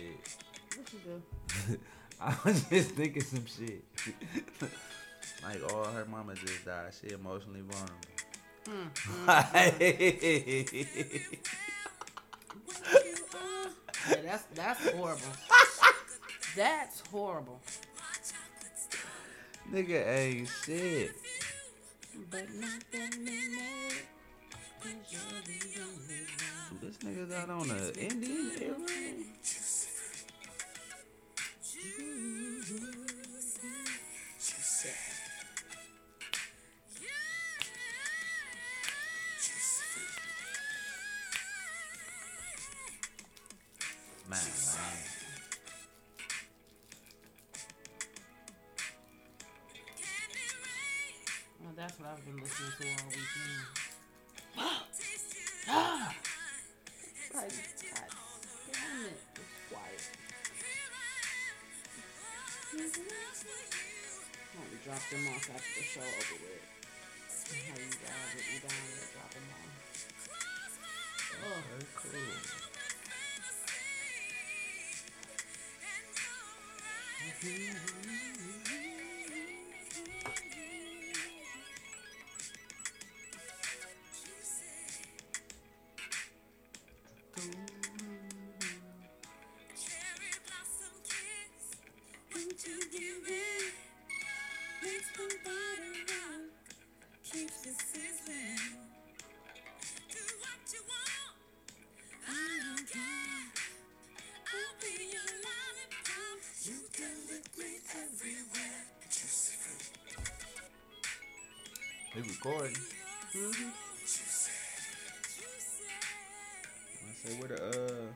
I shit. What you do? I was just thinking some shit. like, oh, her mama just died. She emotionally vulnerable. Mm, mm. Yeah, that's that's horrible. That's horrible. Nigga ain't shit. But not that minute. This nigga got on a Indian earring. They recording. Mhm. I say where the uh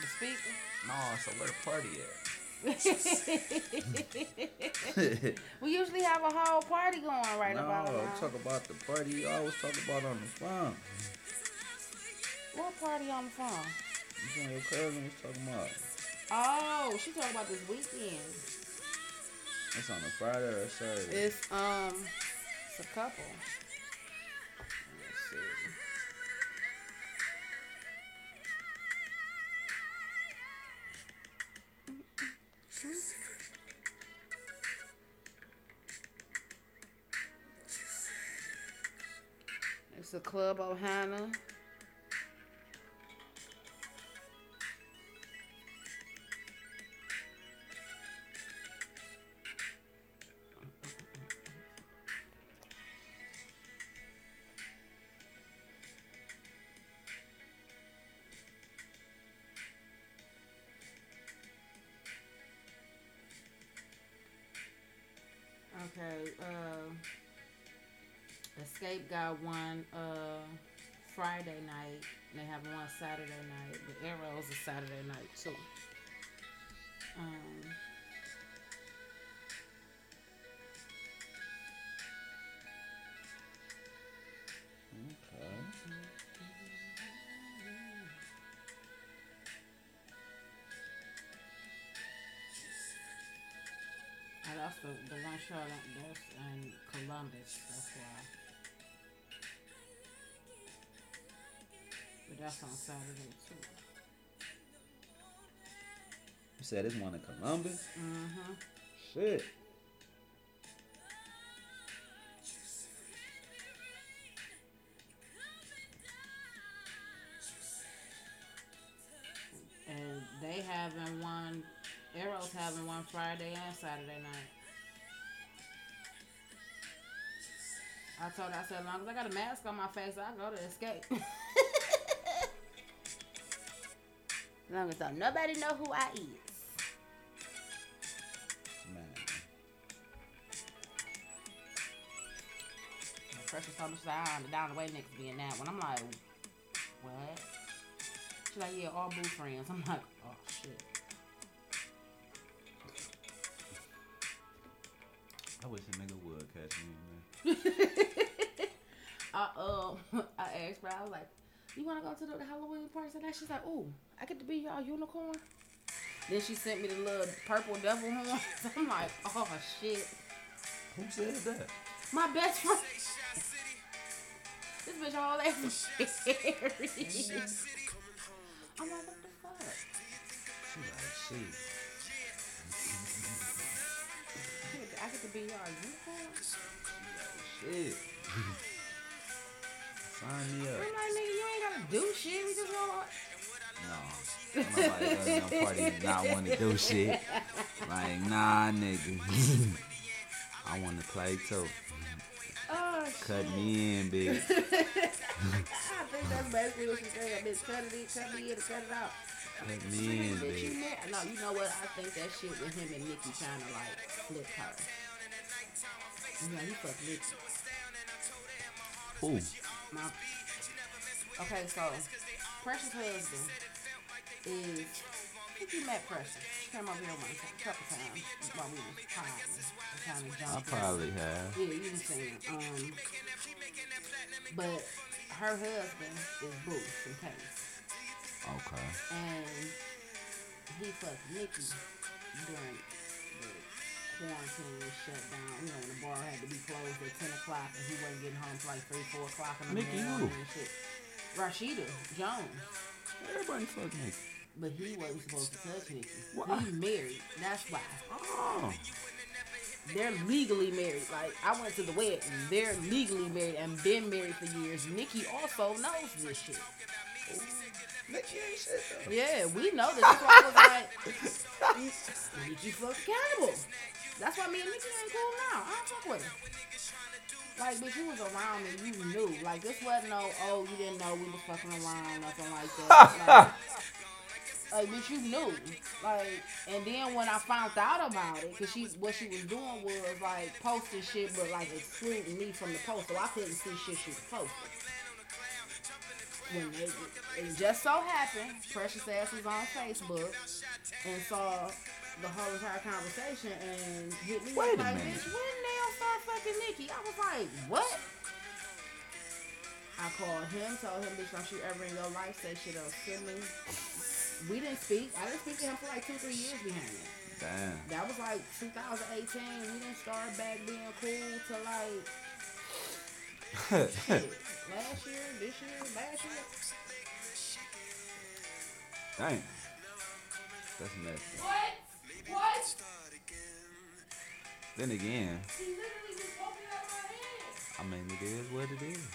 The speaker. no, so where the party at? we usually have a whole party going right no, about now. talk about the party you always talk about on the phone. What party on the phone? You and your cousin was talking about. Oh, she talking about this weekend. It's on a Friday or a Saturday. It's um, it's a couple. It's a Club Ohana. Escape got one uh, Friday night, and they have one Saturday night. The Arrows is Saturday night too. Um, that's the the one show that that's in Columbus. That's why. But that's on Saturday too. You said it's one in Columbus? Mm-hmm. Shit. And they having one, Arrows having one Friday and Saturday night. I told her, I said, as long as I got a mask on my face, I go to escape. as long as don't nobody know who I is. Man. Precious told me, she's like, the down the way niggas being that one. I'm like, what? She's like, yeah, all boo friends. I'm like, oh shit. I wish a nigga would catch me, man. I um I asked her, I was like, You wanna go to the Halloween party tonight? She's like, Ooh, I get to be y'all unicorn. Then she sent me the little purple devil horns. I'm like, oh shit. Who said that? My best friend. This bitch all that scary. I'm like, what the fuck? She like, shit. Shit, I get to be y'all unicorn. Shit. Sign me up. like, nigga, you ain't gotta do shit. We just want. No. Nobody does no party and not want to do shit. Like, nah, nigga. I want to play too. Oh, Cut shit. me in, bitch. I think that's basically what she's saying. Bitch, cut it in, cut me in, cut it out. Cut me in, Bitch, you mad? No, you know what? I think that shit with him and Nikki trying to like flip her. You know, he fucked Nikki. Who? My, okay, so Precious husband is. I think you met Precious. She came over here one time, couple times while we was potting. I probably have. Yeah, you can see him. Um, but her husband is Boo from Case. Okay. And he fucked Nikki during quarantine was shut down. You know, when the bar had to be closed at 10 o'clock and he wasn't getting home till like 3, 4 o'clock in the Nikki morning who? and shit. Rashida Jones. Everybody fuck me. But he wasn't supposed to touch Nikki. Why? He's married. That's why. Oh. They're legally married. Like, I went to the wedding. They're legally married and been married for years. Nikki also knows this shit. Oh. Nikki ain't shit though. Yeah, we know this. That's why I was like, Nikki fuck cannibal. That's why me and Nikki ain't cool now. I don't fuck with her. Like, bitch, you was around me. you knew. Like, this wasn't no, oh, you didn't know we was fucking around, nothing like that. Like, like, bitch, you knew. Like, and then when I found out about it, cause she, what she was doing was like posting shit, but like excluding me from the post, so I couldn't see shit she was posting. When they, it just so happened, Precious Ass was on Facebook and saw the whole entire conversation and hit me Wait a like, minute. bitch, when Nail start fucking Nikki? I was like, what? I called him, told him, bitch, don't you ever in your life say shit else to me. We didn't speak. I didn't speak to him for like two, three years behind that. Damn. That was like 2018. We didn't start back being cool till like shit, last year, this year, last year. Damn. That's messy. What? What? Then again, He literally just woke me out of my head. I mean, it is what it is.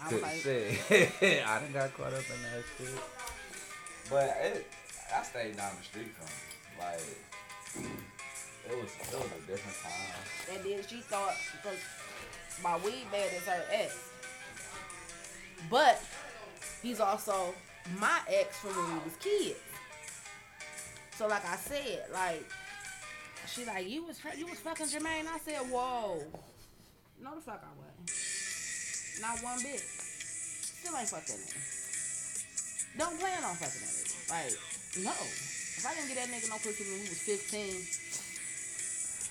I was like, shit. I done got caught up in that shit. But it, I stayed down the street from it. Like, it was, it was a different time. and then she thought because my weed man is her ex, but he's also my ex from when we was kids. So like I said, like she like you was you was fucking Jermaine. I said, whoa, no the fuck I wasn't. Not one bit. Still ain't fucking nigga. Don't plan on fucking that nigga. Like no. If I didn't get that nigga no pussy when we was 15,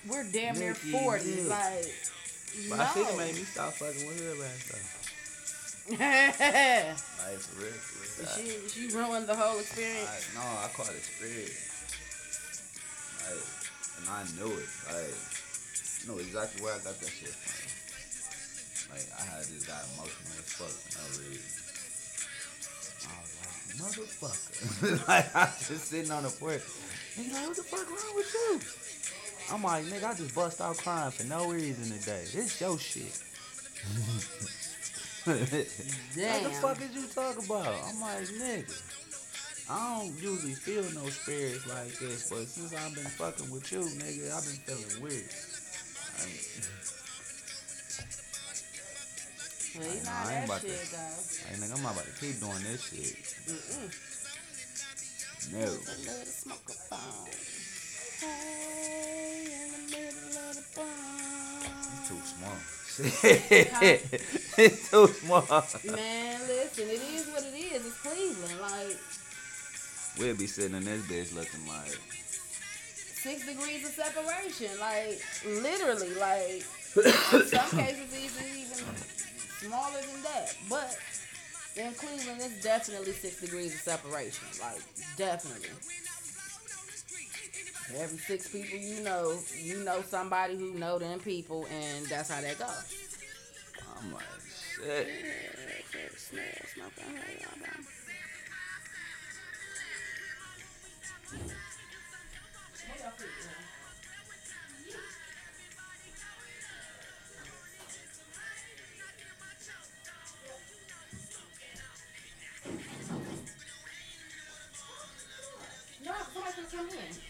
we're damn near Nikki, 40. yeah. Like But no. I think it made me stop fucking with her last time. she Like, for real, for real. I- she ruined the whole experience. Like, no, I caught it spirit. Like, and I knew it. Like, I knew exactly where I got that shit from. Like, I had just got emotional as fuck for no reason. I was like, motherfucker. like, I was just sitting on the porch. Nigga, like, what the fuck wrong with you? I'm like, nigga, I just bust out crying for no reason today. This your shit. What the fuck is you talking about? I'm like, nigga. I don't usually feel no spirits like this, but since I've been fucking with you, nigga, I've been feeling weird. Like, Well, know Nah, I ain't about to- shit goes. like, nigga, I'm not about to keep doing this shit. Mm-mm. No. Love to smoke a phone. Hey, in the middle of the phone. Too small. it's too small. Man, listen, it is what it is. It's Cleveland. Like, We'll be sitting in this bitch looking like, six degrees of separation. Like, literally. Like, in some cases, even, even smaller than that. But in Cleveland, it's definitely six degrees of separation. Like, definitely. Every six people you know, you know somebody who know them people, and that's how that goes. I'm like, shit. Come in.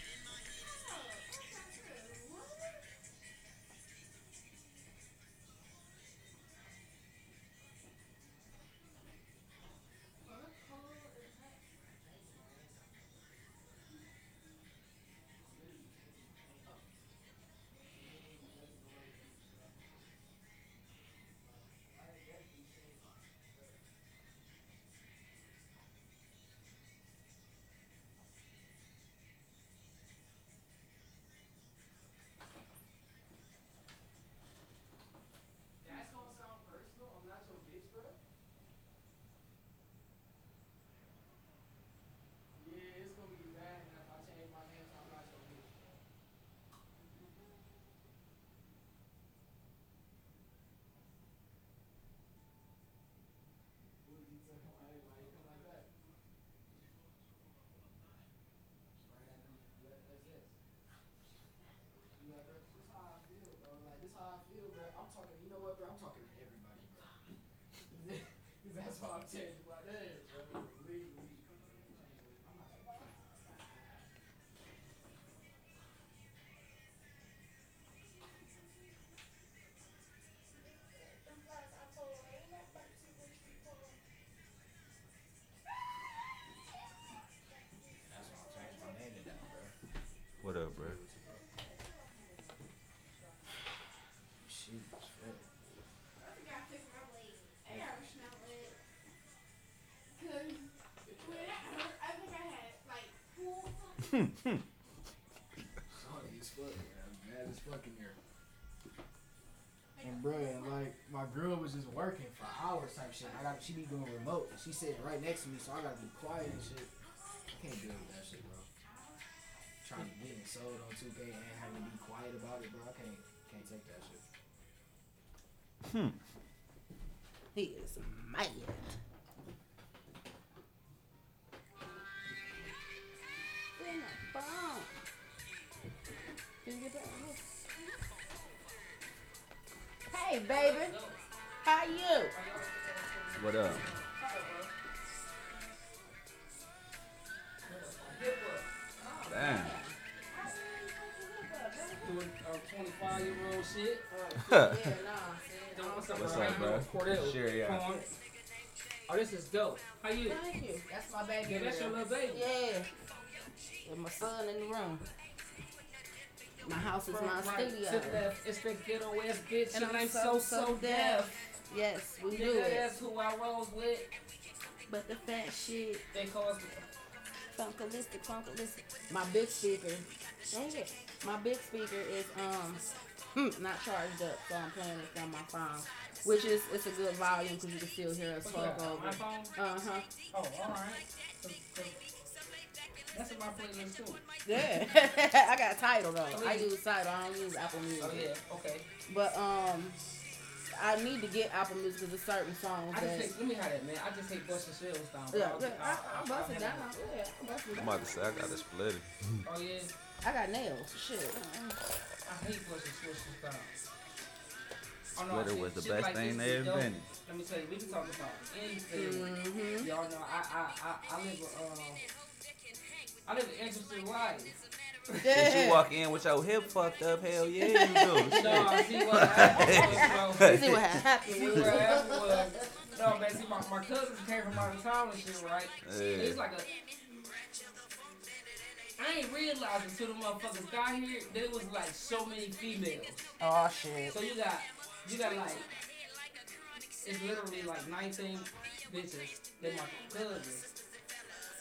I'm in here. And bro, and like my girl was just working for hours type shit. I got she be doing remote. She sitting right next to me, so I gotta be quiet and shit. I can't deal with that shit, bro. Trying to get it sold on 2K and having to be quiet about it, bro. I can't can't take that shit. Hmm. He is mad. In bomb. Can you get that? Hey, baby. How you? What up? Damn. Doing uh, 25 year old shit. Yeah, nah. What's up, What's bro? up, bro? Cordell. Sure, yeah. Come. Oh, this is dope. How you? Thank you. That's my baby. Yeah, that's your little baby. Yeah. With my son in the room. My house is my Right, studio. to left, it's the ghetto ass bitch, And and I'm so, so so so deaf. Yes, we do it. that's who I rolls with. But the fat shit, They call us. funkalistic, funkalistic. My big speaker, dang. My big speaker is um not charged up, so I'm playing it from my phone. Which is it's a good volume because you can still hear us talk over. Uh huh. Oh, alright. That's in my friend playlist too. Yeah. I got Tidal though. I use Tidal. I don't use Apple Music. Oh yeah, okay. But um, I need to get Apple Music because there's certain songs I just that. take, let me have that, man. I just take busting shells down. Yeah, I'll- yeah, I, I'll- I I'll- bust I'll it handle down. Yeah, I bust it I'm about to say I got a split. Oh yeah, I got nails. Shit. I hate busting shells down. Oh, no, Splitter was the best like thing they is dope. invented. Let me tell you, we can talk about anything. Mm-hmm. Y'all know I I I, I live a um I live an interesting life. If you walk in with your hip fucked up, hell yeah, you do. No, I see what happened, bro. See what happened. See what happened was, no man, see my, my cousins came from out of town and shit, right? Yeah. It's like a. I ain't realized until the motherfuckers got here there was like so many females. Oh shit. So you got, you got like, it's literally like 19 bitches. They're my cousins.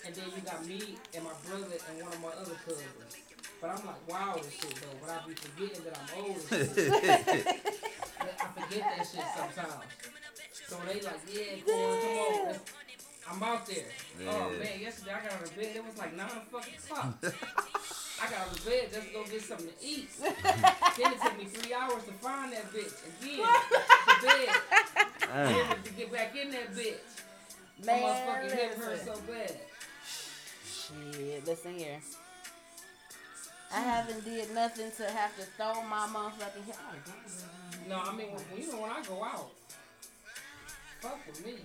And then you got me and my brother and one of my other cousins. But I'm like, wow, this shit though. But I be forgetting that I'm old. I forget that shit sometimes. So they like, yeah, Corn, come on. I'm out there. Oh man, yesterday I got out of bed. It was like nine fucking o'clock. I got out of bed just to go get something to eat. then it took me three hours to find that bitch again. to bed. Then to get back in that bitch. Man, My motherfucking hip hurt so bad. Shit, listen here. I haven't did nothing to have to throw my motherfucking hip. Oh, No, I mean, when, you know when I go out, fuck with me.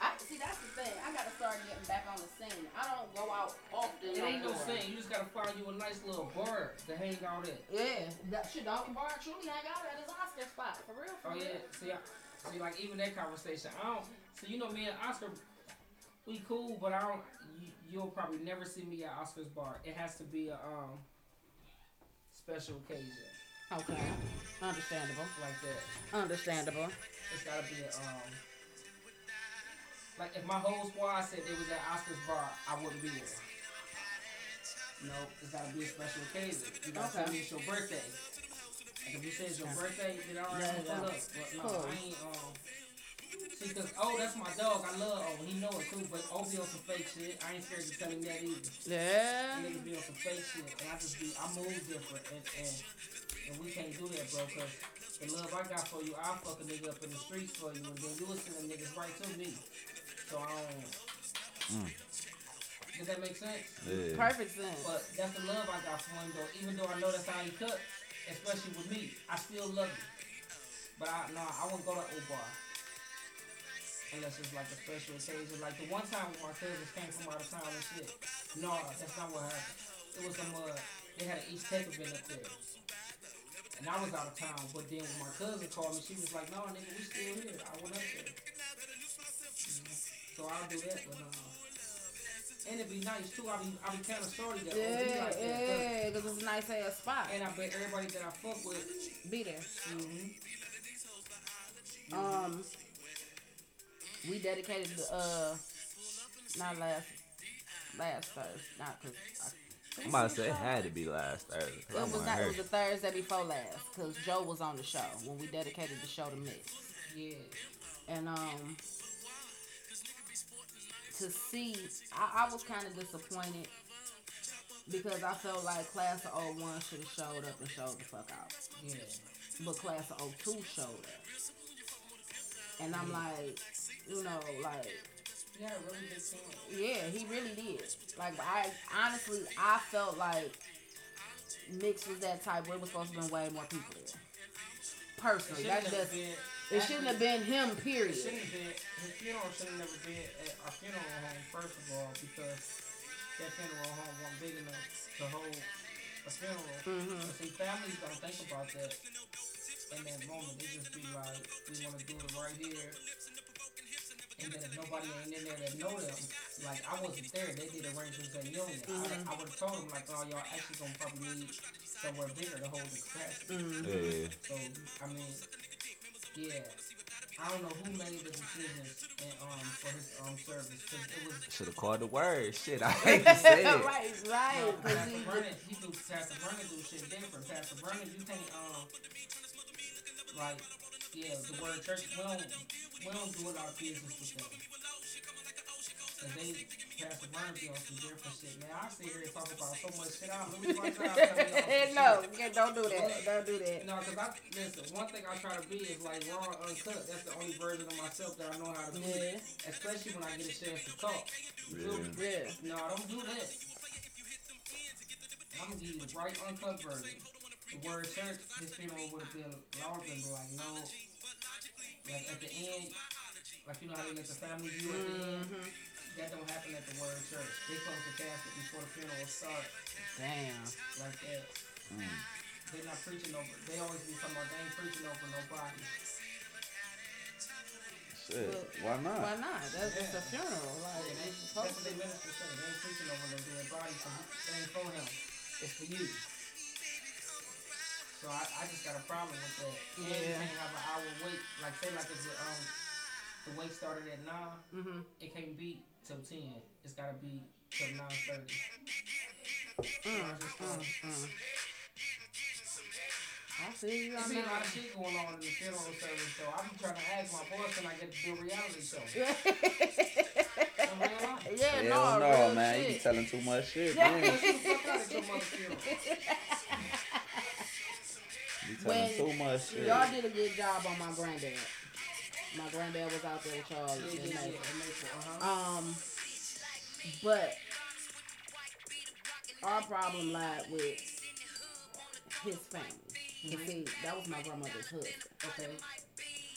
I see that's the thing. I gotta start getting back on the scene. I don't go out often. It ain't no saying. You just gotta find you a nice little bar to hang out at. Yeah, that shit. Dr. Bar truly hang out at his Oscar spot for real. For Oh real. yeah. See, I, see, like even that conversation. I don't. So you know, me and Oscar, we cool, but I don't. You, you'll probably never see me at Oscar's bar. It has to be a um special occasion Okay, understandable. like that. Understandable. It's gotta be a um. Like if my whole squad said they was at Oscar's bar, I wouldn't be there. No, it's gotta be a special occasion. You gotta tell Okay. me it's your birthday. Like if you say it's your birthday, you right, Yeah, I'm yeah. up. But no, Cool. I ain't um. See, cause oh, that's my dog. I love oh, he know it too. But O be on some fake shit. I ain't scared to tell him that either. Yeah. Niggas be on some fake shit, and I just be I move different, and and and we can't do that, bro. Cause the love I got for you, I'll fuck a nigga up in the streets for you, and then you will send them niggas right to me. So I don't. Mm. Does that make sense? Yeah. Perfect sense. But that's the love I got for him, though. Even though I know that's how he cut, especially with me, I still love you. But I nah, I wouldn't go to O bar unless it's like a special occasion. Like the one time when my cousins came from out of town and shit. No, that's not what happened. It was some uh, they had an East Tech event up there. And I was out of town, but then when my cousin called me, she was like, "No, nigga, we still here." I went up there. So I'll do that, but uh, and it'd be nice too. I be I be kind of shorty that yeah, like yeah, because it's a nice ass spot. And I bet everybody that I fuck with, Be there. mm-hmm, Um, we dedicated the uh, not last last Thursday, not because. I'm about to say it had to be last Thursday. 'cause I It was wasn't. It was the Thursday before last, cause Joe was on the show when we dedicated the show to Mix, yeah, and um, to see, I, I was kind of disappointed because I felt like Class of 01 should have showed up and showed the fuck out, yeah, but Class of 02 showed up, and I'm like, you know, like. yeah, really big fan. Yeah, he really did. Like I honestly, I felt like Mix was that type where it was supposed to be way more people there. Personally, that's just it shouldn't have been him. It Period. shouldn't have been. His funeral should have never been at our funeral home. First of all, because that funeral home wasn't big enough to hold a funeral. Mhm. But see, families don't think about that in that moment. They just be like, we want to do it right here. And then if nobody ain't in there that know them, like I wasn't there, they did arrangements at Union. Mhm. I, I would have told them like, oh, y'all actually gonna probably need somewhere bigger to hold the capacity. Mhm. Yeah. So I mean, yeah, I don't know who made the decisions and, um for his um service because it was. Should have called the word. Shit, I hate to say it. right, right. No, 'cause Pastor he Vernon, he do Pastor Vernon do shit different. Pastor Vernon, you can't um like yeah, the word church. We don't we don't do a lot of business with them. And they Pastor Vernon be on some different shit. Man, I sit here and talk about so much shit. I don't lose my time telling y'all some no, yeah, don't do that. Don't do that. No, cause I listen. One thing I try to be is like raw uncut. That's the only version of myself that I know how to be. Yeah. Especially when I get a chance to talk. You feel me? Yeah. No, I don't do that. I'm gonna give you the right uncut version. The word church, his funeral would have been long been like no. Like at the end, like you know how they let the family view at the end. Mhm. That don't happen at the word church. They close the casket before the funeral starts. Damn. Like that. Mm. They not preaching over. They always be talking about they ain't preaching over nobody. Shit. Why not? Why not? That's just a funeral. Like Yeah, they, it's that's what supposed they to. minister say. They ain't preaching over no dead body. So it ain't for him. It's for you. So I, I just got a problem with that. And you Yeah. can't have an hour wait. Like say like if the, um the wait started at nine, Mhm. it can't be till ten. It's gotta be till nine thirty. Mm, mm, mm. I see you There's on been a lot of shit going on in the funeral service, so I be trying to ask my boss can I get to do a reality show Yeah, in real life. yeah, Hell no, no, real man. You be telling too much shit, man. You telling When too much shit. Y'all did a good job on my granddad. My granddad was out there with y'all Yeah, yeah, yeah. Maple. in Maple, uh-huh. Um, but our problem lied with his family. You see, that was my grandmother's husband. Okay.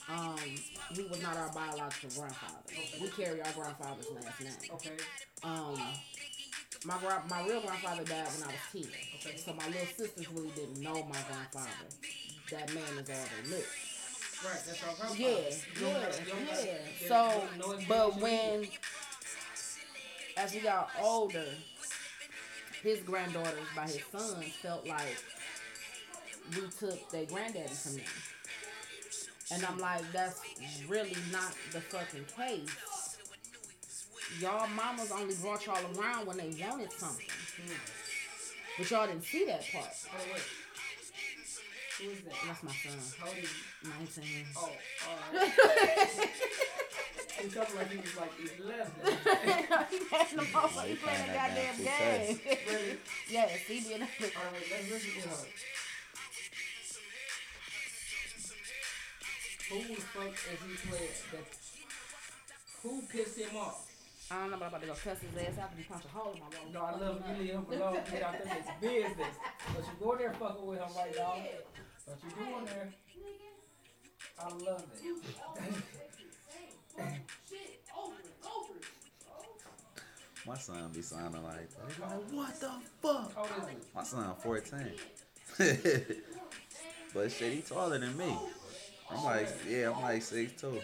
um, he was not our biological grandfather. We carry our grandfather's last name. Okay. Um, my my real grandfather died when I was ten. Okay. So my little sisters really didn't know my grandfather. That man is all they knew. Right. That's our grandfather. Yeah, yeah, gotta- you don't gotta- yeah. So, but when as we got older, his granddaughters by his sons felt like we took their granddaddy from them. And I'm like, that's really not the fucking case. Y'all mamas only brought y'all around when they wanted something. But y'all didn't see that part. Oh wait. Who is that? That's my son. How old is he? 19. Oh, alright. he talking like he was like 11. he had the motherfucker Like, he playing playing the that goddamn game. Really? yes, he did. Alright, let's listen to her. Who the fuck is he playing? That, who pissed him off? I don't know, but I'm about to go cuss his ass out and punch a hole in my wall. No, I love you. Leave him alone. Get out there. It's business. But you go there fucking with him right dog. But you doing there. I love it. Shit, over and over. My son be sounding like like, what the fuck? How old is he? My son 14. but shit, he taller than me. I'm like, yeah, I'm like 6'2".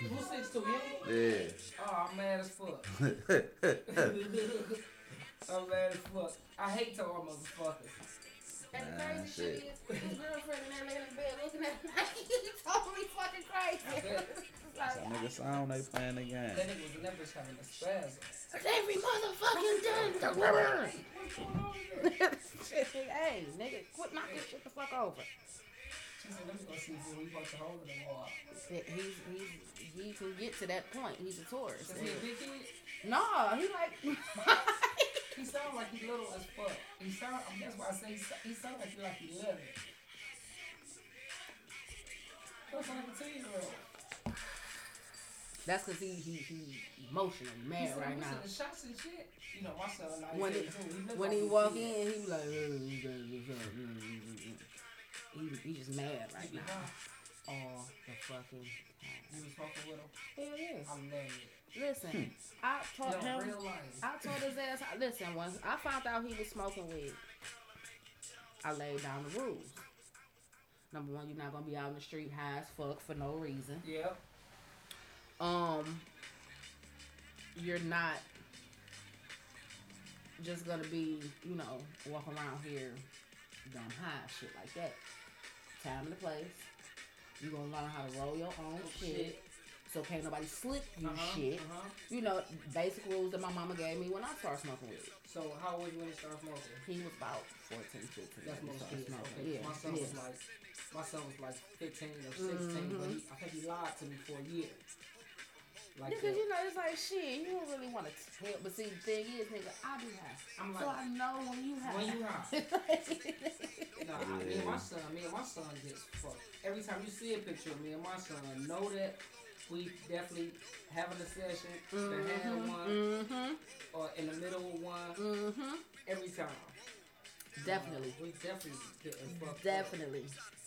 Who's six two? You? Yeah. Oh, I'm mad as fuck. I'm mad as fuck. I hate tall motherfuckers. And the crazy shit shit. is, his girlfriend in there laying in bed looking at him like he's totally fucking crazy. That like, nigga sound they playing the game. That nigga was in that bitch having a spasm. every motherfucking day. hey, nigga, quit knocking shit the fuck over. He's, he's, he can get to that point. He's a tourist. Is he a big kid? No, he like. He sound like he little as fuck. He sound, that's why I say he, sound- he sound like he like 11. He sound like a 10 year old. That's because he, he, he emotional, mad said, right now. to shots and shit. You know, my son, like, When he, when like he walk in, he be like, he, he just mad right now. high. All the fucking time. You was fucking with him. Hell yeah. I love it. Listen, I taught No, him. real. I told his ass. Listen, when I found out he was smoking weed, I laid down the rules. Number one, you're not gonna be out in the street high as fuck for no reason. Yep. Um, you're not just gonna be, you know, walking around here high, shit like that. Time and the place. You gonna learn how to roll your own shit. Shit. So can't nobody slip you Uh-huh, shit. Uh-huh. You know, basic rules that my mama gave me when I started smoking weed. So how old you when you started smoking? He was about 14, 15. That's most kids. Okay. Yeah, My son yeah. was like, my son was like 15 or 16, but he, I think he lied to me for a year. Like, Because that. you know it's like shit, you don't really want to tell. But see, the thing is, nigga, I be high, I'm so like, I know when you high. when you high. Nah, I- me and my son, me and my son gets fucked. Every time you see a picture of me and my son, know that we definitely having a session, the hand one, mm-hmm. or in the middle of one, Mm-hmm. every time. Definitely. We definitely getting fucked. up. Definitely.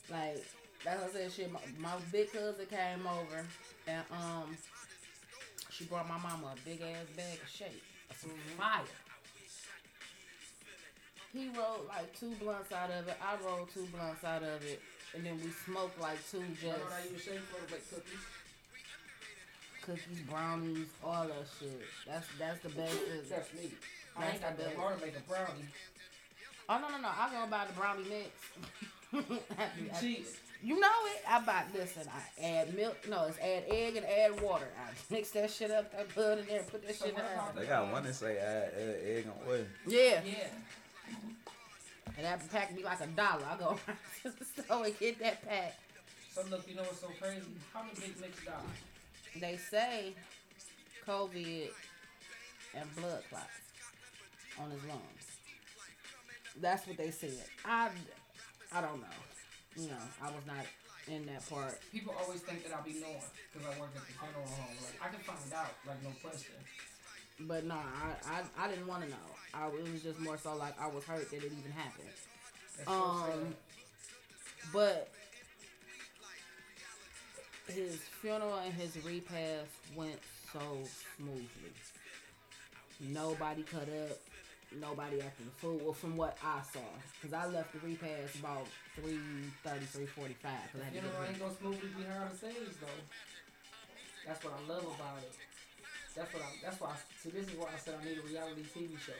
Like that's what I said. Shit, my, my big cousin came over and um, she brought my mama a big ass bag of shake, of some fire. He rolled like two blunts out of it. I rolled two blunts out of it, and then we smoked like two just what use shake for to cookies? brownies, all that shit. That's that's the best. That's me. I ain't got the that hard to make a brownie. Oh no no no! I go buy the brownie mix. You cheating. You know it. I buy listen. I add milk. No, it's add egg and add water. I mix that shit up. I put it in there. Put that So shit in what there. They got one that say add, add egg and oil. Yeah, Yeah. and that pack be like a dollar. I go around to the store and get that pack. So look, you know what's so crazy? How many big mix die? They say COVID and blood clots on his lungs. That's what they said. I, I don't know. You know, I was not in that part. People always think that I'll be knowing because I work at the funeral home. Like I can find out, like no question. But no, I, I, I didn't want to know. I, it was just more so like I was hurt that it even happened. That's Um. But his funeral and his repast went so smoothly. Nobody cut up. Nobody acting the fool. Well, from what I saw, because I left the repast about 3.30, 3.45. Cause I had to You get know, I ready. ain't go smoothly behind the scenes though. That's what I love about it. That's what I. That's why. I, see, this is why I said I need a reality TV show.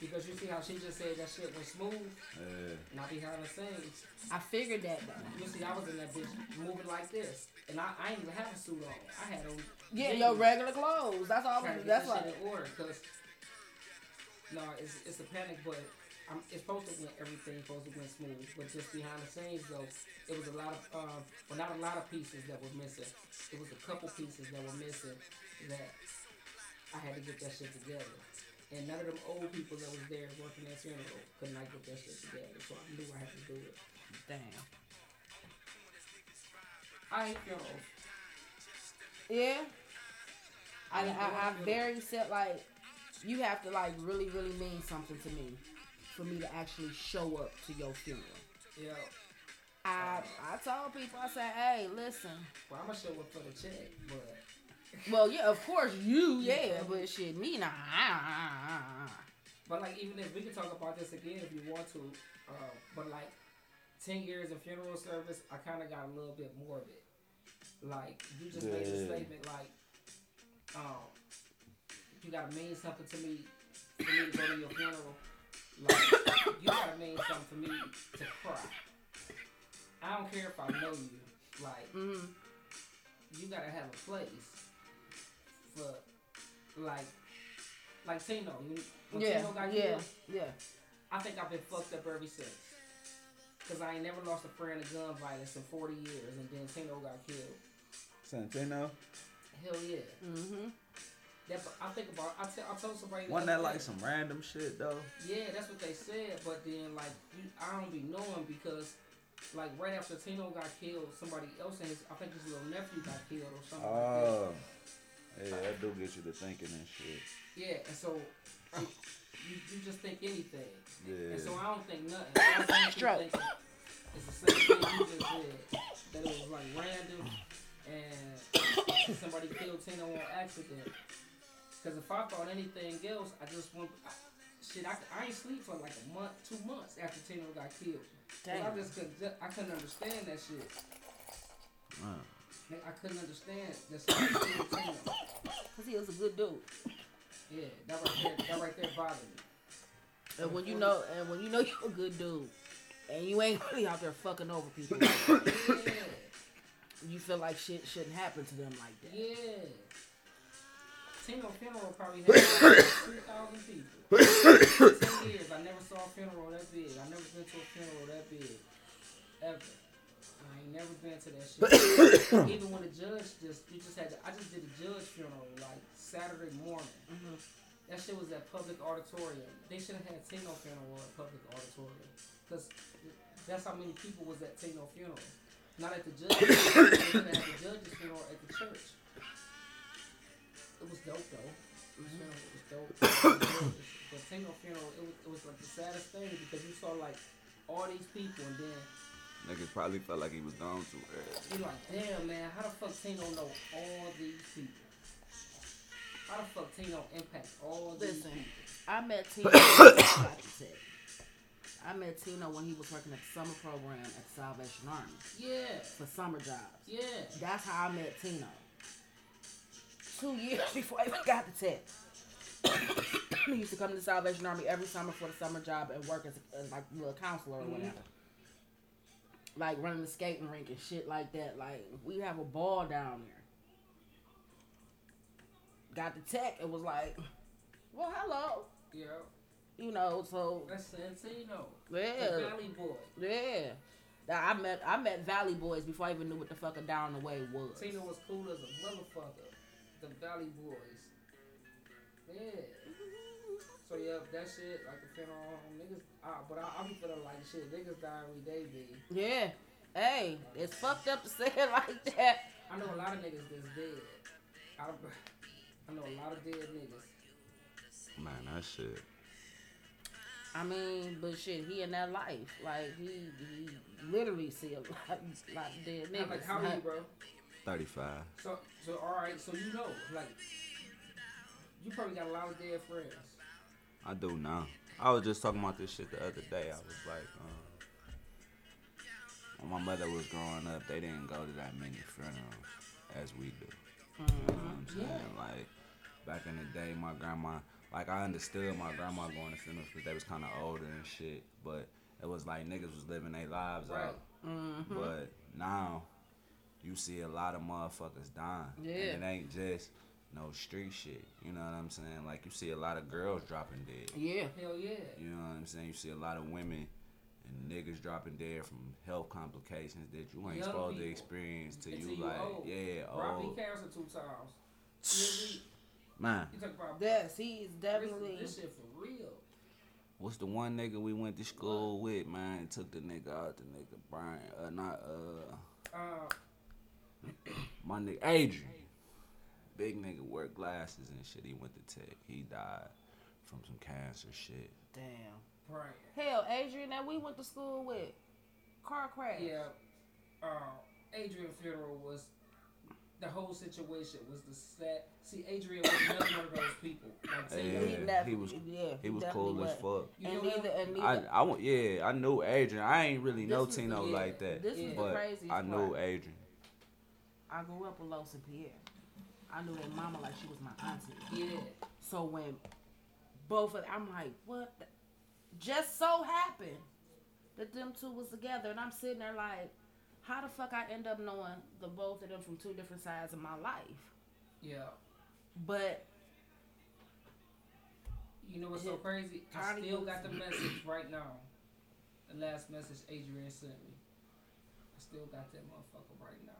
Because you see how she just said that shit was smooth, Yeah. not behind the scenes. I figured that though. You see, I was in that bitch moving like this, and I, I ain't even have a suit on. I had on. Yeah, jeans. your regular clothes. That's all. trying to get That's this why. shit in order because no, it's it's a panic, but I'm, it's supposed to went everything supposed to went smooth, but just behind the scenes though, it was a lot of um, well not a lot of pieces that were missing. It was a couple pieces that were missing that I had to get that shit together. And none of them old people that was there working that funeral could not get that shit together, so I knew I had to do it. Damn. I hate funerals. Yeah. I, I I, I very said like you have to like really really mean something to me for me to actually show up to your funeral. Yeah, I I told people I said, hey, listen. well I'm gonna show up for the check, but Well, yeah, of course you, yeah, but shit, me nah. But like even if we could talk about this again if you want to, uh, but like ten years of funeral service, I kind of got a little bit more of it. Like you just made a statement like, um, you gotta mean something to me for me to go to your funeral. Like you gotta mean something for me to cry. I don't care if I know you. Like Mm-hmm. you gotta have a place for like like Tino. You, when Yeah, Tino got yeah, killed, yeah. I think I've been fucked up ever since. Cause I ain't never lost a friend to gun violence in 40 years, and then Tino got killed. Santino. Hell yeah. Mm-hmm. That, I think about. I tell. I told somebody. the Wasn't other that like some random shit though? Yeah, that's what they said. But then like you, I don't be knowing because like right after Tino got killed, somebody else in his. I think his little nephew got killed or something like that. Oh. Yeah, that do get you to thinking and shit. Yeah, and so like, you, you just think anything. Yeah. And so I don't think nothing. I was honestly Stroke. It's the same thing you just said. That it was like random and somebody killed Tino on accident. Because if I thought anything else, I just want. I, shit, I, I ain't sleep for like a month, two months after Tino got killed. 'Cause I just couldn't, I couldn't understand that shit. Wow. I couldn't understand that somebody. Cause he was a good dude. Yeah, that right there, that right there bothered me. And when you know, and when you know you're a good dude, and you ain't really out there fucking over people, Yeah, you feel like shit shouldn't happen to them like that. yeah. Tino funeral probably had like 2,000 people. Ten years, I never saw a funeral that big. I never been to a funeral that big. Ever. I ain't never been to that shit. Even when the judge just, you just had to, I just did a judge funeral like Saturday morning. Mhm. That shit was at public auditorium. They should have had Tino funeral at public auditorium. Because that's how many people was at Tino funeral. Not at the judge. they should have had the judge's funeral at the church. It was dope though. The funeral was dope. the Tino funeral, it was, it was like the saddest thing because you saw like all these people and then Niggas probably felt like he was gone too early. you're like, damn man, how the fuck Tino know all these people? How the fuck Tino impact all these Listen. people? I met Tino. like I said, I met Tino when he was working at the summer program at Salvation Army Yeah, for summer jobs. yeah. That's how I met Tino. Two years before I even got the test. he used to come to the Salvation Army every summer for the summer job and work as, as like a little counselor or Mhm. whatever. Like running the skating rink and shit like that. Like we have a ball down there. Got the tech. It was like, well, hello. Yeah, You know, so that's Santino. yeah, The Valley Boy. yeah. I met I met Valley Boys before I even knew what the fuck a down the way was. Tino was cool as a motherfucker. The Valley Boys. Yeah. So yeah, that shit, like the funeral home, niggas. Uh, but I, I be feeling like shit. Niggas die every day, B. Yeah. Hey, it's fucked up to say it like that. I know a lot of niggas that's dead. I, I know a lot of dead niggas. Man, that shit. I mean, but shit, he in that life. Like he he literally see a lot, lot of dead I'm niggas. like, how old you, bro? 35. So, so all right. So you know, like, you probably got a lot of dead friends. I do now. I was just talking about this shit the other day. I was like, um, when my mother was growing up, they didn't go to that many funerals as we do. You know what I'm saying? Like, back in the day, my grandma, like, I understood my grandma going to funerals because they was kind of older and shit. But it was like niggas was living their lives Right. out. But now, you see a lot of motherfuckers dying. Yeah. And it ain't just no street shit. You know what I'm saying? Like, you see a lot of girls dropping dead. Yeah. Hell yeah. You know what I'm saying? You see a lot of women and niggas dropping dead from health complications that you ain't Young supposed to experience till Until you you like, old. yeah, Robbie old. cancer two times. You, Man, you talk about Yes, he's this, definitely. this shit for real. what's the one nigga we went to school with, man? Took the nigga out, the nigga Brian, uh, not, uh, Uh, my nigga Adrian. Big nigga wear glasses and shit. He went to tech. He died from some cancer shit. Damn. Brian. Hell, Adrian that we went to school with, car crash. Yeah. Uh, Adrian funeral was the whole situation was the set. See, Adrian was not one of those people. Like, say, Yeah, he, he definitely, was- yeah, He was definitely cool as was. fuck. You And know neither, and I, neither. I, wa- yeah, I knew Adrian. I ain't really know This was Tino the- like that, This was Yeah. the but I knew. Adrian. I grew up with Los and Pierre. I knew their mama like she was my auntie. yeah. So when both of I'm like, what? The? Just so happened that them two was together, and I'm sitting there like, how the fuck I end up knowing the both of them from two different sides of my life? Yeah. But You know what's so crazy? I still got the message right now. The last message Adrian sent me. I still got that motherfucker right now.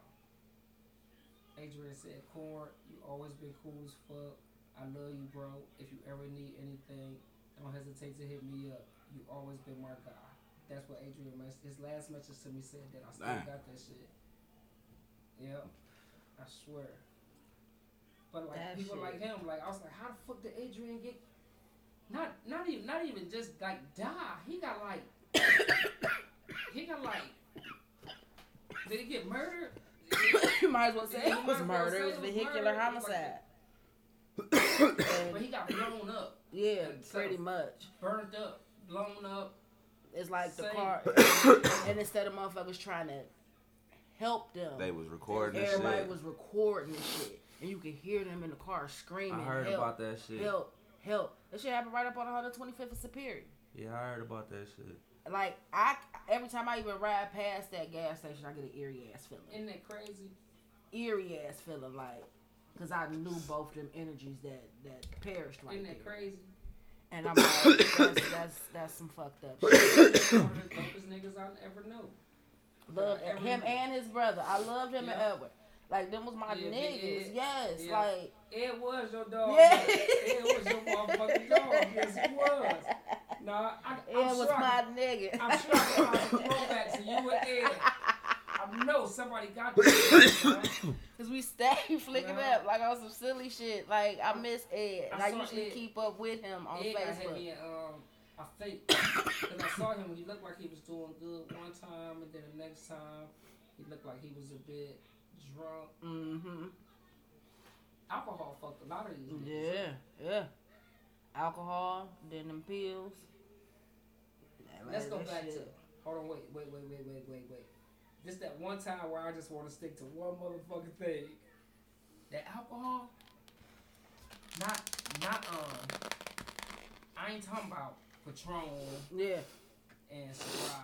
Adrian said, Corn, you always been cool as fuck. I love you, bro. If you ever need anything, don't hesitate to hit me up. You always been my guy. That's what Adrian mess his last message to me said that I still Damn. got that shit. Yep. I swear. But like That people shit. like him, like I was like, how the fuck did Adrian get not not even not even just like die. He got like he got like did he get murdered? You might as well say it was might as well murder. It was vehicular murder. Homicide. But he got blown up, yeah, pretty much. burned up, blown up. It's like the Same. car, and instead of motherfuckers trying to help them, They was recording this everybody shit. was recording this shit, and you could hear them in the car screaming. I heard help, about that shit. Help, help! That shit happened right up on 125th of Superior. Yeah, I heard about that shit. Like I, every time I even ride past that gas station, I get an eerie ass feeling. Isn't that crazy? Eerie ass feeling, like, cause I knew both them energies that that perished right Isn't there. that crazy? And I'm like, that's, that's that's some fucked up shit. One of the dopest niggas I ever know. Love ever him knew. and his brother. I loved him and Edward. Like them was my Yeah, niggas. Big Yes, Yeah. like Ed was your dog. Yeah. Ed was your motherfucking dog. Yes, he was. Nah, I, Ed I'm was sure my can- nigga. I'm sure I can find some throwbacks to you and Ed. I know somebody got this. man. Cause we stay flicking up like on some silly shit. Like I miss Ed, and I I, usually Ed. keep up with him on Ed Facebook. me um, I think, because I saw him, he looked like he was doing good one time, and then the next time, he looked like he was a bit drunk. Mm-hmm. Alcohol fucked a lot of these niggas. Yeah, yeah. Alcohol, then them pills. Yeah, Let's go back shit- to. Hold on, wait, wait, wait, wait, wait, wait, wait. This that one time where I just want to stick to one motherfucking thing. That alcohol, not, not um. I ain't talking about Patron Yeah, and Ciroc.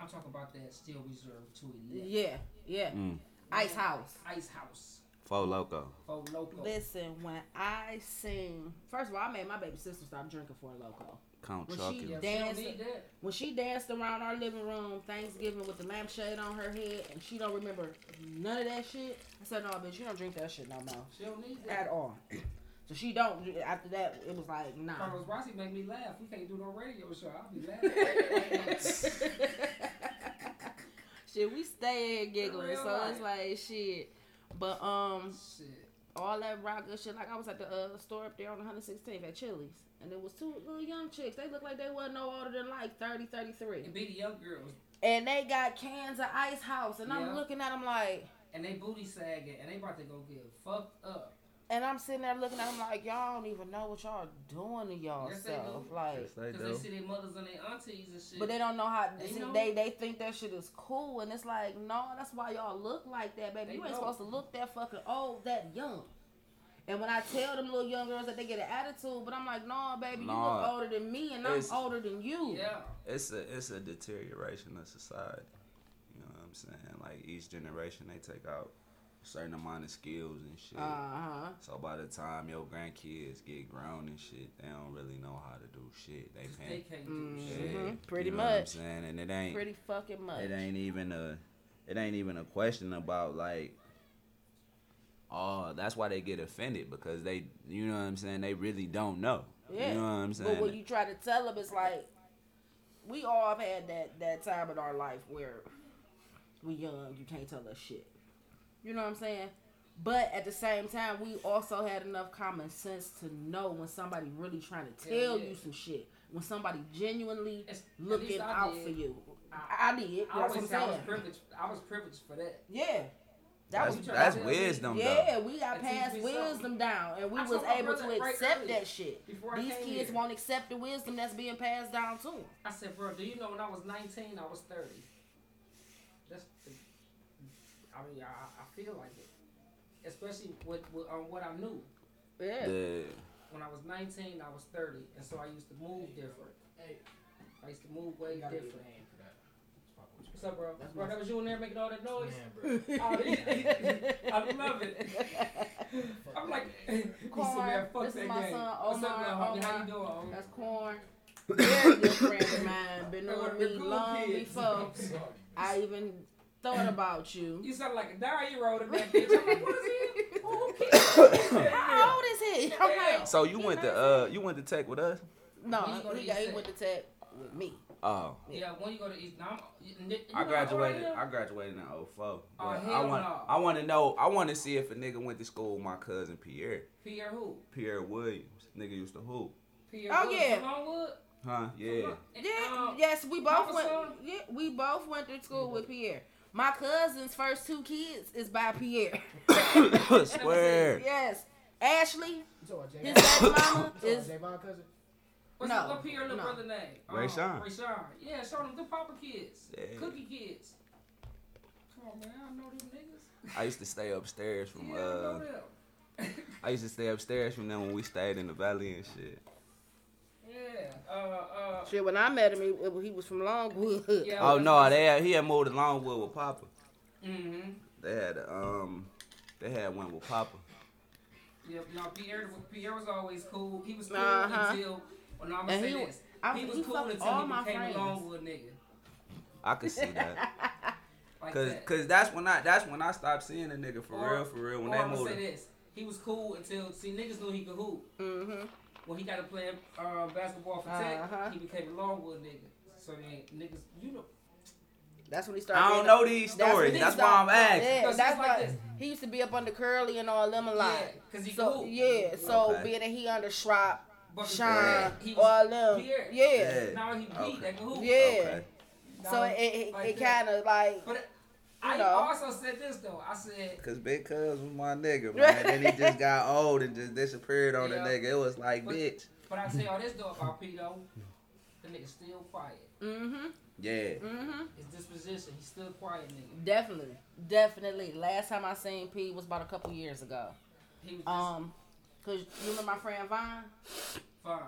I'm talking about that still reserved to elite. yeah, yeah. Mm. Ice House. Ice House. Four Loko. Oh, loco. Listen, when I sing, first of all, I made my baby sister stop drinking for a loco. Count When Chocula. she- yeah, she don't dance- need that. When she danced around our living room Thanksgiving with the lampshade on her head, and she don't remember none of that shit, I said, "No, bitch, you don't drink that shit no more She don't need that at all." So she don't. After that, it was like, nah. Carlos Rossi make me laugh. We can't do no radio show. I'll be laughing. shit, we stay in giggling, real so it's like shit. But um, Shit. all that rock good shit. Like I was at the uh, store up there on 116th at Chili's, and there was two little young chicks. They looked like they wasn't no older than like 30, 33. It be the young girls. and they got cans of Ice House, and Yeah. I'm looking at them like, and they booty sagging, and they about to go get fucked up. And I'm sitting there looking at them like y'all don't even know what y'all doing to y'all Yes, they self. do. Like, Yes, they Because do. they see their mothers and their aunties and shit. but they don't know how. They see, know. they they think that shit is cool, and it's like no, that's why y'all look like that, baby. They you ain't know. supposed to look that fucking old, that young. And when I tell them little young girls that they get an attitude, but I'm like, no, baby, you look older than me, and I'm older than you. yeah. It's a it's a deterioration of society. You know what I'm saying? Like each generation, they take out a certain amount of skills and shit. Uh huh. So by the time your grandkids get grown and shit, they don't really know how to do shit. They 'Cause they can't. can't do Mhm. shit. Yeah, Pretty you know What I'm much. saying, and it ain't. Pretty fucking much. It ain't even a. It ain't even a question about like. Oh, that's why they get offended because they, you know what I'm saying. They really don't know. Yeah. You know what I'm saying. But when you try to tell them, it's like we all have had that that time in our life where we young, you can't tell us shit. You know what I'm saying? But at the same time, we also had enough common sense to know when somebody really trying to tell yeah. you some shit. When somebody genuinely It's- looking out did. for you. I- I, did. I I'm always I was privileged. I was privileged for that. Yeah. That that's was you that's trying to wisdom yeah, though. we got That teach passed wisdom down, and we I was able to accept that shit. before These kids here. won't accept the wisdom that's being passed down to them. I said, bro, do you know when I was 19, I was 30? That's, the, I mean, I, I feel like it. Especially with, with um, what I knew. Yeah. The, When I was 19, I was 30. And so I used to move different. I used to move way you gotta get different. a hand for that. Fuck with you. What's up, bro? That's bro, that was you in there making all that noise? Man, bro. Oh, yeah. I love it. I'm like, he said, Corn, man, fuck this is that my game. son, What's up, Omar. How you doing, homie? That's corn. Very good friend of mine. Been They one knowing me cool long kids. before I'm sorry. I even thought about you. You sound like a diary wrote in that bitch. I'm like, what is he? Who kid? How old is he? I'm like, so you went to uh you went to tech with us? no, When you he, he went to tech with me. Oh, Yeah, when you go to East, now I'm, you, you I know how old graduated. am? I graduated in 04. Oh, But I want no. I want to know. I want to see if a nigga went to school with my cousin Pierre. Pierre who? Pierre Williams. Nigga used to hoop. Pierre Oh, Wood yeah. from Longwood? Huh? Yeah. Yeah, Um, yes, we both went. Yeah, we both went to school with Pierre. My cousin's first two kids is by Pierre. Swear. yes, Ashley, You talking about his Javon? baby mama is about Javon cousin? What's No, up what Pierre little no. brother name? Ray Um, Sean. Ray Sean. Yeah, show them the Papa kids. Yeah. Cookie kids. Come on, man. I know these niggas. I used to stay upstairs from yeah, I know uh. them. I used to stay upstairs from them when we stayed in the valley and shit. Yeah. Uh, uh. shit. When I met him, he, he was from Longwood. Yeah, Oh no, what- they had, he had moved to Longwood with Papa. Mm Mhm. They had um, they had one with Papa. Yeah, no, Pierre, Pierre was always cool. He was cool Uh-huh. until, well, no, I'm gonna And say he- this. I- he was he cool until all he my became friends. a Longwood nigga. I could see that. Like Cause, that. cause that's when I that's when I stopped seeing a nigga for Or- real, for real. When or they I'm gonna moved. say this. He was cool until, see, niggas knew he could hoop. Mm-hmm. When he got to play uh, basketball for Tech, Uh-huh. he became a Longwood nigga. So then niggas, you know, That's when he started. I don't know up- these stories. he That's why I'm asking. Yeah, Cause that's it's like this. he used to be up under Curly and all them a lot. yeah, because he So cool. yeah, so Okay. being that he under Schwab, But Shine, he all was them, Pierre. yeah. Yeah. Now he beat Okay. that can. Yeah. Okay. So Now, it it, like it kind of like But I know. also said this though. I said, Cause Big Cuz was my nigga, man. then he just got old and just disappeared on Yeah. the nigga. It was like, But- bitch. but I tell y'all this though about P though. The nigga still quiet. mm-hmm, Yeah. mm-hmm. His disposition, he's still quiet nigga. Definitely, definitely. Last time I seen P was about a couple years ago. He was just Um, cause you know my friend Vine, fine.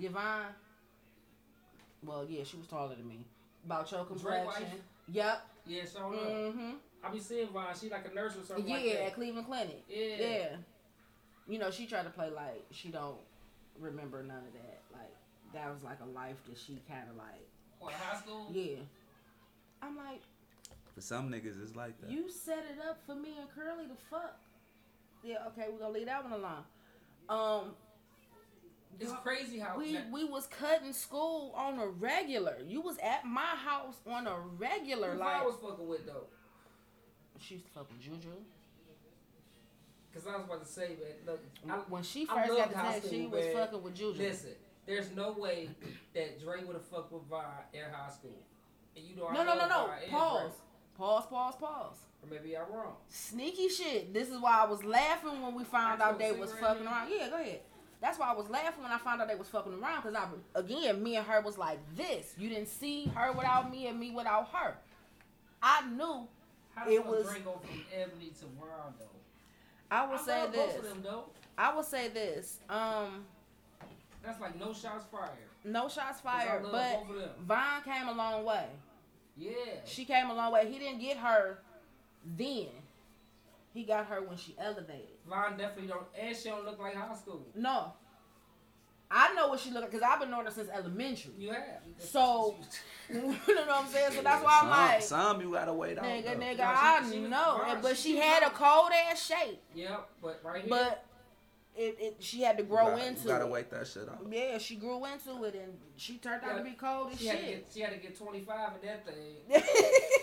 Yvonne. Well, yeah, she was taller than me. About your Drake complexion. wife? Yep. Yeah, so up. Mm-hmm. I be seeing Vine. She like a nurse or something Yeah, like that. at Cleveland Clinic. Yeah. Yeah. You know, she tried to play like she don't remember none of that. Like that was like a life that she kind of like. What, high school? Yeah. I'm like, For some niggas, it's like that. you set it up for me and Curly to fuck. Yeah, okay, we're gonna leave that one alone. Um, It's crazy how we that- we was cutting school on a regular. You was at my house on a regular. who Like I was fucking with though. she was fucking with Juju. Cause I was about to say, man, look, I, when she first got to high test, she was man. fucking with Juju. listen, there's no way that Dre would have fucked with Vine in high school. And you know No, no, no, no. And Pause. Pause, pause, pause. Or maybe I'm wrong. Sneaky shit. This is why I was laughing when we found out they was fucking around. Yeah, go ahead. That's why I was laughing when I found out they was fucking around. Cause I, again, me and her was like this. You didn't see her without me and me without her. I knew. How It was- brain go from Ebony to Wild though? I would I say this. them. I would say this. Um, That's like no shots fired. no shots fired, but. Vine came a long way. Yeah. She came a long way. He didn't get her then. He got her when she elevated. Vaughn definitely don't, and she don't look like high school. No. I know what she look like because I've been knowing her since elementary. You have. So- you know what I'm saying? So that's why I'm like, some you gotta wait on. nigga, nigga, No, she- I she was know. fine. And- But She she was had a cold ass shape. Yep, but right here. But it, it she had to You grow gotta- into You gotta it. wait that shit out. Yeah, she grew into it and she turned out to be cold as she had, to shit. get, she had to get 25 in that thing.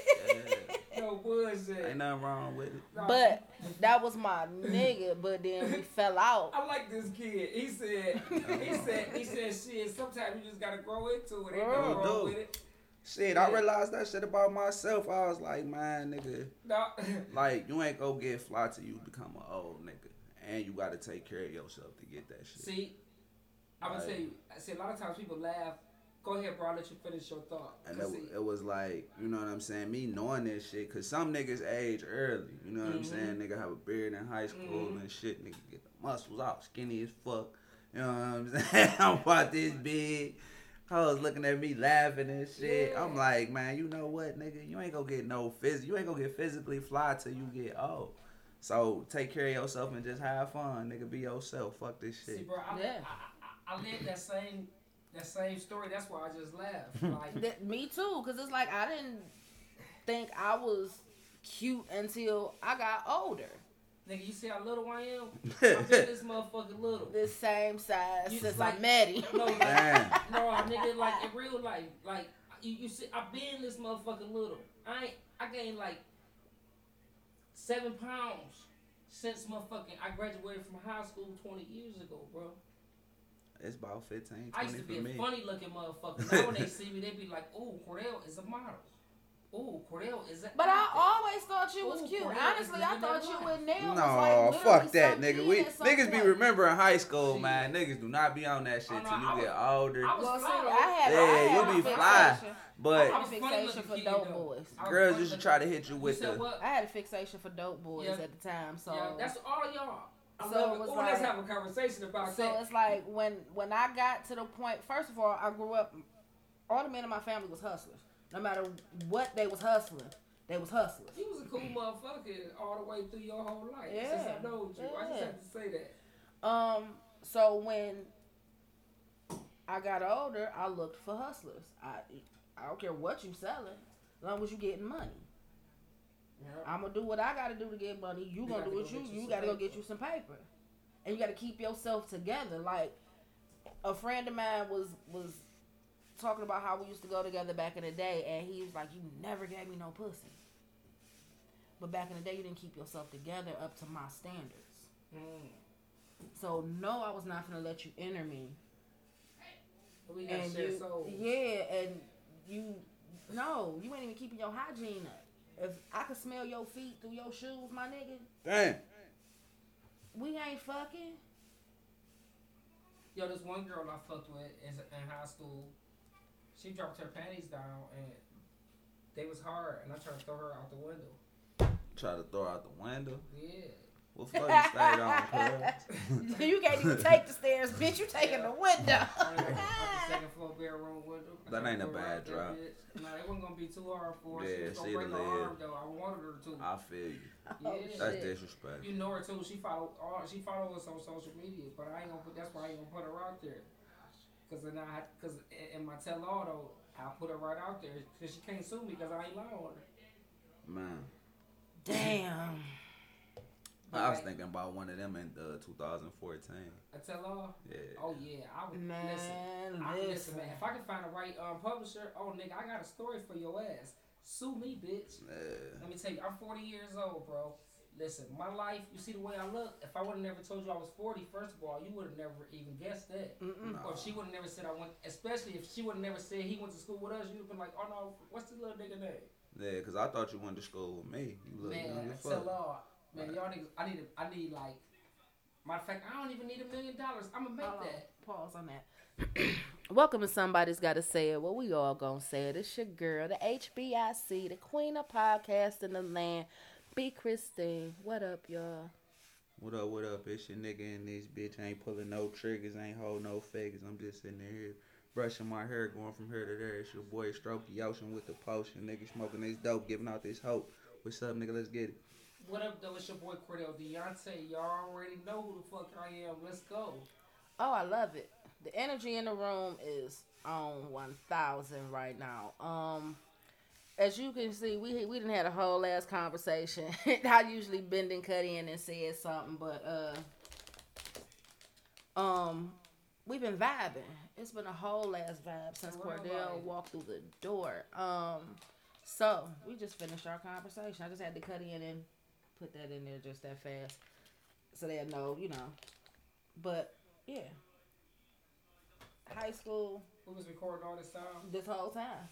Yeah. No bullshit. Ain't nothing wrong with it. But that was my nigga, but then we fell out. I like this kid. He said, he oh. said, he said, shit. Sometimes you just gotta grow into it. Ain't nothing Oh, wrong dude. with it. Shit, I realized that shit about myself. I was like, man, nigga, No. like you ain't gonna get fly till you become an old nigga, and you gotta take care of yourself to get that shit. See, I'm gonna tell you. I see a lot of times people laugh. Go ahead, bro. I'll let you finish your thought. And 'Cause it, see, it was like, you know what I'm saying? Me knowing this shit, cause some niggas age early. You know what I'm Mhm. saying? Nigga have a beard in high school Mhm. and shit. Nigga get the muscles out, skinny as fuck. You know what I'm saying? I'm about this big. I was looking at me laughing and shit. Yeah. I'm like, man, you know what, nigga? You ain't gonna get no phys. You ain't gonna get physically fly till you get old. So take care of yourself and just have fun, nigga. Be yourself. Fuck this see, shit. bro. I, Yeah. I, I, I lived that same, that same story. That's why I just laughed. Like, That, me too, because it's like I didn't think I was cute until I got older. nigga, you see how little I am? I've been this motherfucker little. The same size You since like- I met him. No, like, Damn. no, nigga, like in real life, like you, you see, I've been this motherfucker little. I ain't, I gained like seven pounds since motherfucking I graduated from high school twenty years ago, bro. It's about 15, 20 I used to be for a me. funny looking motherfucker. Now when they see me, they be like, "Ooh, Cordell is a model. Ooh, Cordell is a." But I always thought you was Ooh, cute. Cordell Honestly, I thought you life. and Nail No, like fuck that, nigga. We niggas be remembering high school, Shit. man. Niggas do not be on that shit Oh, no, till I you get was- older. I was Well, see, fly, though. I had, Yeah, I had you a be fixation. fly. I But had a was funny fixation for dope though. boys. Girls funny used to try to hit you You with said the. what? I had a fixation for dope boys Yeah. at the time, so yeah, that's all y'all. I So love it it. was Ooh, let's have a conversation about So that. it's like when when I got to the point. First of all, I grew up. All the men in my family was hustlers. No matter what they was hustling, they was hustlers. You was a cool motherfucker all the way through your whole life. Yeah. Since I know you. I just have to say that. Um. So when I got older, I looked for hustlers. I I don't care what you selling, as long as you getting money. Yeah. I'm gonna do what I gotta do to get money. You, You gonna do what go you you gotta go get you some paper, and you gotta keep yourself together. Like a friend of mine was was talking about how we used to go together back in the day, and he was like, "You never gave me no pussy." But back in the day, you didn't keep yourself together up to my standards. Mm. So no, I was not gonna let you enter me. We And you, souls. yeah, and you, no, you ain't even keeping your hygiene up. If I could smell your feet through your shoes, my nigga, Damn. we ain't fucking. Yo, this one girl I fucked with is in high school. She dropped her panties down and they was hard, and I tried to throw her out the window. Try to throw out the window. Yeah. What floor you stayed on, cuz? you can't even take the stairs, bitch. You taking the window. Out the second floor bedroom window. I That ain't a bad out drop. bitch. Nah, it wasn't gonna be too hard for her. Yeah, she was gonna she'd break her arm though. I wanted her to. I feel you. Oh, Yeah. That's shit. disrespect. You know her too. She follow all. She follow us on social media, but I ain't gonna put. That's why I ain't gonna put her out there. Cause then I, cause in in my tell all though, I'll put her right out there. Cause she can't sue me because I ain't lying on her. Man. Damn. I was Like, thinking about one of them in uh, 2014. I tell all. Yeah. Oh yeah, I would listen. Man, I, listen. listen, man. If I can find the right um, publisher, oh nigga, I got a story for your ass. Sue me, bitch. Yeah. Let me tell you, I'm 40 years old, bro. Listen, my life, you see the way I look. If I would have never told you I was 40, first of all, you would have never even guessed that. Mm-mm. No. Or if she would have never said I went, especially if she would have never said he went to school with us, you'd have been like, oh no, what's the little nigga name? Yeah, cause I thought you went to school with me. You look young Man, as so fuck. Lord, man, y'all niggas, I need, a, I need like, matter of fact, I don't even need a million dollars. I'm gonna make Hold on. that. Pause on that. Welcome to Somebody's Gotta Say It. Well, we all gonna say it. It's your girl, the HBIC, the queen of podcast in the land. B. Christine. What up, y'all? What up, what up? It's your nigga in this bitch. Ain't pulling no triggers, ain't holding no figures. I'm just sitting here brushing my hair, going from here to there. It's your boy Strokey Ocean with the potion. Nigga smoking this dope, giving out this hope. What's up, nigga? Let's get it. What up, though? It's your boy Cordell Deontay. Y'all already know who the fuck I am. Let's go. Oh, I love it. The energy in the room is on 1000 right now. Um, as you can see, we we didn't had a whole ass conversation. I usually bend and cut in and said something, but uh, um, we've been vibing. It's been a whole ass vibe since Cordell walked through the door. Um, so we just finished our conversation. I just had to cut in and put that in there just that fast, so they'll know, you know. But yeah, high school We was recording all this time. this whole time.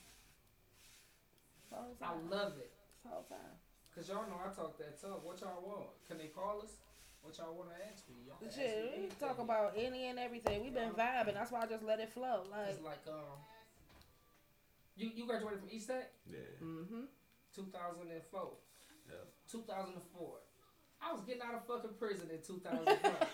This whole I love it. This whole time. Cause y'all know I talk that tough. What y'all want? Can they call us? What y'all want to ask me? Y'all can ask me we can talk about any and everything. We've been vibing. That's why I just let it flow. Like, It's like um, you you graduated from East Tech, Yeah. mm-hmm. 2004. Yeah. 2004. I was getting out of fucking prison in 2004.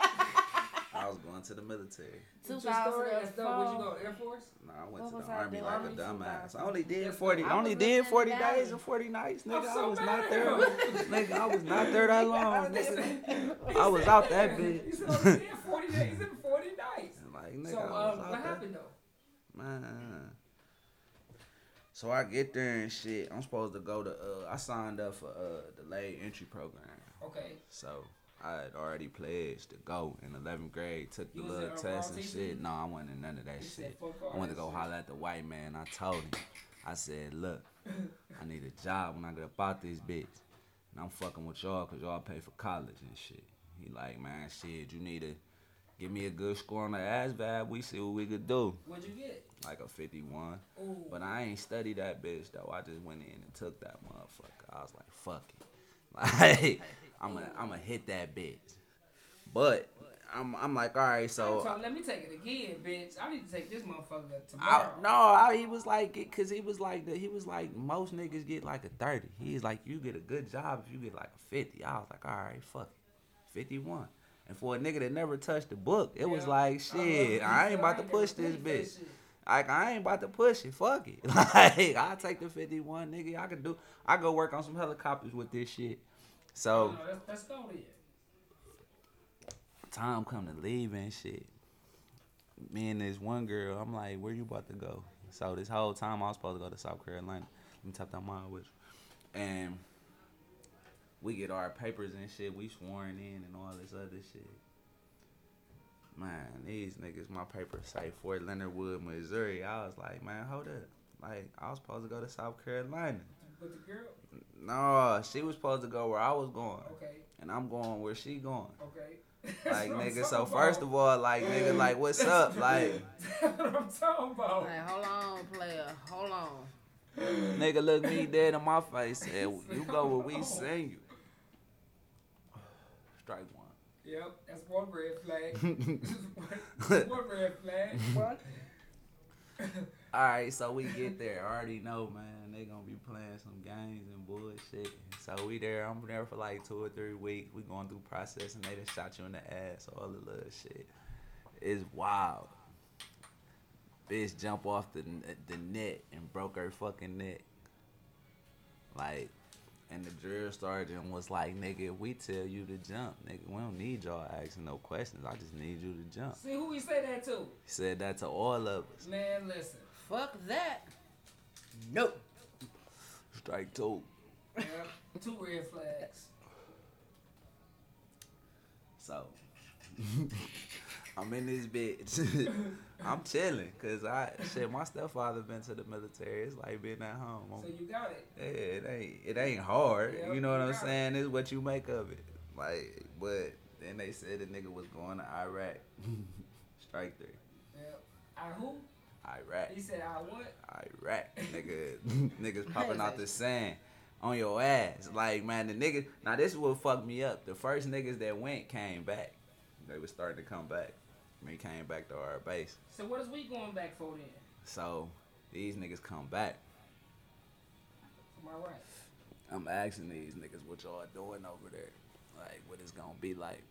I was going to the military. True story. That's dope. Where'd you 2004. go? Air Force. Nah, I went What to the army doing? like a dumbass. I only did forty. I I only did forty the days valley. and forty nights, I'm nigga. I was mad not there. nigga, I was not there that long. I was out that bitch. He said, "Oh, yeah, 40 days and 40 nights." Like nigga, So, I was um, out what there. happened though? Man. So I get there and shit. I'm supposed to go to. Uh, I signed up for uh delayed entry program. Okay. So I had already pledged to go in 11th grade. Took the You was little test and shit. No, I wasn't in none of that said, shit. I went to go shit." holler at the white man. I told him. I said, look, I need a job when I get up out this bitch. And I'm fucking with y'all because y'all pay for college and shit. He like, man, shit, you need to give me a good score on the ASVAB. We see what we could do. What'd you get? Like a 51. Ooh. But I ain't studied that bitch though. I just went in and took that motherfucker. I was like, fuck it. Like, I'm gonna I'm gonna hit that bitch. But I'm I'm like, all right, So let me take it again, bitch. I need to take this motherfucker I, tomorrow. no, I, he was like, cause he was like, the, he was like, most niggas get like a thirty. He's like, you get a good job if you get like a fifty. I was like, all right, fuck it, fifty one. And for a nigga that never touched the book, it was like, shit, love I ain't about to push this bitch. Like I ain't about to push it. Fuck it. Like I take the fifty one, nigga. I could do. I go work on some helicopters with this shit. So no, let's, let's time come to leave and shit. Me and this one girl, I'm like, where you about to go? So this whole time I was supposed to go to South Carolina. Let me tap that mile with you. And we get our papers and shit. We sworn in and all this other shit. Man, these niggas, my paper say Fort Leonard Wood, Missouri. I was like, man, hold up. Like, I was supposed to go to South Carolina. With the girl? No, she was supposed to go where I was going. Okay, And I'm going where she going. okay. Like nigga, so first of all, like nigga, like what's up? Like That's what I'm talking about. Hey, hold on, player. Hold on. nigga look me dead in my face and You go where we send you. Strike one. Yep, that's one red flag. That's one red flag. What? Alright, so we get there. I already know, man, they gonna be playing some games and bullshit. So we there, I'm there for like two or three weeks. We going through process, and they just shot you in the ass, all the little shit. It's wild. Bitch jump off the the net and broke her fucking neck. Like, and the drill sergeant was like, nigga, if we tell you to jump, nigga, we don't need y'all asking no questions. I just need you to jump. See who we say that to? He said that to all of us. Man, listen. Fuck that. Nope. Strike two. Yep, two red flags. So I'm in this bitch. I'm chilling, cause I shit. My stepfather been to the military. It's like being at home. I'm- So you got it. yeah, it ain't it ain't hard. Yeah, you know what you I'm got it. saying? It's what you make of it. Like, but then they said the nigga was going to Iraq. Strike three. Yep. I who? Iraq. He said, I what? Iraq, nigga, niggas popping out the sand on your ass. Like, man, the niggas. Now this is what fucked me up. The first niggas that went came back. They was starting to come back. We came back to our base. So what is we going back for then? So these niggas come back. Am I right? I'm asking these niggas what y'all doing over there. Like, what it's gonna be like.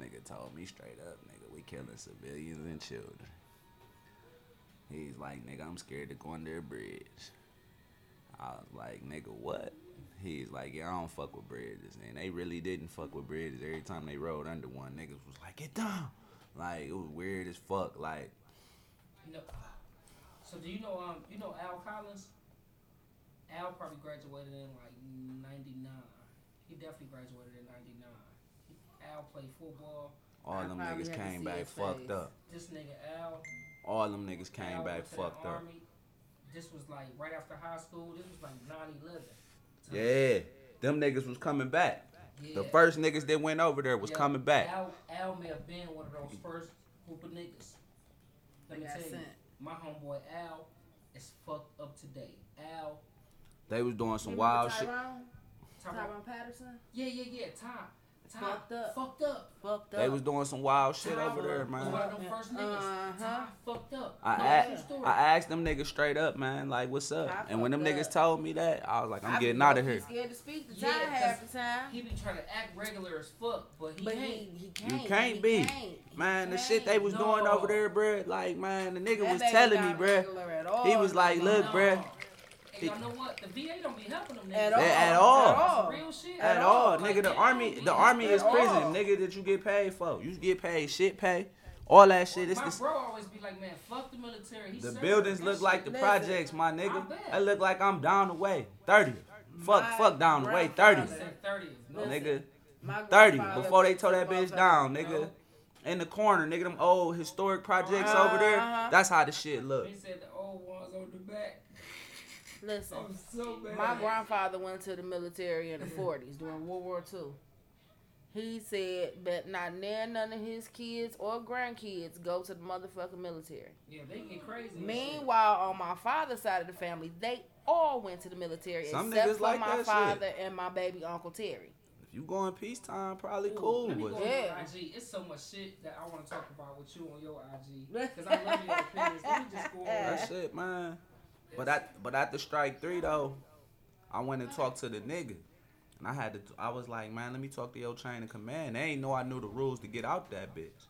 Nigga told me straight up, nigga, we killing civilians and children. He's like, nigga, I'm scared to go under a bridge. I was like, nigga, what? He's like, yeah, I don't fuck with bridges. And they really didn't fuck with bridges. Every time they rode under one, niggas was like, get down. Like, it was weird as fuck. Like, No. So do you know um you know Al Collins? Al probably graduated in like '99. He definitely graduated in '99. Al played football. all I them niggas came see back fucked up. This nigga Al. All them niggas came Al back went to the fucked up. Army. This was like right after high school. This was like 9/11. So- Yeah, them niggas was coming back. Yeah. The first niggas that went over there was Yeah, coming back. Al, Al may have been one of those first group of niggas. Let me They got tell you, my homeboy Al is fucked up today. Al, They was doing some You wild remember shit. Tyrone? Tyrone, Tyrone Patterson? yeah, yeah, yeah, Ty, Ty, Fucked up. fucked up. Fucked up. They was doing some wild shit Ty over there, man. One of them first niggas. Uh-huh. Fucked up. I no, asked, story. I asked them niggas straight up, man, like, what's up? I And when them fucked niggas told me that, I was like, I'm I getting out of low-key here. scared to speak to Yeah, Ty half 'cause the time. he be trying to act regular as fuck, but he but can't. he, he can't. can't he be. Can't. Man, the can't. shit they was doing over there, bruh, like, man, the nigga That was telling me, not bruh. regular at all He was like, look, more. bruh. And y'all know what? The VA don't be helping them niggas. At all. At all. At all. Real shit. At At all, all. nigga. The army, the army is At prison, all. nigga. That you get paid for. You get paid shit pay, all that shit. It's My the bro always be like, man, fuck the military. He The buildings look shit. like the Listen, projects, my nigga. I bet. They look like I'm down the way. 30. Fuck, My fuck down the way. 30. 30. No, Nigga. 30. Before they went tore that bitch down, nigga. No. In the corner, nigga, them old historic projects over there. Uh-huh. That's how the shit look. He said the old ones on the back. Listen, I'm so bad. my grandfather went to the military in the mm-hmm. 40s during World War II. He said that not near none of his kids or grandkids go to the motherfucking military. Yeah, they get crazy. Meanwhile, on my father's side of the family, they all went to the military Some except for like my that shit. father and my baby uncle Terry. If you going peacetime, probably Ooh, cool. Let me But go Yeah. IG. It's so much shit that I want to talk about with you on your IG. Because I love your opinions. Let me just go on. that shit, man. But at but the strike three though, I went and talked to the nigga, and I had to. I was like, man, let me talk to your chain of command. They ain't know I knew the rules to get out that bitch.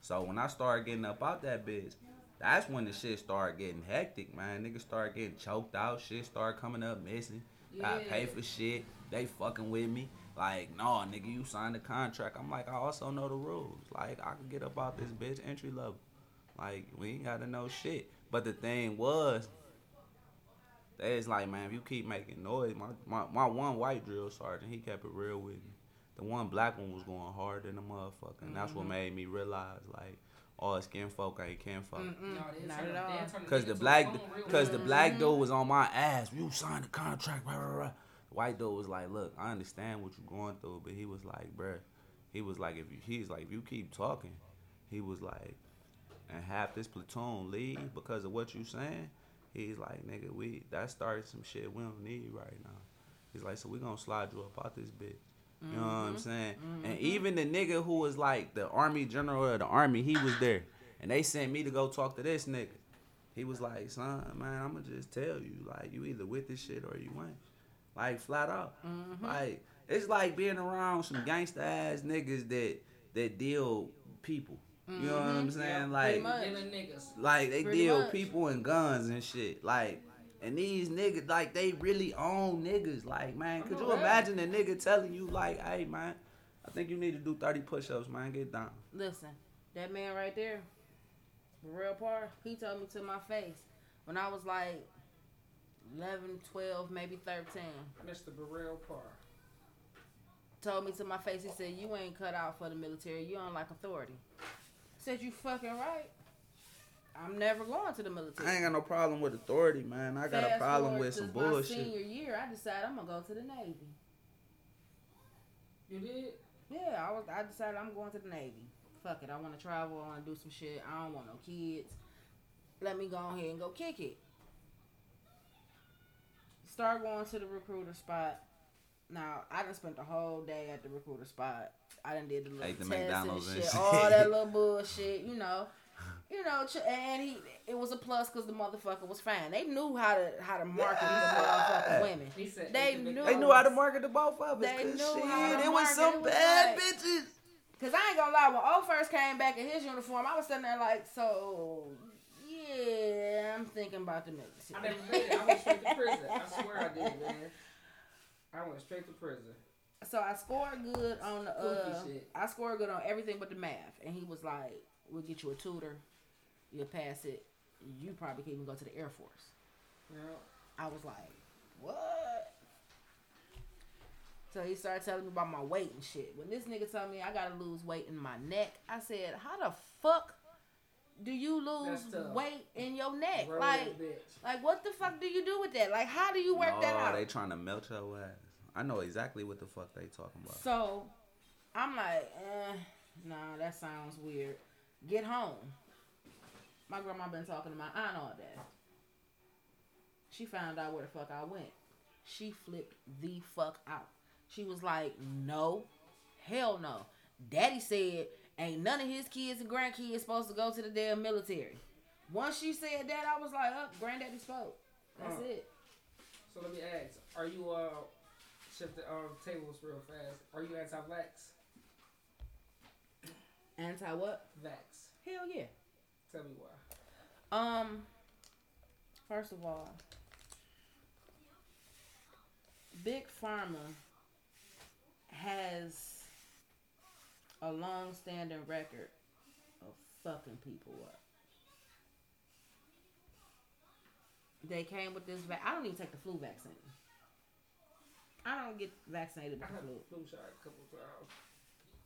So when I started getting up out that bitch, that's when the shit started getting hectic, man. Niggas started getting choked out. Shit started coming up missing. Got Yeah. paid for shit. They fucking with me. Like, no, nigga, you signed the contract. I'm like, I also know the rules. Like, I can get up out this bitch entry level. Like, we ain't gotta know shit. But the thing was, they was like, man, if you keep making noise, my, my, my one white drill sergeant, he kept it real with me. The one black one was going harder than a motherfucker. And that's what mm-hmm. made me realize, like, all skin folk ain't kin folk. Mm-mm. No, not turn at the- all. Cause the black, phone cause the black dude mm-hmm. was on my ass. You signed the contract, rah, rah, rah. The white dude was like, look, I understand what you're going through, but he was like, bruh, he was like, if you, he's like, if you keep talking, he was like, and half this platoon leave because of what you saying, he's like, nigga, we that started some shit we don't need right now. He's like, so we gonna slide you up out this bitch. You know what I'm mm-hmm. saying? And mm-hmm. even the nigga who was like the army general of the army, he was there. And they sent me to go talk to this nigga. He was like, son, man, I'ma just tell you, like, you either with this shit or you ain't. Like flat out. Mm-hmm. Like, it's like being around some gangsta ass niggas that that deal people. Mm-hmm. You know what I'm saying? Like much. Like they Pretty deal much. people and guns and shit. Like, and these niggas, like they really own niggas. Like, man, could you oh, imagine a nigga telling you, like, hey, man, I think you need to do 30 push-ups, man. Get down. Listen, that man right there, the real part, he told me to my face when I was like 11, 12, maybe 13. Mr. Burrell Parr. Told me to my face, he said, You ain't cut out for the military. You don't like authority. Said, You fucking right. I'm never going to the military. I ain't got no problem with authority, man. I got a Fast problem forward with to some My bullshit. senior year, I decided I'm gonna go to the Navy. You did? Yeah, I was. I decided I'm going to the Navy. Fuck it, I want to travel. I want to do some shit. I don't want no kids. let me go ahead and go kick it. Start going to the recruiter spot. Now I done spent the whole day at the recruiter spot. I done did the little Ate the tests McDonald's and and shit, shit. all that little bullshit, you know. You know, and he it was a plus because the motherfucker was fine. They knew how to how to market Yeah. the motherfucking women. He said They knew- They knew how to market the both of us. They 'cause knew shit, how to it was some It was bad like- bitches. Cause I ain't gonna lie, when O first came back in his uniform, I was sitting there like, so yeah, I'm thinking about the niggas. I never made it. I went straight to prison. I swear I did, man. I went straight to prison. So I scored good on the uh, shit. I scored good on everything but the math, and he was like, "We'll get you a tutor, you'll pass it. You probably can even go to the Air Force." You? I was like, "What?" So he started telling me about my weight and shit. When this nigga told me I gotta lose weight in my neck, I said, "How the fuck do you lose weight in your neck? Roll like, bitch. like what the fuck do you do with that? Like, how do you work that no, out?" they trying to melt your ass. I know exactly what the fuck they talking about. So I'm like, eh, nah, that sounds weird. Get home. My grandma been talking to my aunt all day. She found out where the fuck I went. She flipped the fuck out. She was like, no, hell no. Daddy said ain't none of his kids and grandkids supposed to go to the damn military. Once she said that, I was like, oh, granddaddy spoke. That's Huh. it. So let me ask: Are you uh shift the um, tables real fast? Are you anti-vax? Anti what? Vax. Hell yeah. Tell me why. Um, first of all, Big Pharma has a long-standing record of fucking people up. They came with this vac. I don't even take the flu vaccine. I don't get vaccinated I with the had flu. flu shot a couple times.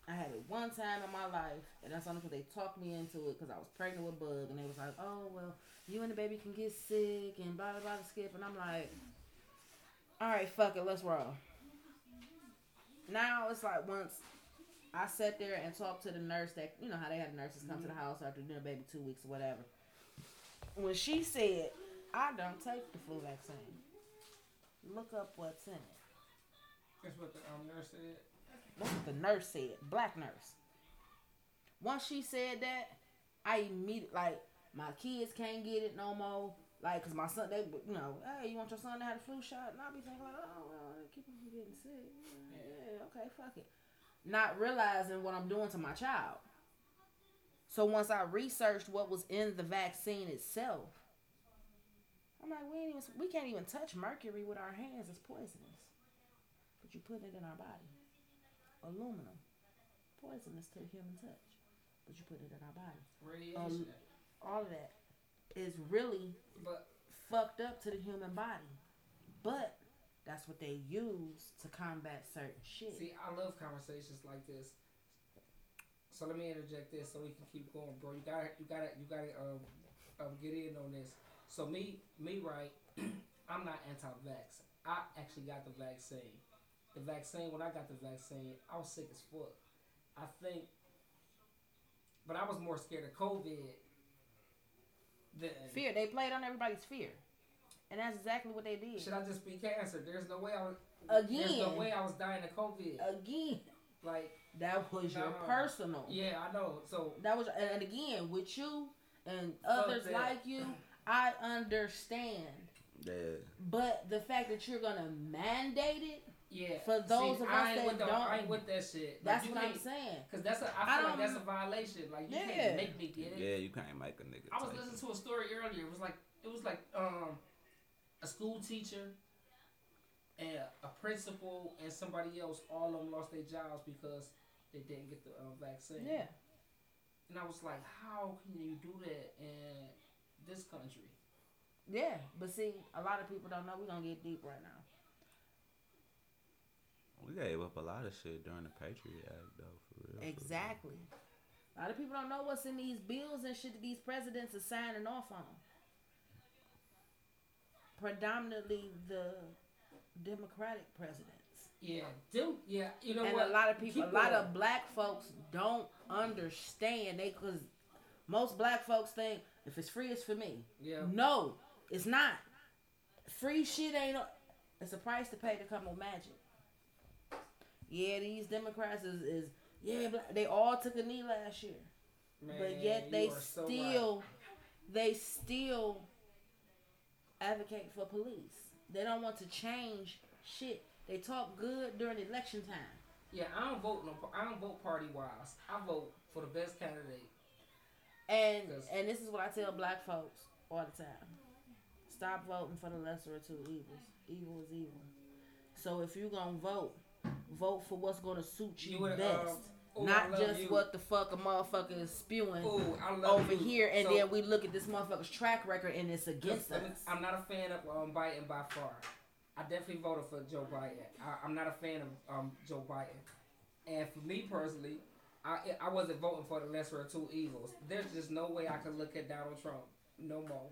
I had it one time in my life, and that's only because they talked me into it because I was pregnant with bug, and they was like, "Oh well, you and the baby can get sick and blah blah blah." Skip, and I'm like, "All right, fuck it, let's roll." Now it's like once I sat there and talked to the nurse that you know how they have nurses come to the mm-hmm. house after their baby two weeks or whatever. When she said, "I don't take the flu vaccine," look up what's in it. That's what the um, nurse said. That's what the nurse said. Black nurse. Once she said that, I immediately like my kids can't get it no more. Like, cause my son, they, you know, hey, you want your son to have a flu shot? And I'll be thinking like, oh well, keep him from getting sick. Yeah, okay, fuck it. Not realizing what I'm doing to my child. So once I researched what was in the vaccine itself, I'm like, we ain't even, we can't even touch mercury with our hands. It's poisonous. But you put it in our body aluminum, poisonous to the human touch, but you put it in our body. Radiation. All of that is really but fucked up to the human body, but that's what they use to combat certain shit. see, I love conversations like this. So let me interject this so we can keep going, bro. You gotta, you gotta, you gotta um, um get in on this. So me, me, right? I'm not anti-vax. I actually got the vaccine. The vaccine. When I got the vaccine, I was sick as fuck. I think, but I was more scared of COVID. Than, fear. They played on everybody's fear, and that's exactly what they did. Should I just be cancer? There's no way I was. There's no way I was dying of COVID. Again, Like, that was your No. personal. yeah, I know. So That was, and again, with you and others that. like you, I understand. Yeah. But the fact that you're gonna mandate it, yeah. For those See, of I us ain't that with the, I don't- ain't with that shit. that's like, what you I'm saying. Cause that's a, I I feel like that's a violation. Like you Yeah. can't make me get it. Yeah, you can't make a nigga. I was listening it. to a story earlier. It was like it was like um a school teacher and a principal and somebody else. All of them lost their jobs because they didn't get the uh, vaccine. Yeah. And I was like, how can you do that in this country? Yeah, but see, a lot of people don't know. We're gonna get deep right now. We gave up a lot of shit during the Patriot Act, though. For real. for real. Exactly. A lot of people don't know what's in these bills and shit that these presidents are signing off on. Predominantly the Democratic presidents. Yeah, them. Yeah, you know and what? a lot of people, Keep a lot going. of black folks don't understand. They cause Most black folks think if it's free, it's for me. Yeah. No, it's not. Free shit ain't. A, it's a price to pay to come with magic. Yeah, these Democrats is, is yeah, black, they all took a knee last year, but yet they so right. still, they still advocate for police. They don't want to change shit. They talk good during election time. Yeah, I don't vote no. I don't vote party wise. I vote for the best candidate. And and this is what I tell black folks all the time. Stop voting for the lesser of two evils. Evil is evil. So if you're gonna vote, vote for what's gonna suit you, You would, best. um, ooh, Not just you. what the fuck a motherfucker is spewing Ooh, over you. here and So- then we look at this motherfucker's track record and it's against Let me- us. I'm not a fan of um, Biden by far. I definitely voted for Joe Biden. I, I'm not a fan of um, Joe Biden. And for me personally, I I wasn't voting for the lesser of two evils. There's just no way I could look at Donald Trump no more.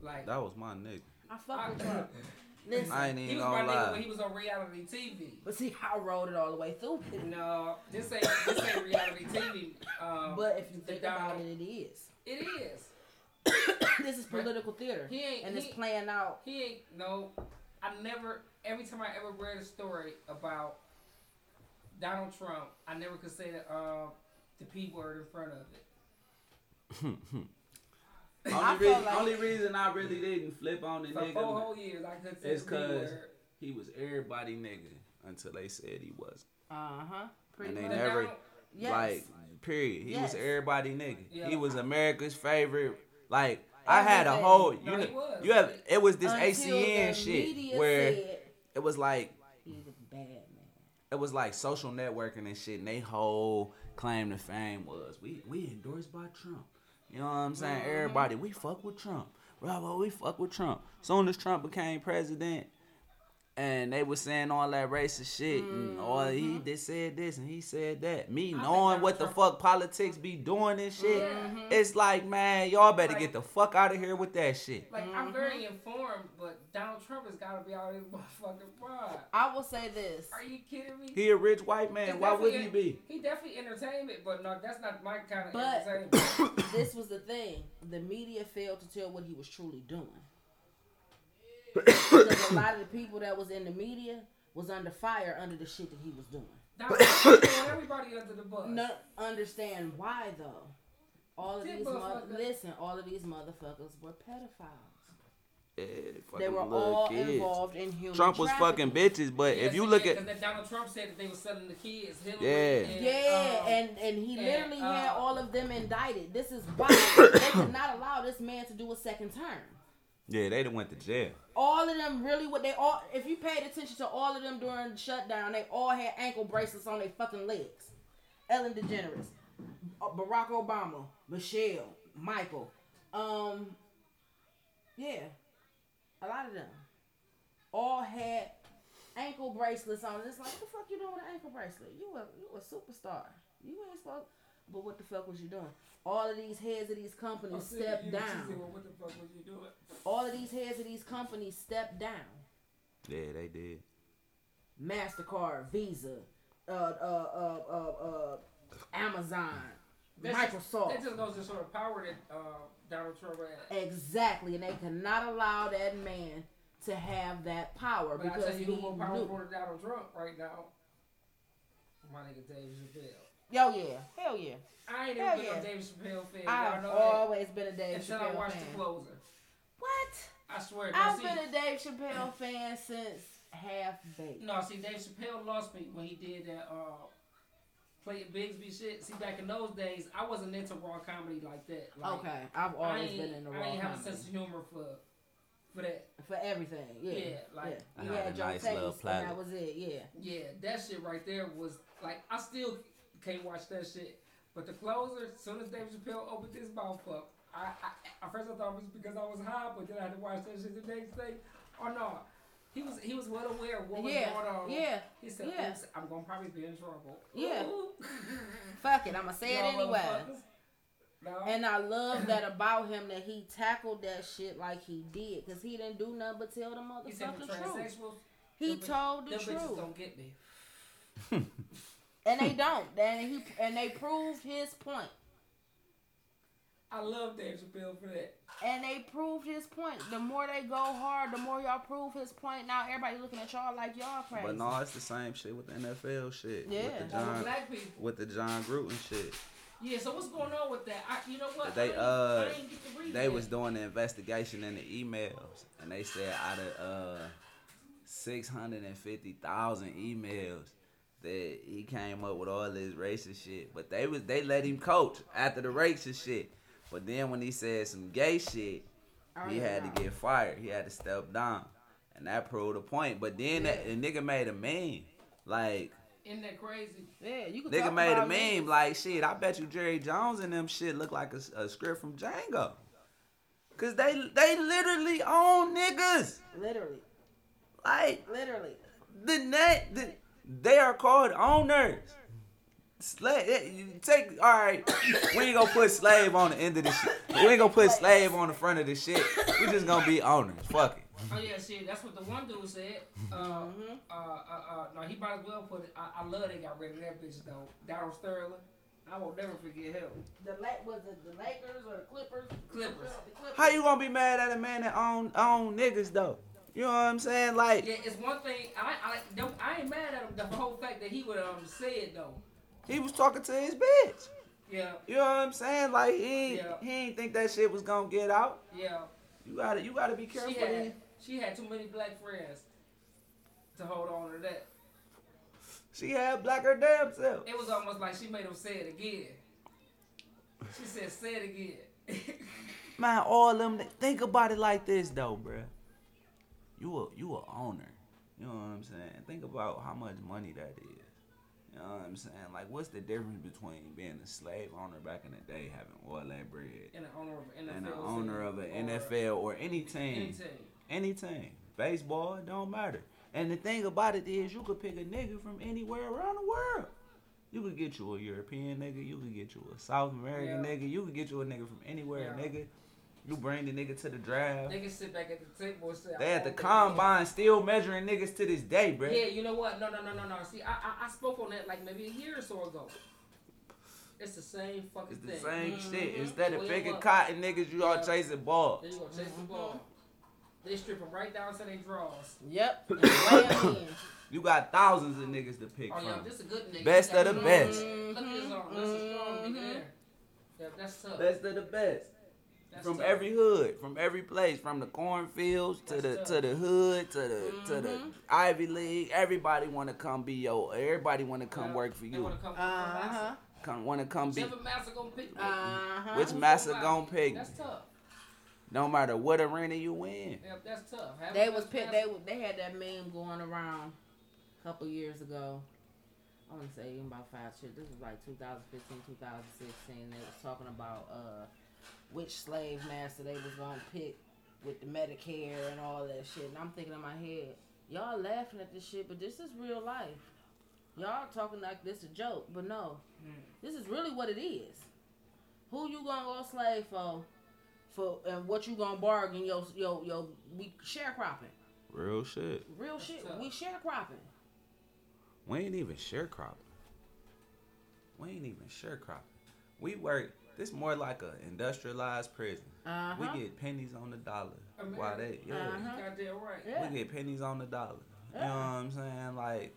Like That was my nigga. I fuck with Trump. Listen, I ain't he was my gonna nigga when he was on reality TV. but see, I rode it all the way through. No, this ain't this ain't reality TV. Um, But if you think about it, it is. it is. this is political theater, He ain't. and it's playing out. He ain't no. I never. Every time I ever read a story about Donald Trump, I never could say the uh, the p word in front of it. I Only, felt reason, like- only reason I really didn't flip on the For four nigga whole years, I could say is cause he was everybody nigga until they said he wasn't. Uh huh. And they much. Never- now- Yes. Like, period. He Yes. was everybody nigga. Yeah. He was America's favorite. Like, I had a whole you No, know was. you have it was this Until ACN shit where said it was like he's a bad man. it was like social networking and shit, and they whole claim to fame was we we endorsed by Trump. You know what I'm saying? Mm-hmm. Everybody, we fuck with Trump. Bravo, we fuck with Trump. Soon as Trump became president, and they was saying all that racist shit, and all he Mm-hmm. did said this and he said that. Me think knowing what the Trump- fuck politics be doing and shit, Mm-hmm. it's like man, y'all better Like- get the fuck out of here with that shit. Like I'm very informed, but Donald Trump has got to be out of his motherfucking pride. I will say this. Are you kidding me? He a rich white man. It's Why wouldn't he be? He definitely entertainment, but no, that's not my kind of But- entertainment. this was the thing. The media failed to tell what he was truly doing. Because a lot of the people that was in the media was under fire under the shit that he was doing. Donald Trump throwing everybody under the bus. No, understand why though. All of That these mo- motherfucker- listen, all of these motherfuckers were pedophiles. Yeah, they were all kids. involved in human Trump was fucking bitches, but Yeah, if you look yeah, at 'cause that Donald Trump said that they were selling the kids. Hillary Yeah. and, Yeah, um, and and he and, literally had uh, all of them indicted. This is why they could not allow this man to do a second term. Yeah, they done went to jail. all of them really what they all if you paid attention to all of them during the shutdown they all had ankle bracelets on their fucking legs. Ellen degeneres uh, barack obama michelle michael um yeah a lot of them. All had ankle bracelets on. It's like what the fuck you doing with an ankle bracelet? You a you a superstar. You ain't supposed but what the fuck was you doing all of these heads of these companies see, stepped you- down said, well, what the fuck was you doing? all of these heads of these companies stepped down. Yeah, they did. Mastercard, Visa, uh, uh, uh, uh, uh, Amazon, That's Microsoft. Just, that just goes to sort of power that uh, Donald Trump had. exactly, and they cannot allow that man to have that power But I because tell he you who more knew. powerful than Donald Trump right now. My nigga Dave Chappelle. Yo, yeah, hell yeah. I ain't Hell even been yeah. a Dave Chappelle fan. I've Y'all know always been a that. Dave Until I Chappelle watched fan. The Closer. What? I swear. I've see, been a Dave Chappelle fan since half baked. no, see, Dave Chappelle lost me when he did that uh, Clayton Bigsby shit. See, back in those days, I wasn't into raw comedy like that. Like, Okay, I've always been in the raw comedy. I raw ain't have a sense of humor for for that. for everything. Yeah, Yeah, like- yeah. I you had had a your nice taste, little and that was it. Yeah. Yeah, that shit right there was like I still can't watch that shit. But the closer, as soon as Dave Chappelle opened his mouth up, I, I at first I thought it was because I was high, but then I had to watch that shit the next day. Oh no, he was he was well aware of what was Yeah, going on. yeah, He said, yeah. I'm gonna probably be in trouble." Yeah. Fuck it, I'ma say it Y'all anyway. No. And I love that about him that he tackled that shit like he did, cause he didn't do nothing but tell the he said motherfucker the truth. He told the truth, don't get me. and they don't. And he and they proved his point. I love Dave Chappelle for that. And they proved his point. The more they go hard, the more y'all prove his point. Now everybody looking at y'all like y'all crazy. But no, it's the same shit with the NFL shit. Yeah. With the Jon, black people. with the Jon Gruden shit. Yeah, so what's going on with that? I, you know what? They, I ain't- uh, I ain't get to read They that. was doing the investigation in the emails, and they said out of uh six hundred and fifty thousand emails that he came up with all this racist shit. But they was they let him coach after the racist shit. But then when he said some gay shit, Oh, he had no. to get fired. He had to step down, and that proved a point. But then that, the nigga made a meme, like Isn't that crazy? Yeah, you can nigga talk made a meme, niggas. like shit. I bet you Jerry Jones and them shit look like a, a script from Django. Cause they they literally own niggas. Literally, Like literally. the net, the, they are called owners. Slave, take all right. We ain't gonna put slave on the end of this shit. We ain't gonna put slave on the front of this shit. We just gonna be owners. Fuck it. Oh yeah, shit. That's what the one dude said. Uh, Mm-hmm. uh, uh, uh, no, he might as well put it. I, I love they got rid of that bitch though. Darryl Sterling. I will never forget him. The La- was it the Lakers or the Clippers? Clippers. The Clippers. How you gonna be mad at a man that own own niggas though? You know what I'm saying? Like Yeah, it's one thing. I I don't, I ain't mad at him. The whole fact that he would um say it though. he was talking to his bitch. Yeah, You know what I'm saying? Like he ain't, Yeah. he ain't think that shit was gonna get out. yeah. You gotta you gotta be careful. She had she had too many black friends to hold on to that. She had black her damn self. It was almost like she made him say it again. She said, "Say it again." Man, all them think about it like this though, bruh. You a you a owner. You know what I'm saying? Think about how much money that is. You know what I'm saying? Like what's the difference between being a slave owner back in the day, having all that bread, and the owner of an NFL. and an owner of an or NFL or any team, team. any team, baseball, it don't matter. And the thing about it is, you could pick a nigga from anywhere around the world. You could get you a European nigga, you could get you a South American Yeah. nigga, you could get you a nigga from anywhere, Yeah. nigga. You bring the nigga to the draft. They can sit back at the table and say, They at the "Oh, combine still measuring niggas to this day, bruh. Yeah, you know what? No, no, no, no, no. See, I, I, I spoke on that like maybe a year or so ago. It's the same fucking It's the thing. same Mhm. shit. Instead of Well, picking look. cotton niggas, you all chasing ball. There you go, chase the ball. They strip them right down to their drawers. Yep. and lay 'em in. You got thousands of niggas to pick Oh yeah, from. this is a good nigga. Best of the some- best. Look at this arm. That's a strong nigga there. Yeah, that's tough. Best of the best. That's from tough. every hood, from every place, from the cornfields to the That's to the hood to the to the Mhm. Ivy League. Everybody want to come be your. Everybody want to come Yeah, work for you. wanna come Uh from huh. Come want to come be. Whichever master gonna pick me. Uh huh. Which master gonna pick? That's tough. No matter what arena you win. Yeah, that's tough. Having They was best picked. master- They they had that meme going around a couple years ago. I want to say even about five shit. This was like 2015, 2016. They was talking about uh, which slave master they was gonna pick with the Medicare and all that shit. And I'm thinking in my head, y'all laughing at this shit, but this is real life. Y'all talking like this a joke, but no, Mm. this is really what it is. Who you gonna go slave for? For and what you gonna bargain? Yo, yo, yo. We sharecropping. Real shit. Real That's shit. tough. We sharecropping. We ain't even sharecropping. We ain't even sharecropping. We work. This more like a industrialized prison. Uh huh. We get pennies on the dollar. Why they? Yeah. Uh-huh. You goddamn right. Yeah. We get pennies on the dollar. You know what I'm saying? Like,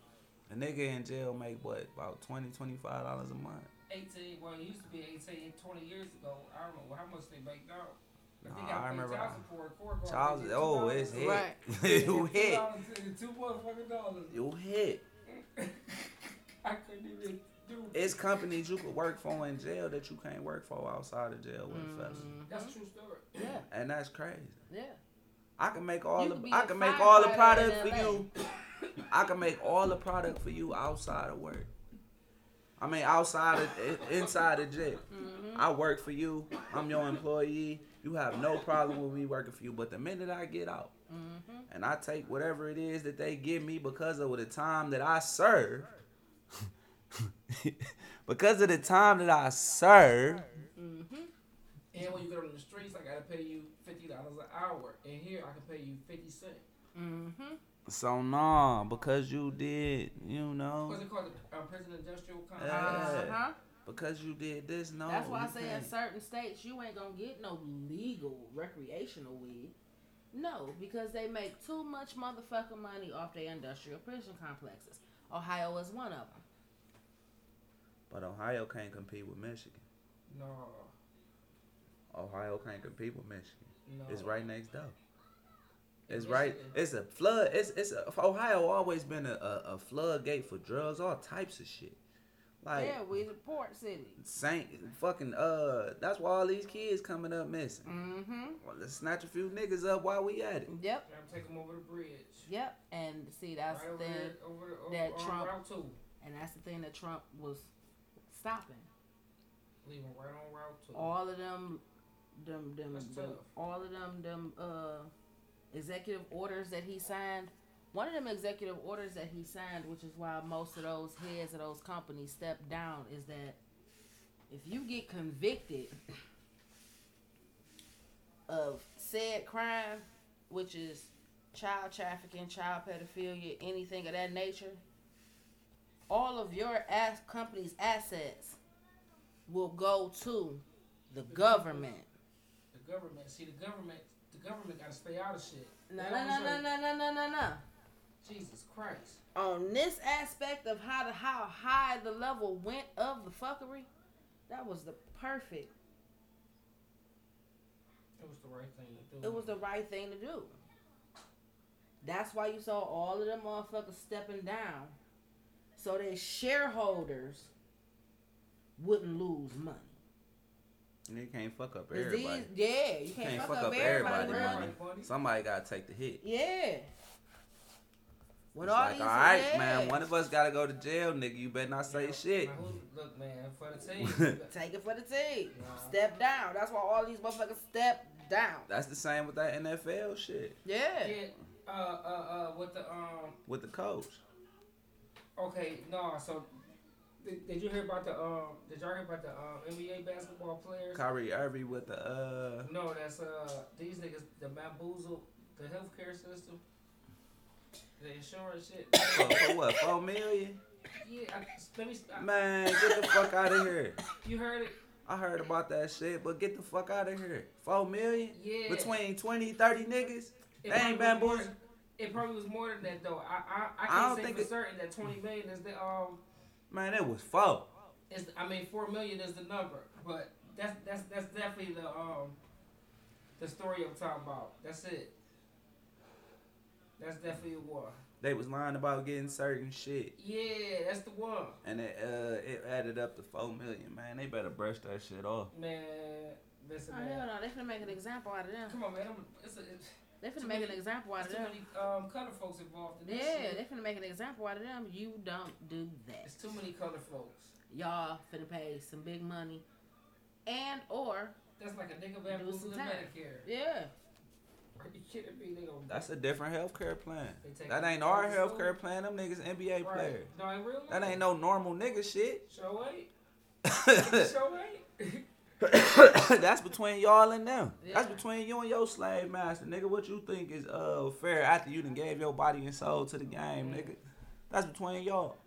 a nigga in jail make what, about 20 dollars a month? 18, well, it used to be 18 20 years ago. I don't know how much they make now. But they Nah, gotta I pay remember child support. Court guard, Charles, they get oh, $2. it's hit. Right. you They hit. get $2 motherfucking dollars. You hit. I couldn't even do It's companies you could work for in jail that you can't work for outside of jail with a felony. That's a true story. Yeah. And that's crazy. Yeah. I can make all You the could be I a can make all the firefighter product for you. I can make all the product for you outside of work. I mean outside of inside of jail. Mm-hmm. I work for you. I'm your employee. You have no problem with me working for you. But the minute I get out Mm-hmm. and I take whatever it is that they give me because of the time that I serve, because of the time that I serve, Mm-hmm. And when you go on the streets, I gotta pay you $50 an hour. And here, I can pay you 50 cents. Mm-hmm. so nah, because you did, you know. What's it called? The uh, prison industrial complex? Uh-huh. because you did this. No, That's why I say in can't. certain states you ain't gonna get no legal recreational weed. No, because they make too much motherfucking money off their industrial prison complexes. Ohio is one of them. But Ohio can't compete with Michigan. No, Ohio can't compete with Michigan. no. It's right next door. It's Michigan- right. It's a flood. It's it's a, Ohio always been a, a, a floodgate for drugs, all types of shit. Like yeah, we the port city. Saint fucking uh. That's why all these kids coming up missing. Mm-hmm. Well, let's snatch a few niggas up while we at it. Yep. And take them over the bridge. Yep. And see, that's right the over thing, there, over, the- over that on Trump- Route and that's the thing that Trump was stopping. Leaving right on Route Two. All of them, them, them, them all of them, them uh, executive orders that he signed. One of them executive orders that he signed, which is why most of those heads of those companies stepped down, is that if you get convicted of said crime, which is child trafficking, child pedophilia, anything of that nature, all of your ass company's assets will go to the government. The government. See, the government. The government got to stay out of shit. No, no, no, no, no, no, no, no, no. Jesus Christ. On this aspect of how the how high the level went of the fuckery, that was the perfect. It was the right thing to do. It was the right thing to do. That's why you saw all of them motherfuckers stepping down, so their shareholders wouldn't lose money. You can't fuck up everybody. These, yeah, you can't, Can't fuck, fuck up up everybody. everybody, money. Somebody gotta take the hit. Yeah. When It's all like, these, all right, yeah. man. One of us gotta go to jail, nigga. You better not say Now- shit. now who- look, man, for the team. Take it for the team. Nah. Step down. That's why all these motherfuckers step down. That's the same with that NFL shit Yeah. yeah. Uh, uh, uh, with the um. with the coach. Okay, no. So, did, did you hear about the um? Did y'all hear about the um NBA basketball players? Kyrie Irving with the uh. No, that's uh these niggas the bamboozle the healthcare system, the insurance shit. For, for what? Four million? yeah, I, let me. I, Man, get the fuck out of here. you heard it? I heard about that shit, but get the fuck out of here. Four million Yeah. between 20, 30 niggas. It They ain't was more- bamboozle. It probably was more than that though. I I, I I can't don't say think for it- certain that twenty million is the um Man, that was four. is I mean four million is the number, but that's that's that's definitely the um the story I'm talking about. That's it. That's definitely the one. They was lying about getting certain shit, Yeah, that's the one. and it uh it added up to four million. Man, they better brush that shit off. Man, listen, Oh, man. hell no. They finna make an example out of them. Come on, man. I'm, it's, a, it's, They finna Too make an example out of it's too them. many um, color folks involved in this Yeah, shit. they finna make an example out of them. You don't do that. It's too many color folks. Y'all finna pay some big money. And or That's like a nigga Do bamboozling some. Medicare. yeah. Are you kidding me? They gonna That's a different healthcare plan. That ain't our to school. healthcare plan. Them niggas NBA right. players. No, in real. That ain't no normal nigga shit. Show ain't. Show ain't. That's between y'all and them. That's between you and your slave master, nigga. What you think is uh fair after you done gave your body and soul to the game, nigga? That's between y'all.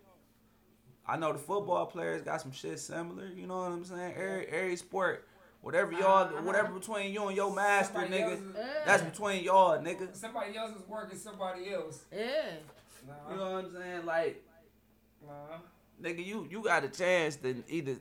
I know the football players got some shit similar. You know what I'm saying? Every every sport, whatever y'all, whatever between you and your master, Somebody nigga. else's- Yeah. That's between y'all, nigga. Somebody else is working somebody else. Yeah. Nah, You know what I'm saying? Like, nah. nigga, you you got a chance to either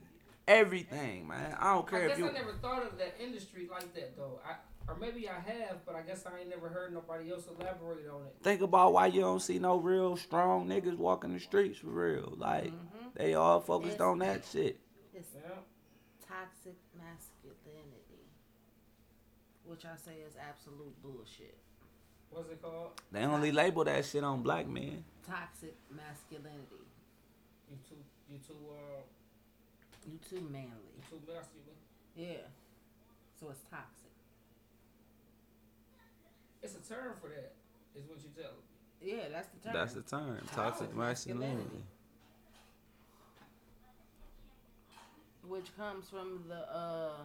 everything, man. I don't care I guess if you. I never thought of that industry like that though. I or maybe I have, but I guess I ain't never heard nobody else elaborate on it. Think about why you don't see no real strong niggas walking the streets for real. Like Mhm. they all focused Yes. on that shit. It's Yeah. toxic masculinity. Which I say is absolute bullshit. What's it called? They only label that shit on black men. Toxic masculinity. You too. You too. Uh. You too manly. Too masculine. Yeah. So it's toxic. It's a term for that. Is what you tell me. Yeah, that's the term. That's the term. Toxic Toxic masculinity. masculinity. which comes from the uh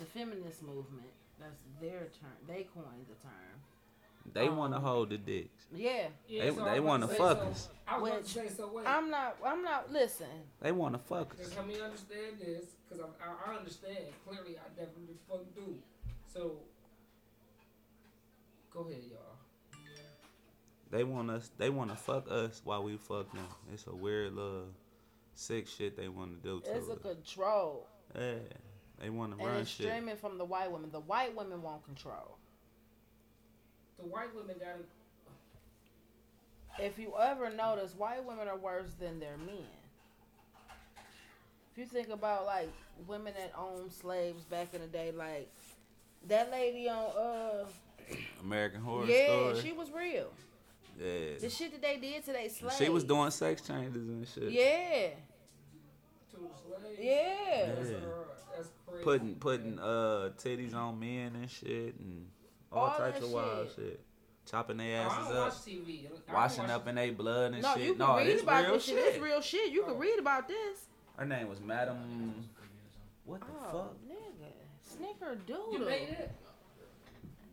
the feminist movement. That's their term. They coined the term. They Um, want to hold the dicks. Yeah, Yeah, They- so they wanna fuck so- us. I was about to Which- say, so wait. I'm not. I'm not. Listen, They want to fuck us. Just help me understand this, because I, I, I understand. Clearly, I definitely fuck do. So, go ahead, y'all. They want us. They want to fuck us while we fuck them. It's a weird little sick shit they want to do to it's a control, Yeah, they want to and run it's shit. stemming from the white women. The white women want control. The white women got to If you ever notice, white women are worse than their men. If you think about like women that owned slaves back in the day, like that lady on uh American Horror yeah, Story. she was real. yeah, The shit that they did to they slaves. she was doing sex changes and shit. Yeah, to slaves. yeah. That's, Yeah. that's crazy. Putting putting uh titties on men and shit and all, All types of wild shit. shit. Chopping their I asses don't up, watch TV. I don't washing watch up in their blood and No, shit. you can no, read it's about real this shit. shit. It's real shit. You can Oh. read about this. Her name was Madam. What the Oh, fuck? nigga, snickerdoodle. You made it?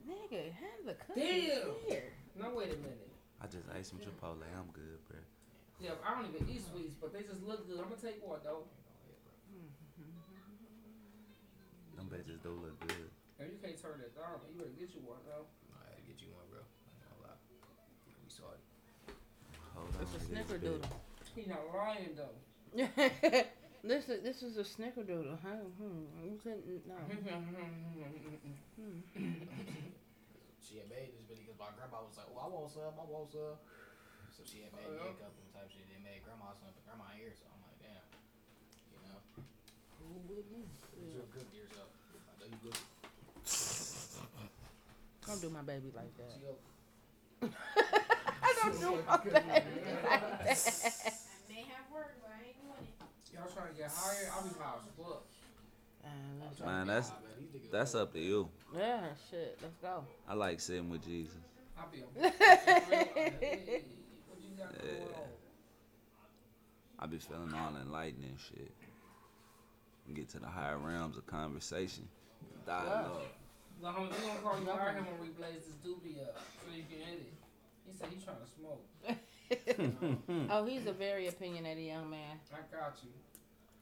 Nigga, hand the cookies Damn. here. No, wait a minute. I just ate some Chipotle. I'm good, bro. Yeah, I don't even eat sweets, but they just look good. I'm gonna take one though. Them bitches do look good. And you can't turn that down. You better get you one though. I gotta get you one, bro. I ain't gonna lie. We saw it. Hold It's a on, this snickerdoodle. He not lying though. this is this is a snickerdoodle. Huh? Hmm. You said no. She had made this video because my grandma was like, "Oh, I want some. I want some." So she had made me a couple of type shit. Then made grandma some, but grandma here, so I'm like, damn. You know, you're good to yourself. I know you good. Don't do my baby like that. I don't do my baby like that. I may have work, but I ain't doing it. Y'all trying to get higher? I'll be high as. Man, that's Nah, man, these niggas that's up to you. yeah, shit. Let's go. I like sitting with Jesus. I'll be a hey, What you got going Yeah. I be feeling all enlightened and shit. Get to the higher realms of conversation, dialogue. The homie, we gonna call you out here when we blaze this doobie up so you can hit it. He said he trying to smoke. Oh, he's a very opinionated young man. I got you.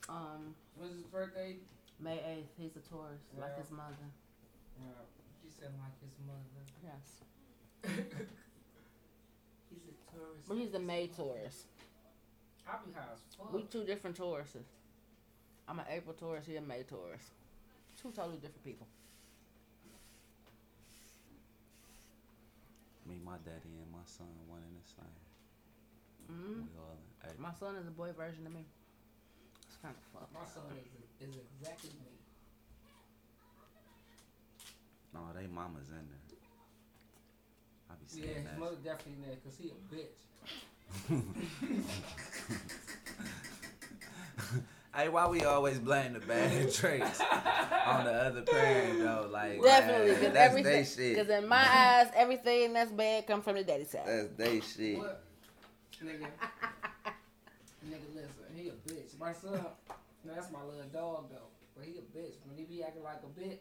Um, When's his birthday? May eighth. He's a Taurus, like his mother. Yeah, he said like his mother. Yes, He's a tourist. but he's a May Taurus. I'll be high as fuck. We two different Tauruses. I'm an April Taurus. He a May Taurus. Two totally different people. Me, my daddy, and my son, one and the same. hmm We all in April. My son is a boy version of me. It's kind of fucked. My son is, is exactly me. No, they mamas in there. I be saying Yeah, saying his that. mother definitely in there because he a bitch. Hey, why we always blame the bad traits on the other parent though? Like Definitely, because that's they everything. shit. Because in my mm-hmm. eyes, everything that's bad come from the daddy side. That's they shit. What? Nigga. Nigga, listen, he a bitch. My son, no, that's my little dog though. But he a bitch. When he be acting like a bitch,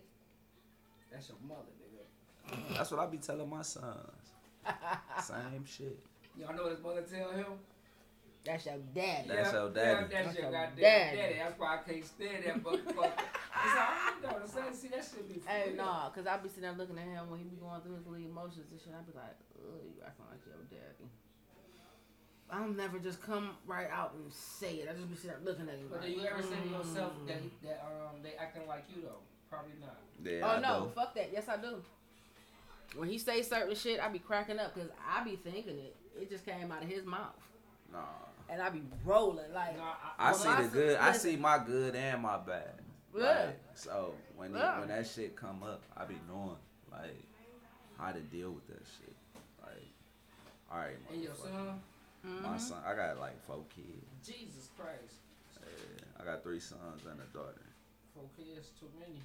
that's your mother, nigga. That's what I be telling my sons. Same shit. Y'all know what his mother tell him? That's your daddy. That's your Yeah, daddy. that's That's your your goddamn daddy. daddy. That's why I can't stand that motherfucker. It's all you know what I'm? See, that shit be Hey, real. nah, cause I be sitting there looking at him when he be going through his little emotions and shit. I be like, ugh, you acting like your daddy. I'll never just come right out and say it. I just be sitting there looking at him. But like, do you ever say to yourself mm. that, he, that um they acting like you though? Probably not. Yeah, Oh I no, do. fuck that. Yes, I do. When he say certain shit, I be cracking up because I be thinking it. It just came out of his mouth, Nah. And I be rolling like. Nah, I Well, see the son- good. I see my good and my bad. Yeah. Like, so when it- when that shit come up, I be knowing like how to deal with that shit. Like, all right, And your son, my Mhm. son, I got like four kids. Jesus Christ, Yeah, I got three sons and a daughter. four kids too many.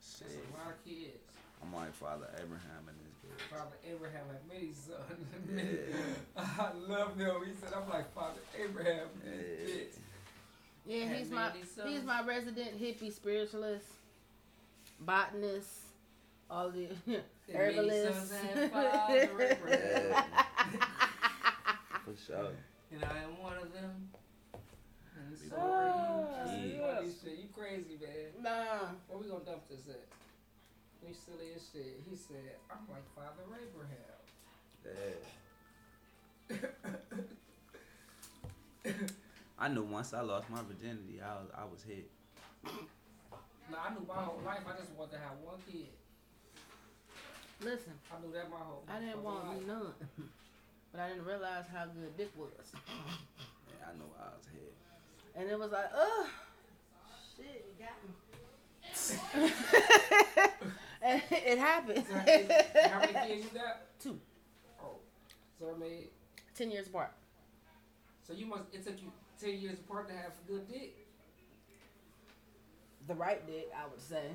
Shit, That's a lot of kids. I'm like Father Abraham in this bitch. Father Abraham had many sons. Yeah. I love him. He said, I'm like Father Abraham. Yeah. Bitch. Yeah, Had he's my sons. he's my resident hippie spiritualist, botanist, all the Then many herbalists. sons had five representatives. For sure. And I am one of them. And so Oh, are you. yeah. Funny shit. You crazy, man. nah. Where we gonna dump this at? We silly as shit. He said, I'm like Father Abraham. Yeah. I knew once I lost my virginity, I was I was hit. Now I knew my whole life I just wanted to have one kid. Listen, I knew that my whole I didn't want life. none, but I didn't realize how good dick was, Yeah, I knew I was hit. and it was like, ugh, shit, it got me. and it happened. So, how how many kids you got? Two. Oh, so I made. Ten years apart. So you must. It took you ten years apart to have a good dick. The right dick, I would say.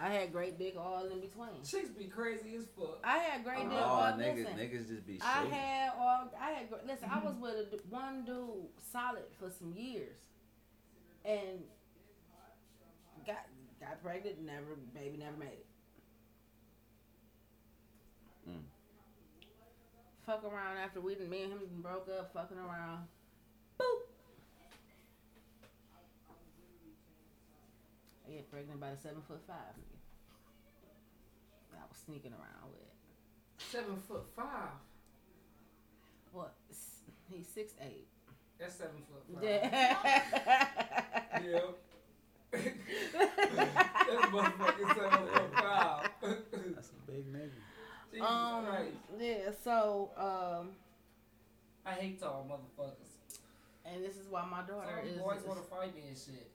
I had great dick all in between. Chicks be crazy as fuck. I had great dick Oh, all niggas, listen. niggas just be I shooting. had all I had gr- listen. I mm-hmm. was with a, d- one dude solid for some years, and got got pregnant. Never baby never made it. Mm. Fuck around after we done me and him broke up. Fucking around. Boop. I get pregnant by the seven foot five nigga. that I was sneaking around with. Seven foot five. What? He's six eight. That's seven foot five. Yeah. Yeah. That's motherfucking seven foot five. That's a big nigga. Jesus um. Christ. Yeah. So um. I hate tall motherfuckers. And this is why my daughter Some is. boys want to fight me and shit.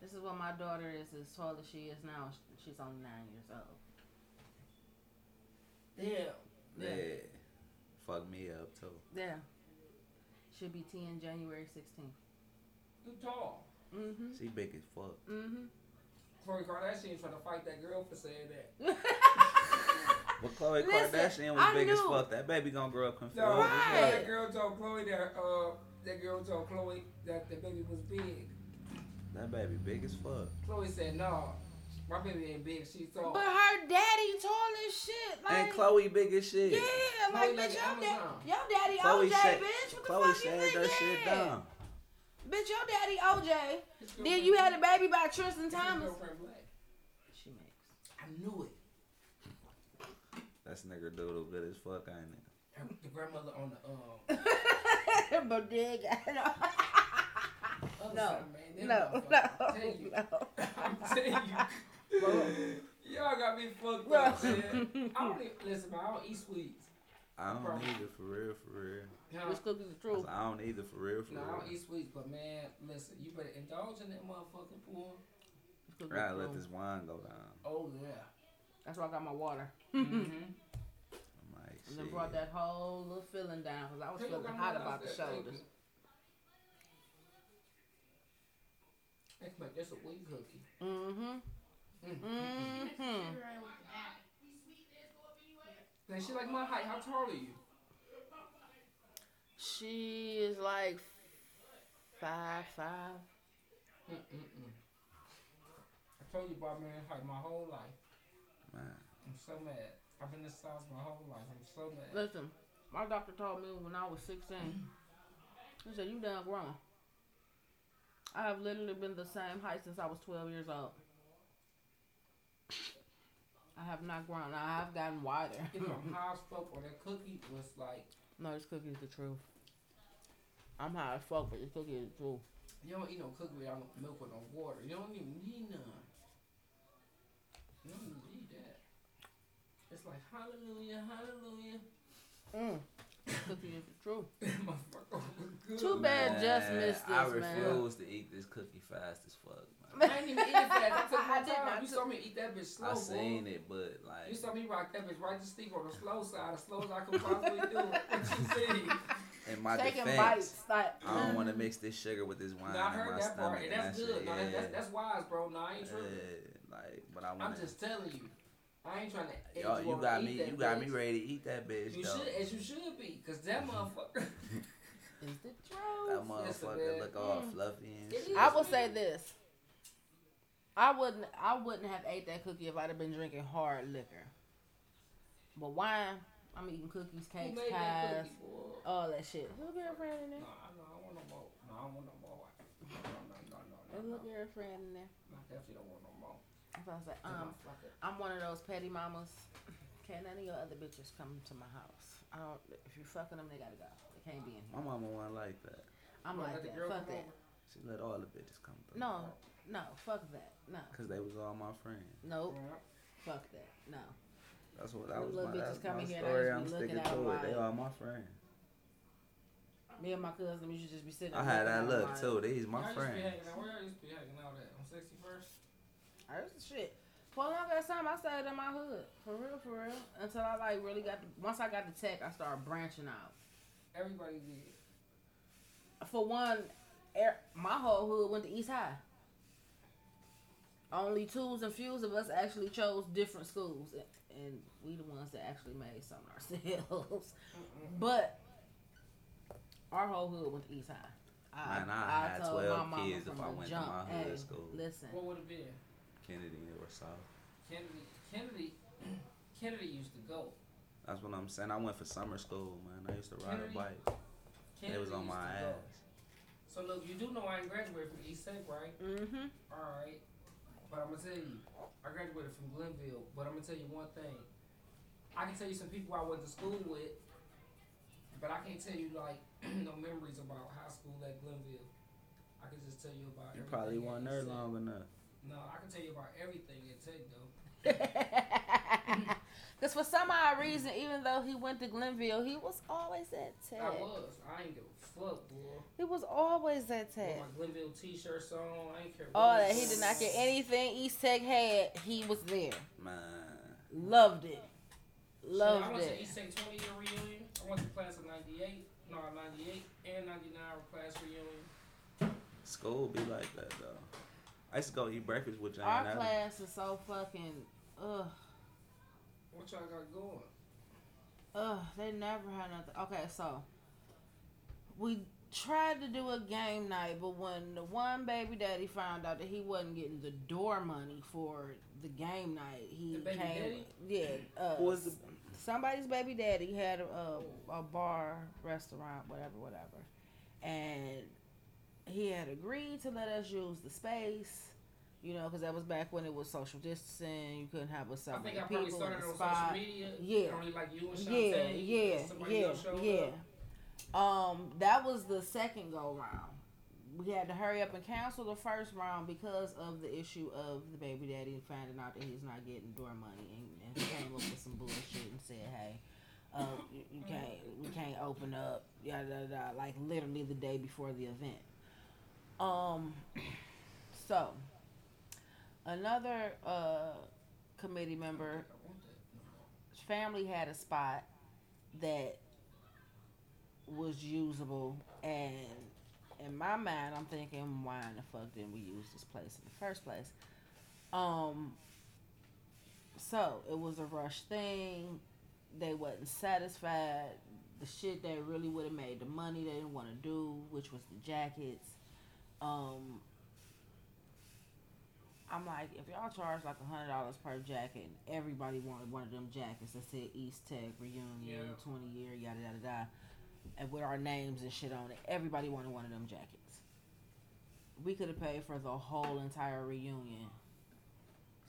this is why my daughter is as tall as she is now. She's only nine years old. Damn. Yeah. Fuck me up too. Yeah. She'll be ten January sixteenth. You tall. Mm-hmm. She big as fuck. Mm-hmm. Khloe Kardashian trying to fight that girl for saying that. But Khloe Listen, Kardashian was I big as fuck. That baby gonna grow up confused. No, Right. that girl told Khloe that uh that girl told Khloe that the baby was big. That baby big as fuck. Khloe said, "No, my baby ain't big. She's tall." But her daddy tall as shit. Like, And Khloe big as shit. Yeah, like Khloe like bitch, your, da- your daddy Khloe OJ, said, bitch. What the Khloe fuck you said think? that shit yeah. Down. Bitch, your daddy OJ. His Then you had a baby by Tristan Thomas. She makes. I knew it. That's nigga doodle good as fuck, I ain't it? Her, the grandmother on the um Bodega. other No, man. No, no, I'm telling you. no. I'm telling you. Y'all got me fucked up, man. I don't even, listen, man. I don't eat sweets. I don't Bro. either, for real, for real. Huh? Which cookies the I, said, I don't either, for real, for No, I real. don't eat sweets, but man, listen, you better indulge in that motherfucking porn. Which cookies Gotta let this wine go down. Oh yeah. That's why I got my water. mm-hmm. I'm like, And then brought that whole little feeling down because I was feeling hot about the shoulders. Let's make a weed cookie. Mm-hmm. Mm-hmm. Now she like my height. How tall are you? She is like five five. Mm-mm-mm. I told you about man height my whole life. Man. I'm so mad. I've been this size my whole life. I'm so mad. Listen, my doctor told me when I was 16, he said, You done grown. I have literally been the same height since I was 12 years old. I have not grown. I have gotten wider. If I'm high as or that cookie was like, no, this cookie is the truth. I'm high as fuck, but this cookie is the truth. you don't eat no cookie without no milk or no water. You don't even need none. You don't even need that. It's like hallelujah, hallelujah. Mm. Cookie is the truth. Motherfucker was good. Too bad just Man, missed I this, man. refuse to eat this cookie fast as fuck, man. I didn't even eat it fast. I took my did time. not You saw me eat that bitch slow, I boy. seen it, but like You saw me rock that bitch right to sleep on the slow side, as slow as I could possibly do. What you see? In my Taking defense, bites. Like, I don't want to mm. mix this sugar with this wine Nah, I in heard my that stomach. part, and that's good. shit, No, that, yeah. that's, that's wise, bro. No, I ain't tripping. Yeah, like, but I I'm just telling you. I ain't trying to. Yo, you on got eat me. that You got me ready to eat that bitch. You though. should, as you should be, cause that motherfucker. Is the That truth. Listen, motherfucker look all Mm. fluffy and shit. I will say this. I wouldn't. I wouldn't have ate that cookie if I'd have been drinking hard liquor. But wine, I'm eating cookies, cakes, made pies, cookie, all that shit. Look girlfriend in there? No, there. I no, I want no more. No, I want no more. No, no, no, no, no, There's no. look girlfriend in there. I definitely don't want no more. That's I was like, um. I'm one of those petty mamas. Can't none of your other bitches come to my house. I don't. If you're fucking them, they gotta go. They can't be in here. My mama wasn't like that. I'm What, like that. Fuck that. over? She let all the bitches come through. No, no, fuck that. No, Cause they was all my friends. nope, Yeah. fuck that. No. That's what that was little my, bitches that's coming my here and I story. just I'm sticking to it. They are my friends. Me and my cousin, we should just be sitting. I had that looking look them too. like- These my I used to be friends. hanging Where I used to be hanging out at? On 61st? That's the shit. For a long ass time, I stayed in my hood. For real, for real. Until I like really got. The, once I got the tech, I started branching out. Everybody did. For one, er, my whole hood went to East High. Only twos and fews of us actually chose different schools, and, and we the ones that actually made some ourselves. but our whole hood went to East High. I, Man, I had told 12 my mama kids if from I the went to jump, my hood hey, school." Listen, What would it be? Kennedy or South. Kennedy. Kennedy. Kennedy used to go. That's what I'm saying. I went for summer school, man. I used to ride Kennedy? a bike. Kennedy It was on used my to go. So look, you do know I ain't graduated from East Tech, right? mm-hmm. All right. But I'm gonna tell you, I graduated from Glenville. But I'm gonna tell you one thing. I can tell you some people I went to school with, but I can't tell you like no memories about high school at Glenville. I can just tell you about. You everything probably weren't there long enough. No, I can tell you about everything at Tech though. Because for some odd reason, even though he went to Glenville, he was always at Tech. I was. I ain't give a fuck, boy. He was always at With Tech. my Glenville T-shirts on, I ain't care. All what that he did not get anything East Tech had. He was there. Man. Loved it. Shit, I Loved went to it. East Tech 20 year reunion. I went to class of 98, no, 98 and 99 class reunion. School be like that though. I used to go eat breakfast with Jane Our Addams. class is so fucking ugh. What y'all got going? Ugh, they never had nothing. Okay, so we tried to do a game night, but when the one baby daddy found out that he wasn't getting the door money for the game night, he The baby came. daddy? Yeah, uh, was the- somebody's baby daddy had a, a bar, restaurant, whatever, whatever, and he had agreed to let us use the space. You know, because that was back when it was social distancing. You couldn't have a so I think I people probably in started on spot. social media. Yeah. Only like you and Yeah, Shantae. yeah, and somebody yeah, yeah. Um, that was the second go round. We had to hurry up and cancel the first round because of the issue of the baby daddy finding out that he's not getting door money and, and came up with some bullshit and said, "Hey, uh, you, can't, we can't open up." Yada yada, yada, like literally the day before the event. Um, so another uh committee member family had a spot that was usable and in my mind i'm thinking why in the fuck didn't we use this place in the first place? Um so it was a rush thing. They wasn't satisfied. The shit that really would have made the money they didn't want to do which was the jackets. Um I'm like, if y'all charge like a hundred dollars per jacket, and everybody wanted one of them jackets that said East Tech reunion, Yeah. twenty year, yada yada yada, and with our names and shit on it, everybody wanted one of them jackets. We could have paid for the whole entire reunion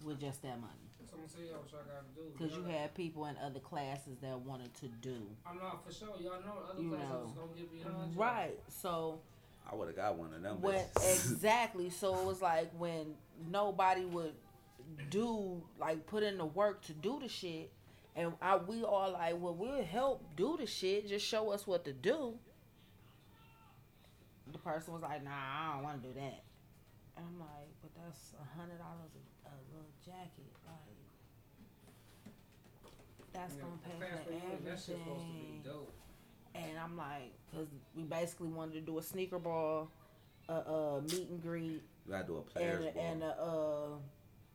with just that money, So I'm gonna tell y'all what y'all gotta do. because you had people in other classes that wanted to do I'm not for sure. Y'all know other You classes know. gonna get behind right. So I would have got one of them. when exactly so it was like when nobody would do like put in the work to do the shit and I, we all like well we'll help do the shit. Just show us what to do. The person was like nah i don't want to do that. And i'm like but that's a hundred dollars a little jacket. Like that's Yeah, gonna pay for reunion, That shit's supposed to everything. be dope. and I'm like, because we basically wanted to do a sneaker ball, a uh, uh, meet and greet, you gotta do a players and ball.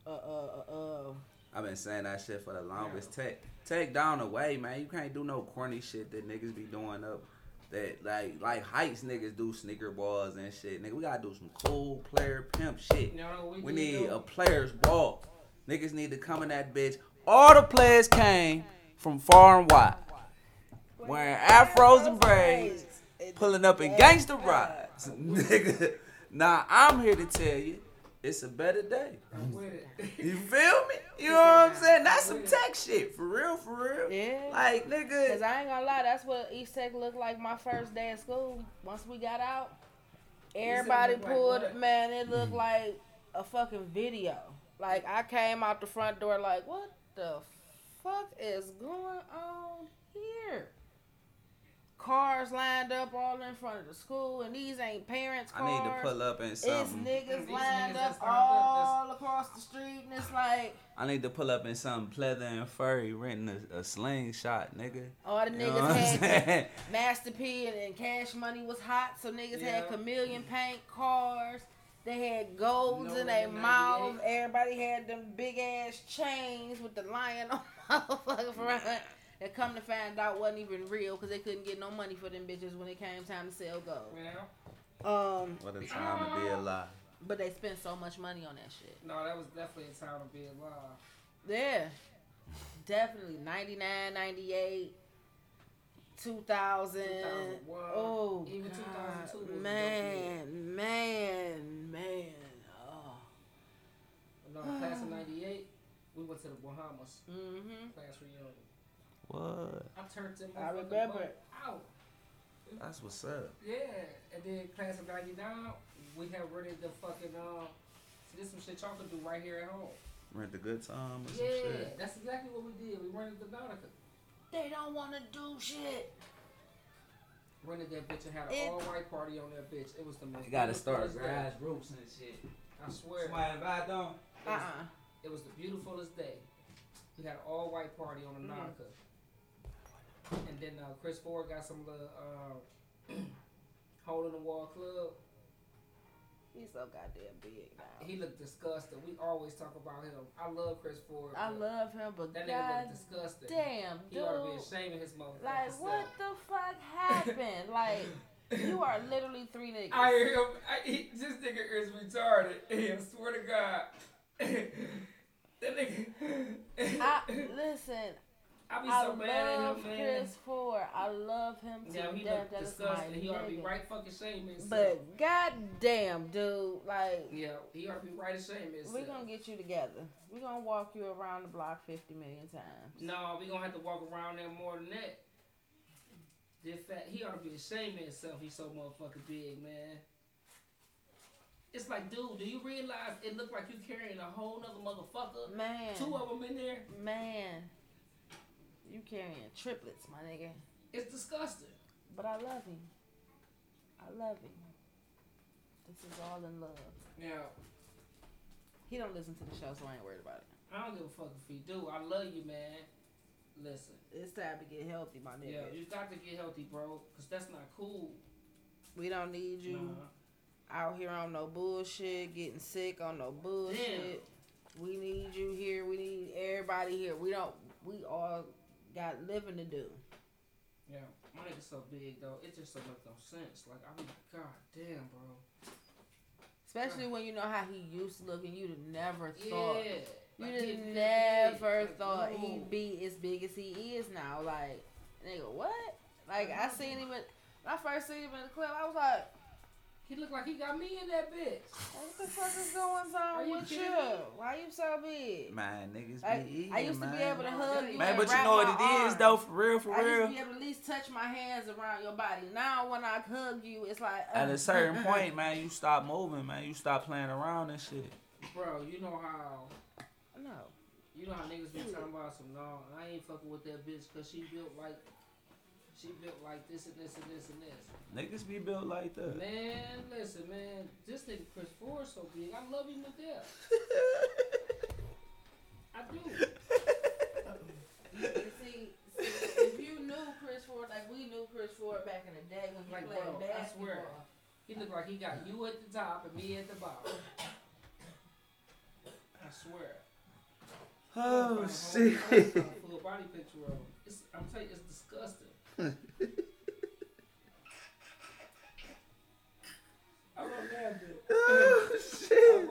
a, uh, uh, uh, uh, I've been saying that shit for the longest. Take take down the way, man. You can't do no corny shit that niggas be doing up that like like heights niggas do sneaker balls and shit. Nigga, we gotta do some cool player pimp shit. You know what we, We did, need though? a player's ball. Niggas need to come in that bitch. All the players came from far and wide, wearing afros and braids, pulling up in gangster rides. Nigga, now I'm here to tell you, it's a better day. I'm with it. You feel me? You know what I'm saying? That's some tech shit, for real, for real. Yeah. Like nigga. Cause I ain't gonna lie, that's what East Tech looked like my first day of school. Once we got out, everybody looked like pulled. man, it looked mm-hmm. like a fucking video. Like I came out the front door, like, what the fuck is going on here? Cars lined up all in front of the school, and these ain't parents' cars. I need to pull up in It's something. niggas These lined niggas up that's lined up, all across the street, and it's like I need to pull up in something pleather and furry, renting a, a slingshot, nigga. all the You know niggas what had saying? Master P and, and Cash Money was hot, so niggas had chameleon paint cars. They had golds No in their Nigga mouth. Everybody had them big ass chains with the lion on motherfucker front. And come to find out wasn't even real because they couldn't get no money for them bitches when it came time to sell gold. You know? Um, What a time to be alive. but they spent so much money on that shit. No, that was definitely a time to be alive. Yeah, definitely 99, 98, 2000. 2001. Oh, Even God. 2002 was a dope man, man, man. Oh. No, class of '98, we went to the Bahamas Mm-hmm. class reunion. What? I turned them. I motherfucking remember boat. Out. That's what's up. Yeah, and then class of '99, we had rented the fucking um. See, this some shit y'all could do right here at home. Rent the good time or some Yeah, shit. that's exactly what we did. We rented the Nautica. They don't want to do shit. Rented that bitch and had It- an all white party on that bitch. It was the most. You gotta beautiful start day. grassroots and shit. I swear. Somebody invite them. It was, Uh-uh. it was the beautifulest day. We had an all white party on the Mhm. Nautica. And then uh, Chris Ford got some little uh, hole in the wall club. He's so goddamn big now. He looked disgusted. We always talk about him. I love Chris Ford. I love him, but that nigga God looked disgusted. damn, He ought to be ashamed of his mother. Like, self. what the fuck happened? like, you are literally three niggas. I him. I, he, this nigga is retarded. I swear to God. that nigga. I listen. I be I so mad at him, man. I love him Yeah, he death. looked That is my disgusted. He ought to be right fucking ashamed of himself. But goddamn, dude, like yeah, he ought to be right ashamed himself. we gonna get you together. We gonna walk you around the block fifty million times. No, we gonna have to walk around there more than that. This fat, he ought to be ashamed of himself. He's so motherfucking big, man. It's like, dude, do you realize it looked like you carrying a whole nother motherfucker? Man, Two of them in there. man, you carrying triplets, my nigga. It's disgusting. But I love him. I love him. This is all in love. Yeah, He don't listen to the show, so I ain't worried about it. I don't give a fuck if he do. I love you, man. Listen, It's time to get healthy, my nigga. yeah, you got to get healthy, bro, cause that's not cool. We don't need you Nah. out here on no bullshit, getting sick on no bullshit. We need you here. We need everybody here. We don't. We all got living to do. Yeah, my nigga's so big though. It just don't make no sense. Like I mean, god damn, bro. Especially when you know how he used to look, and you'd have never thought. Yeah. You Like, just he- he never. Like, thought no. he'd be as big as he is now. Like, nigga, what? Like, I seen him at, when I first seen him in the club, I was like, He look like he got me in that bitch. what the fuck is going on you with you? kidding me? Why you so big? Man, niggas Like, be eating, I used to man. be able to hug you. Man, and but you know what my it is arms. though, for real, for I used to real. be able to at least touch my hands around your body. Now, when I hug you, it's like At uh, a certain point, man, you stop moving, man. You stop playing around and shit. Bro, you know how no. you know how niggas be talking about some no, I ain't fucking with that bitch cause she built like she built like this and this and this and this. Niggas be built like that. Man, listen, man, this nigga Chris Ford so big. I love him to death. I do. see, see, if you knew Chris Ford like we knew Chris Ford back in the day when he Like, played bro, I basketball. swear. He look like he got you at the top and me at the bottom. I swear. Oh Find a shit. Full body picture of him. It's, I'm telling you, it's disgusting. I Oh shit!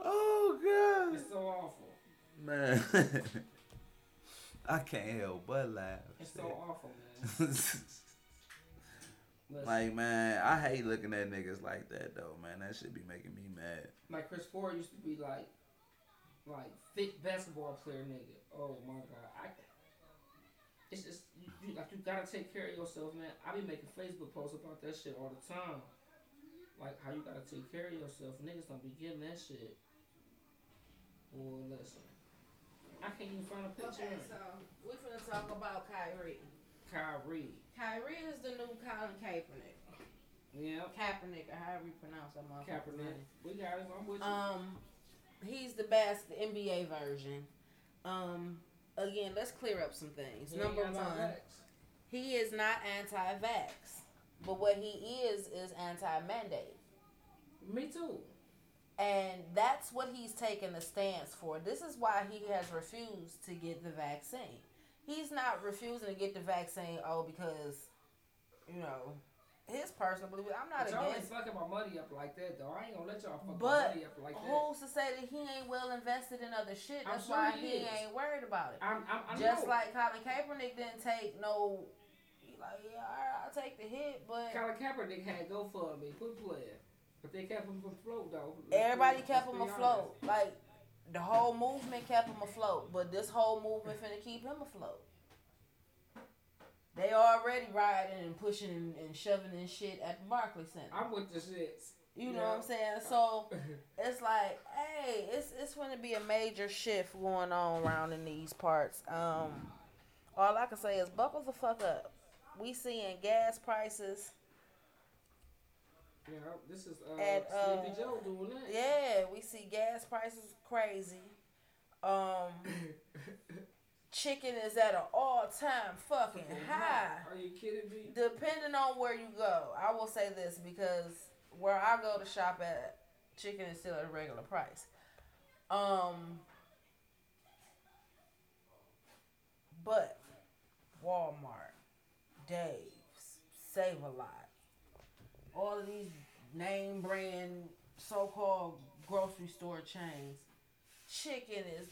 Oh god! It's so awful. Man, I can't help but laugh. It's shit. so awful, man. Like man, I hate looking at niggas like that though, man. That should be making me mad. Like Chris Ford used to be like, like thick basketball player nigga. Oh my god, I it's just you, you, like you gotta take care of yourself, man. I be making Facebook posts about that shit all the time. Like how you gotta take care of yourself. Niggas don't be getting that shit. Well, listen, I can't even find a picture. Okay, so we finna talk about Kyrie. Kyrie. Kyrie is the new Colin Kaepernick. Yeah, Kaepernick, or however you pronounce that motherfucker. Kaepernick. We got him. I'm with you. Um, he's the best, the NBA version. Um, again, let's clear up some things. Number one, he is not anti-vax, but what he is is anti-mandate. Me too. And that's what he's taken a stance for. This is why he has refused to get the vaccine. He's not refusing to get the vaccine, oh, because, you know, his personal belief. I'm not But y'all ain't fucking my money up like that, though. I ain't gonna let y'all fuck But my money up like that. Who's to say that he ain't well invested in other shit? That's sure why he he ain't worried about it. I'm, I'm, I Just know. like Colin Kaepernick didn't take no. Like, yeah, right, I'll take the hit, but Colin Kaepernick had go for me, quit playing. But they kept him afloat though. Let's everybody be- kept him afloat. Like the whole movement kept him afloat, but this whole movement finna keep him afloat. They already riding and pushing and, and shoving and shit at the Barclays Center. I'm with the shits. You know Yeah. what I'm saying? So it's like, hey, it's it's going to be a major shift going on around in these parts. Um, all I can say is buckle the fuck up. We seeing gas prices. yeah, this is uh, And, uh, Sleepy Joe doing that. Yeah, we see gas prices crazy. Um, chicken is at an all time fucking high. Are you kidding me? Depending on where you go, I will say this because where I go to shop at, chicken is still at a regular price. Um, but Walmart, Dave's, Save a Lot, all of these name brand so called grocery store chains, chicken is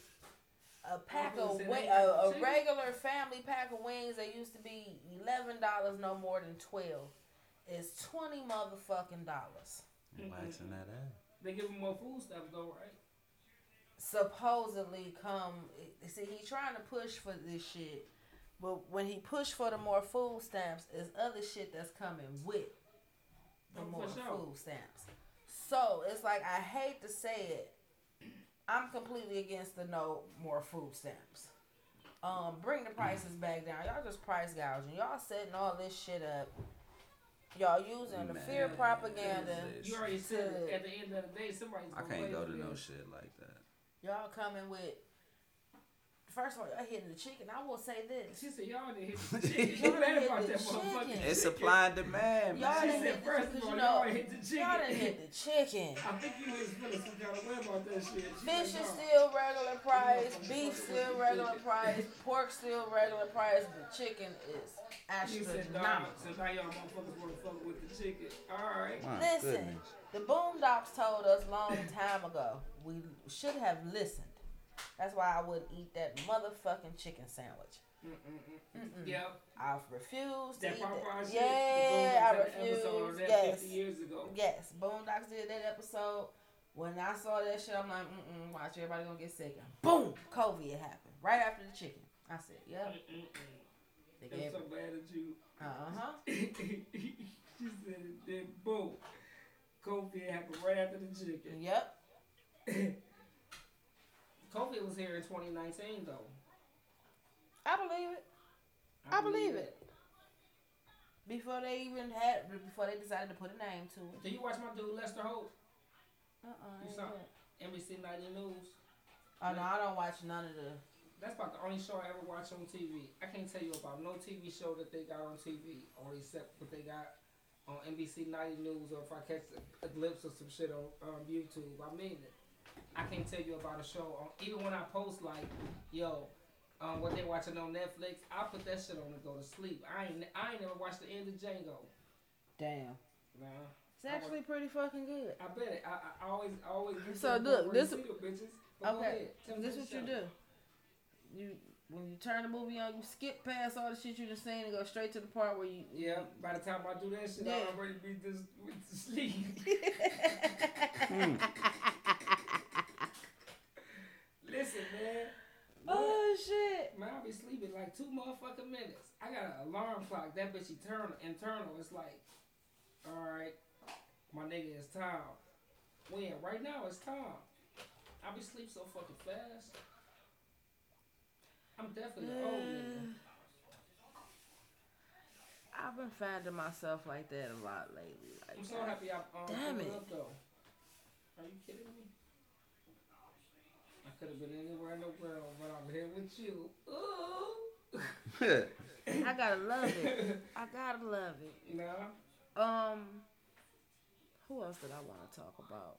a pack of say wi- a, a regular family pack of wings that used to be eleven dollars, no more than twelve, is twenty motherfucking dollars. Waxing mm-hmm. that ass. They give him more food stuff though, right? Supposedly come, see, he trying to push for this shit, but when he pushed for the more food stamps, is other shit that's coming with the Oh, more sure. food stamps. So it's like I hate to say it, I'm completely against the no more food stamps. Um, bring the prices back down. Y'all just price gouging. Y'all setting all this shit up. Y'all using the fear propaganda. You already said it. At the end of the day, somebody's I gonna can't pay go for to no shit like that. Y'all coming with. First of all, y'all hitting the chicken. I will say this. She said, "Y'all didn't hit the chicken." You Y'all mad done about hit that the motherfucking chicken. chicken? It's supply and demand, Y'all man. She done said, hit first the of chicken. all, You y'all know, hit the chicken. y'all done hit the chicken. I think you was feeling some kind of way about that shit. She Fish like, is still regular price. Beef still regular price. Pork still regular price. The chicken is You said, dog, astronomical. so now y'all motherfuckers want to fuck with the chicken. All right. My Listen, goodness. the Boondocks told us long time ago we should have listened. That's why I wouldn't eat that motherfucking chicken sandwich. Mm-mm-mm. Mm-mm. Yep. I refuse to That eat that. Shit. Yeah, I the Boondocks had an episode on refuse. Yes, 50 years ago. yes. Boondocks did that episode. When I saw that shit, I'm like, mm-mm, watch everybody gonna get sick. And boom, COVID happened right after the chicken. I said, yep. Mm-mm-mm. They I'm gave so glad that you. Uh huh. she said it then boom. COVID happened right after the chicken. Yep. COVID was here in 2019 though. I believe it. I believe it. Before they even had, before they decided to put a name to it. Do you watch my dude Lester Holt? Uh-uh. You I saw- ain't good. NBC Nightly News. Oh no, I don't watch none of the. That's about the only show I ever watch on TV. I can't tell you about no TV show that they got on TV, or except what they got on NBC Nightly News, or if I catch a, a glimpse of some shit on um, YouTube. I mean it. I can't tell you about a show. On, even when I post like, yo, um, what they watching on Netflix, I put that shit on to go to sleep. I ain't I ain't never watched the end of Django. Damn. Nah, It's actually pretty fucking good. I bet it. I, I always I always. get So to the look, point this- you see the bitches. But Okay, ahead. This the what you do. you when you turn the movie on, you skip past all the shit you just seen and go straight to the part where you. Yeah, by the time I do that shit, Yeah. I already be just with to sleep. Listen, man. oh shit! Man, I be sleeping like two motherfucking minutes. I got an alarm clock. That bitch eternal, internal. It's like, all right, my nigga, it's time. When? Right now, it's time. I be sleep so fucking fast. I'm definitely an old nigga. I've been finding myself like that a lot lately. Like, I'm so happy I um, Damn it. up though. Are you kidding me? I could have been anywhere in the world, but I'm here with you. Ooh. I gotta love it. I gotta love it. nah. Um, who else did I want to talk about?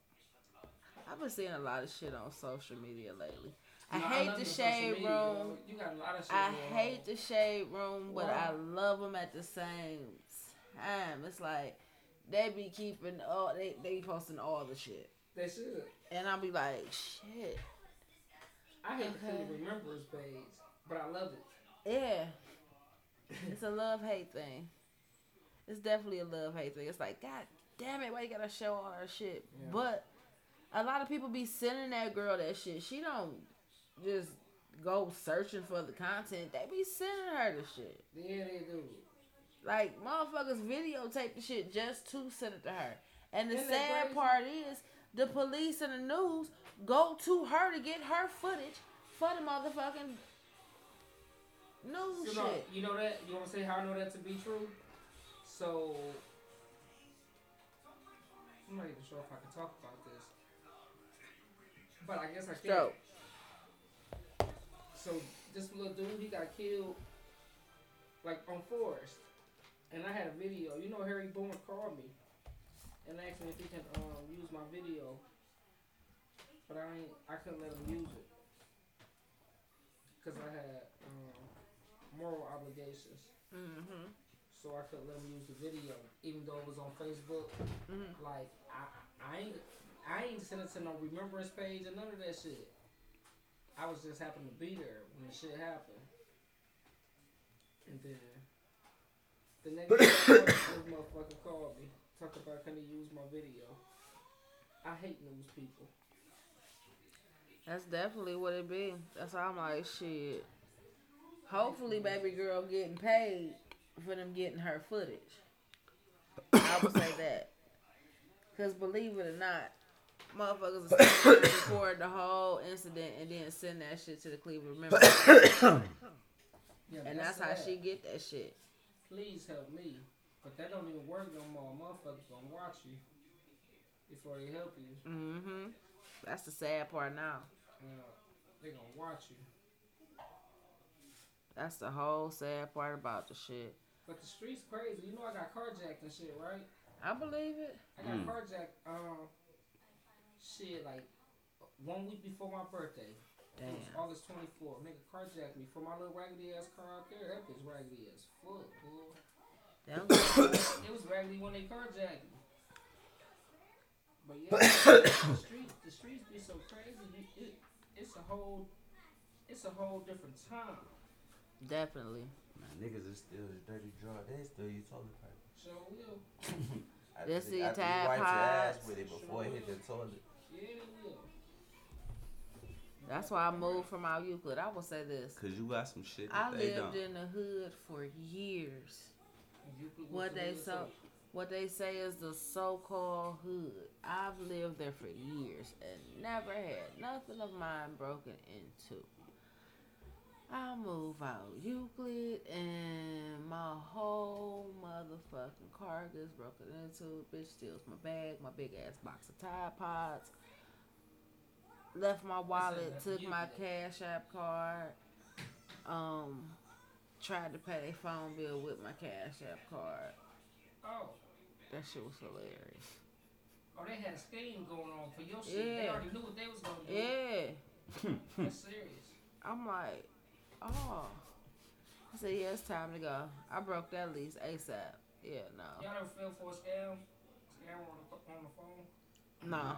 I've been seeing a lot of shit on social media lately. I Nah, hate love the shade media, room. You got a lot of shit I hate the shade room, but Why? I love them at the same time. It's like they be keeping all they they be posting all the shit, They should. and I'll be like, shit, I hate the Okay. Philly Remembrance page, but I love it. yeah. It's a love hate thing. It's definitely a love hate thing. It's like, God damn it, why you gotta show all her shit? Yeah. But a lot of people be sending that girl that shit. She don't just go searching for the content. They be sending her the shit. Yeah, they do. Like motherfuckers videotape the shit just to send it to her. And the Isn't sad part is the police and the news go to her to get her footage for the motherfucking news know, shit. you know that? You want to say how I know that to be true? So, I'm not even sure if I can talk about this. But I guess I can. Stroke. So, this little dude, he got killed, like, on Forest. And I had a video. You know, Harry Boomer called me and asked me if he can um, use my video. But I ain't, I couldn't let him use it. Because I had um, moral obligations. Mm-hmm. So I couldn't let him use the video, even though it was on Facebook. Mhm. Like I, I ain't, I ain't sent it to no remembrance page or none of that shit. I was just happened to be there when the shit happened, and then the next day, this motherfucker called me, talked about can he use my video. I hate news people. That's definitely what it be. That's why I'm like, shit. Hopefully, baby girl getting paid for them getting her footage. I would say that. Cause believe it or not, motherfuckers are still gonna record the whole incident and then send that shit to the Cleveland Remember. Yeah, and that's how sad. she get that shit. Please help me, but that don't even work no more. Motherfuckers gonna watch you before they help you. Mm-hmm. That's the sad part now. Uh, they gonna watch you. That's the whole sad part about the shit. But the streets crazy. You know I got carjacked and shit, right? I believe it. I got Mm. carjacked. Um, shit, like one week before my birthday. It was Damn. August 24th. Nigga carjacked me for my little raggedy ass car out there. That bitch raggedy as fuck, boy. Damn. It was raggedy when they carjacked me. But yeah, the streets, the streets be so crazy. You- It, it's a whole, it's a whole different time. Definitely. Man, niggas are still dirty draw. They still use toilet paper. So will. After This they- the your after wipe your ass Pods. with it before it hit the toilet. Yeah, will. That's why I moved from out Euclid. I will say this. Cause you got some shit I they lived don't. in the hood for years. What they so what they say is the so-called hood. I've lived there for years and never had nothing of mine broken into. I move out Euclid and my whole motherfucking car gets broken into. Bitch steals my bag, my big ass box of Tide Pods. Left my wallet, took my Cash App card. Um, tried to pay their phone bill with my Cash App card. Oh, That shit was hilarious. oh, they had a scheme going on for your shit. They already knew what they was gonna do. Yeah. That's serious. I'm like, oh. I said, yeah, it's time to go. I broke that lease ASAP. Yeah, no. Y'all ever fell for a scam? Scam on the, on the phone? No.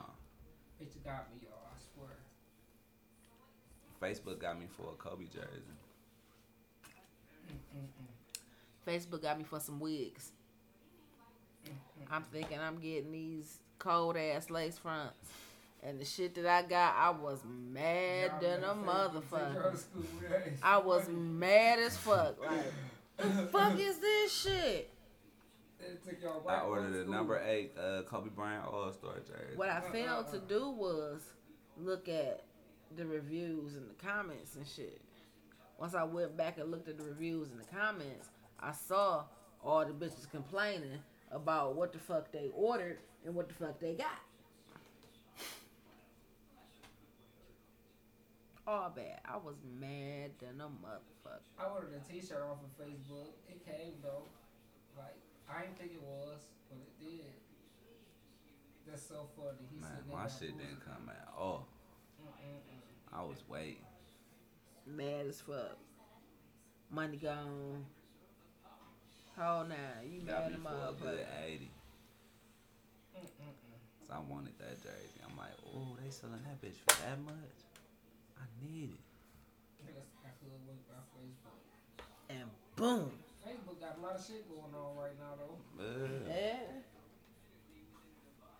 Bitch got me, y'all. I swear. Facebook got me for a Kobe jersey. Facebook got me for some wigs. I'm thinking I'm getting these cold ass lace fronts. And the shit that I got, I was mad than a motherfucker. I was mad as fuck. Like, the fuck is this shit? I ordered a number eight uh, Kobe Bryant All Star jersey. What I failed to do was look at the reviews and the comments and shit. Once I went back and looked at the reviews and the comments, I saw all the bitches complaining about what the fuck they ordered and what the fuck they got. All bad. I was mad than a motherfucker. I ordered a T-shirt off of Facebook. It came though. Like I didn't think it was, but it did. That's so funny. He Man, said my shit didn't come at all. Oh. Mm-mm-mm. I was waiting. Mad as fuck. Money gone. Hold now. You Got mad me a for a good motherfucker. 80. Mm-mm-mm. So I wanted that jersey. I'm like, oh, they selling that bitch for that much? I need it. I think that's- I could look by Facebook. And boom. Facebook got a lot of shit going on right now though. Ugh. Yeah.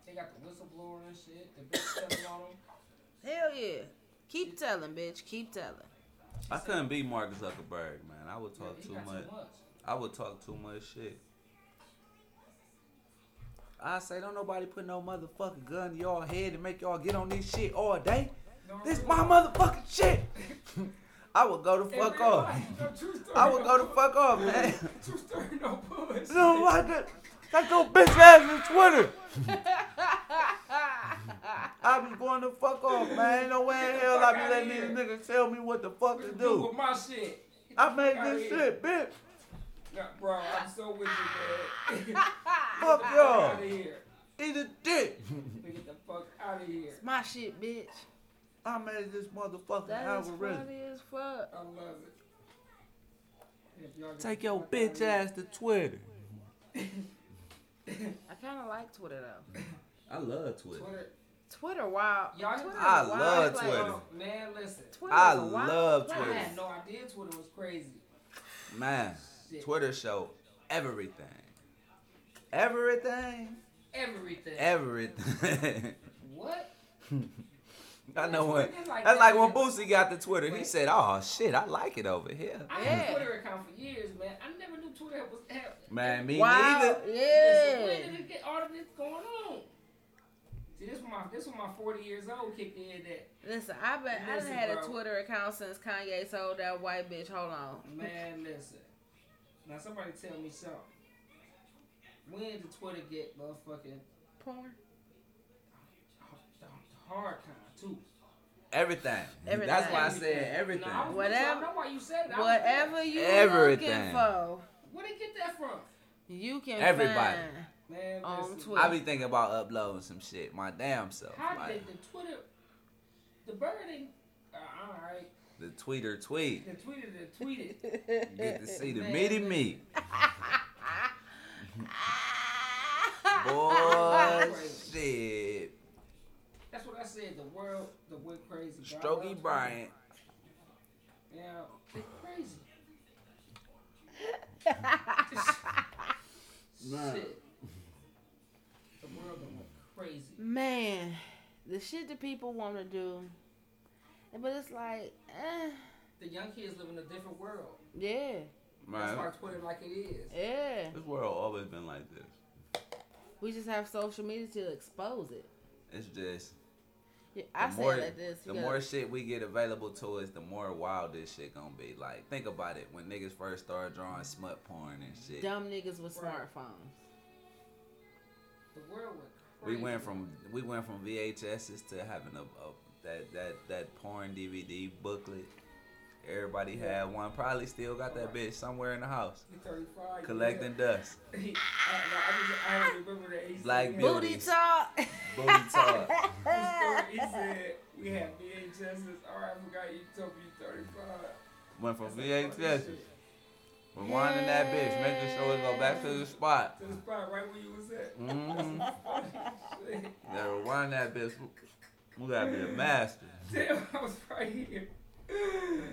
They got the whistleblower and shit. The bitch telling on them. Hell yeah. Keep telling, bitch. Keep telling. I couldn't be Mark Zuckerberg, man. I would talk Yeah, too much. Too much. I would talk too much shit. I say, don't nobody put no motherfucking gun to y'all head and make y'all get on this shit all day. No, This my motherfucking shit. I would go the fuck off. life, no story, I would no go the fuck off, man. True story, no bullshit. No, like that. That's your bitch ass on Twitter. I be going the fuck off, man. Ain't no way in hell I be letting these niggas tell me what the fuck to Do do. with my shit. I made this here. shit, bitch. Nah, bro, I'm so with you, man. Fuck Get y'all. out of here. Eat a dick. Get the fuck out of here. It's my shit, bitch. I made this motherfucking That is algorithm. funny as fuck. I love it. If y'all get Take the your bitch ass to Twitter. I kind of like Twitter though. I love Twitter. Twitter. Twitter wild. Y'all- Twitter I wild love place. Twitter. Oh, man, listen. Twitter I wild love place. I Twitter. had no idea Twitter was crazy. Man, Shit. Twitter show everything. Everything. Everything. Everything. what? I know when. Like That's that, like when man. Boosie got the Twitter. He said, "Oh shit, I like it over here." I Yeah. had a Twitter account for years, man. I never knew Twitter was hell. Man, me Wow. neither. Listen, Yeah. when did it get all of this going on? See, this when my this when my forty years old kicked in. That Listen, I been I done Listen, had a. Twitter account since Kanye sold that white bitch. Hold on. man, listen. Now somebody tell me something. When did Twitter get motherfucking Porn. hard time too? Everything. Everything. That's why I said everything. Nah, I Whatever- I know why you said it. I was Whatever you Everything. looking for, Where they get that from? you can Everybody. find. Man, On listen. Twitter. I be thinking about uploading some shit, my damn self. How Like, did the Twitter, the birding? Uh, all right, the tweeter tweet. the tweeter, the tweeted. You get to see the Man, meaty listen. meat. Boy, shit. That's what I said. The world, the went crazy. bro. Strokey Twitter. Bryant. Yeah, it's crazy. Man. Shit. Crazy. Man, the shit that people want to do, but it's like, eh, The young kids live in a different world. yeah, That's Man, why Twitter like it is. yeah. this world always been like this. We just have social media to expose it. It's just Yeah, I the more it like this. the more gotta- shit we get available to us, the more wild this shit gonna be. Like, think about it. When niggas first started drawing smut porn and shit, dumb niggas with Right. smartphones. The world went we went from we went from VHSs to having a, a that that that porn DVD booklet. Everybody had one. Probably still got that bitch somewhere in the house, He 35. collecting dust. Yeah. He, I, no, I, just, I don't remember that. He said- Black he had- Beauty. Booty talk. Booty talk. the story, he said we had VHSs. All right, I forgot you told me you 35. Went from That's some fucking VHSs. Rewinding that bitch, making sure it go back to the spot. To the spot right where you was at. Mm-hmm. Yeah, rewind that bitch. We gotta be a master. Damn, I was right here.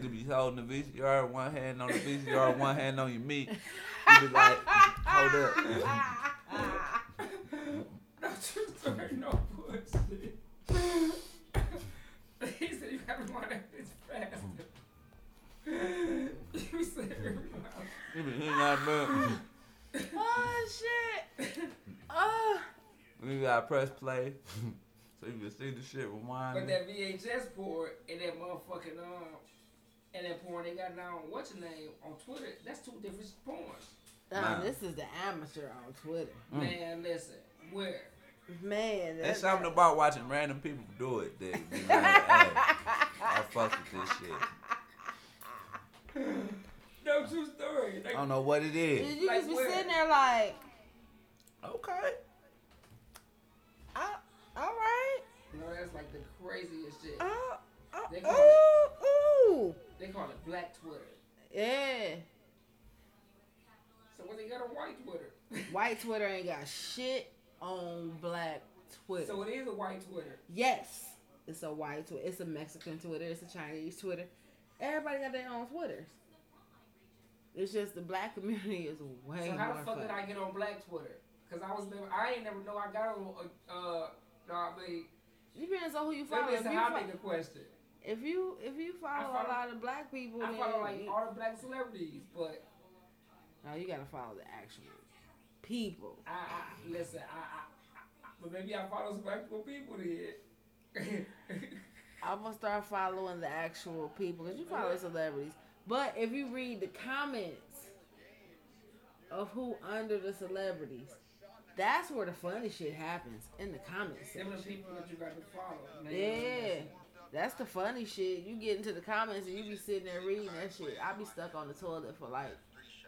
You be holding the VCR, one hand on the VCR, one hand on your meat. You be like, hold up. No true story, no bullshit. he said you gotta run that bitch faster. you said oh shit. Oh. You gotta press play. so you can see the shit with mine. But that VHS port and that motherfucking um and that porn they got now on what's your name on Twitter, that's two different porns. Nah, Wow. this is the amateur on Twitter. Mm. Man, listen, where? Man, There's that- something about watching random people do it that be like, hey, I fuck with this shit. No true story. I don't know what it is. You Like just be where? sitting there like, Okay. I, all right. no, that's like the craziest shit. Oh, They oh, call ooh, ooh. They call it Black Twitter. Yeah. So what they got on white Twitter? White Twitter ain't got shit on black Twitter. so it is a white Twitter. yes, it's a white Twitter. It's a Mexican Twitter. It's a Chinese Twitter. Everybody got their own Twitters. It's just the black community is way So how the fuck fun. did I get on Black Twitter? Cause I was never, I ain't never know I got on. Uh, uh no, I mean, Depends on who you follow. is a hot fo- question. if you if you follow, follow- a lot of black people, I follow like all the black celebrities, but no, you gotta follow the actual people. I, I listen. I, I, I, but maybe I follow some actual people then. I'm gonna start following the actual people because you follow celebrities. But if you read the comments of who under the celebrities, that's where the funny shit happens in the comments Them people that you got to follow. Yeah, that's the funny shit. You get into the comments and you be sitting there reading that shit. I be stuck on the toilet for like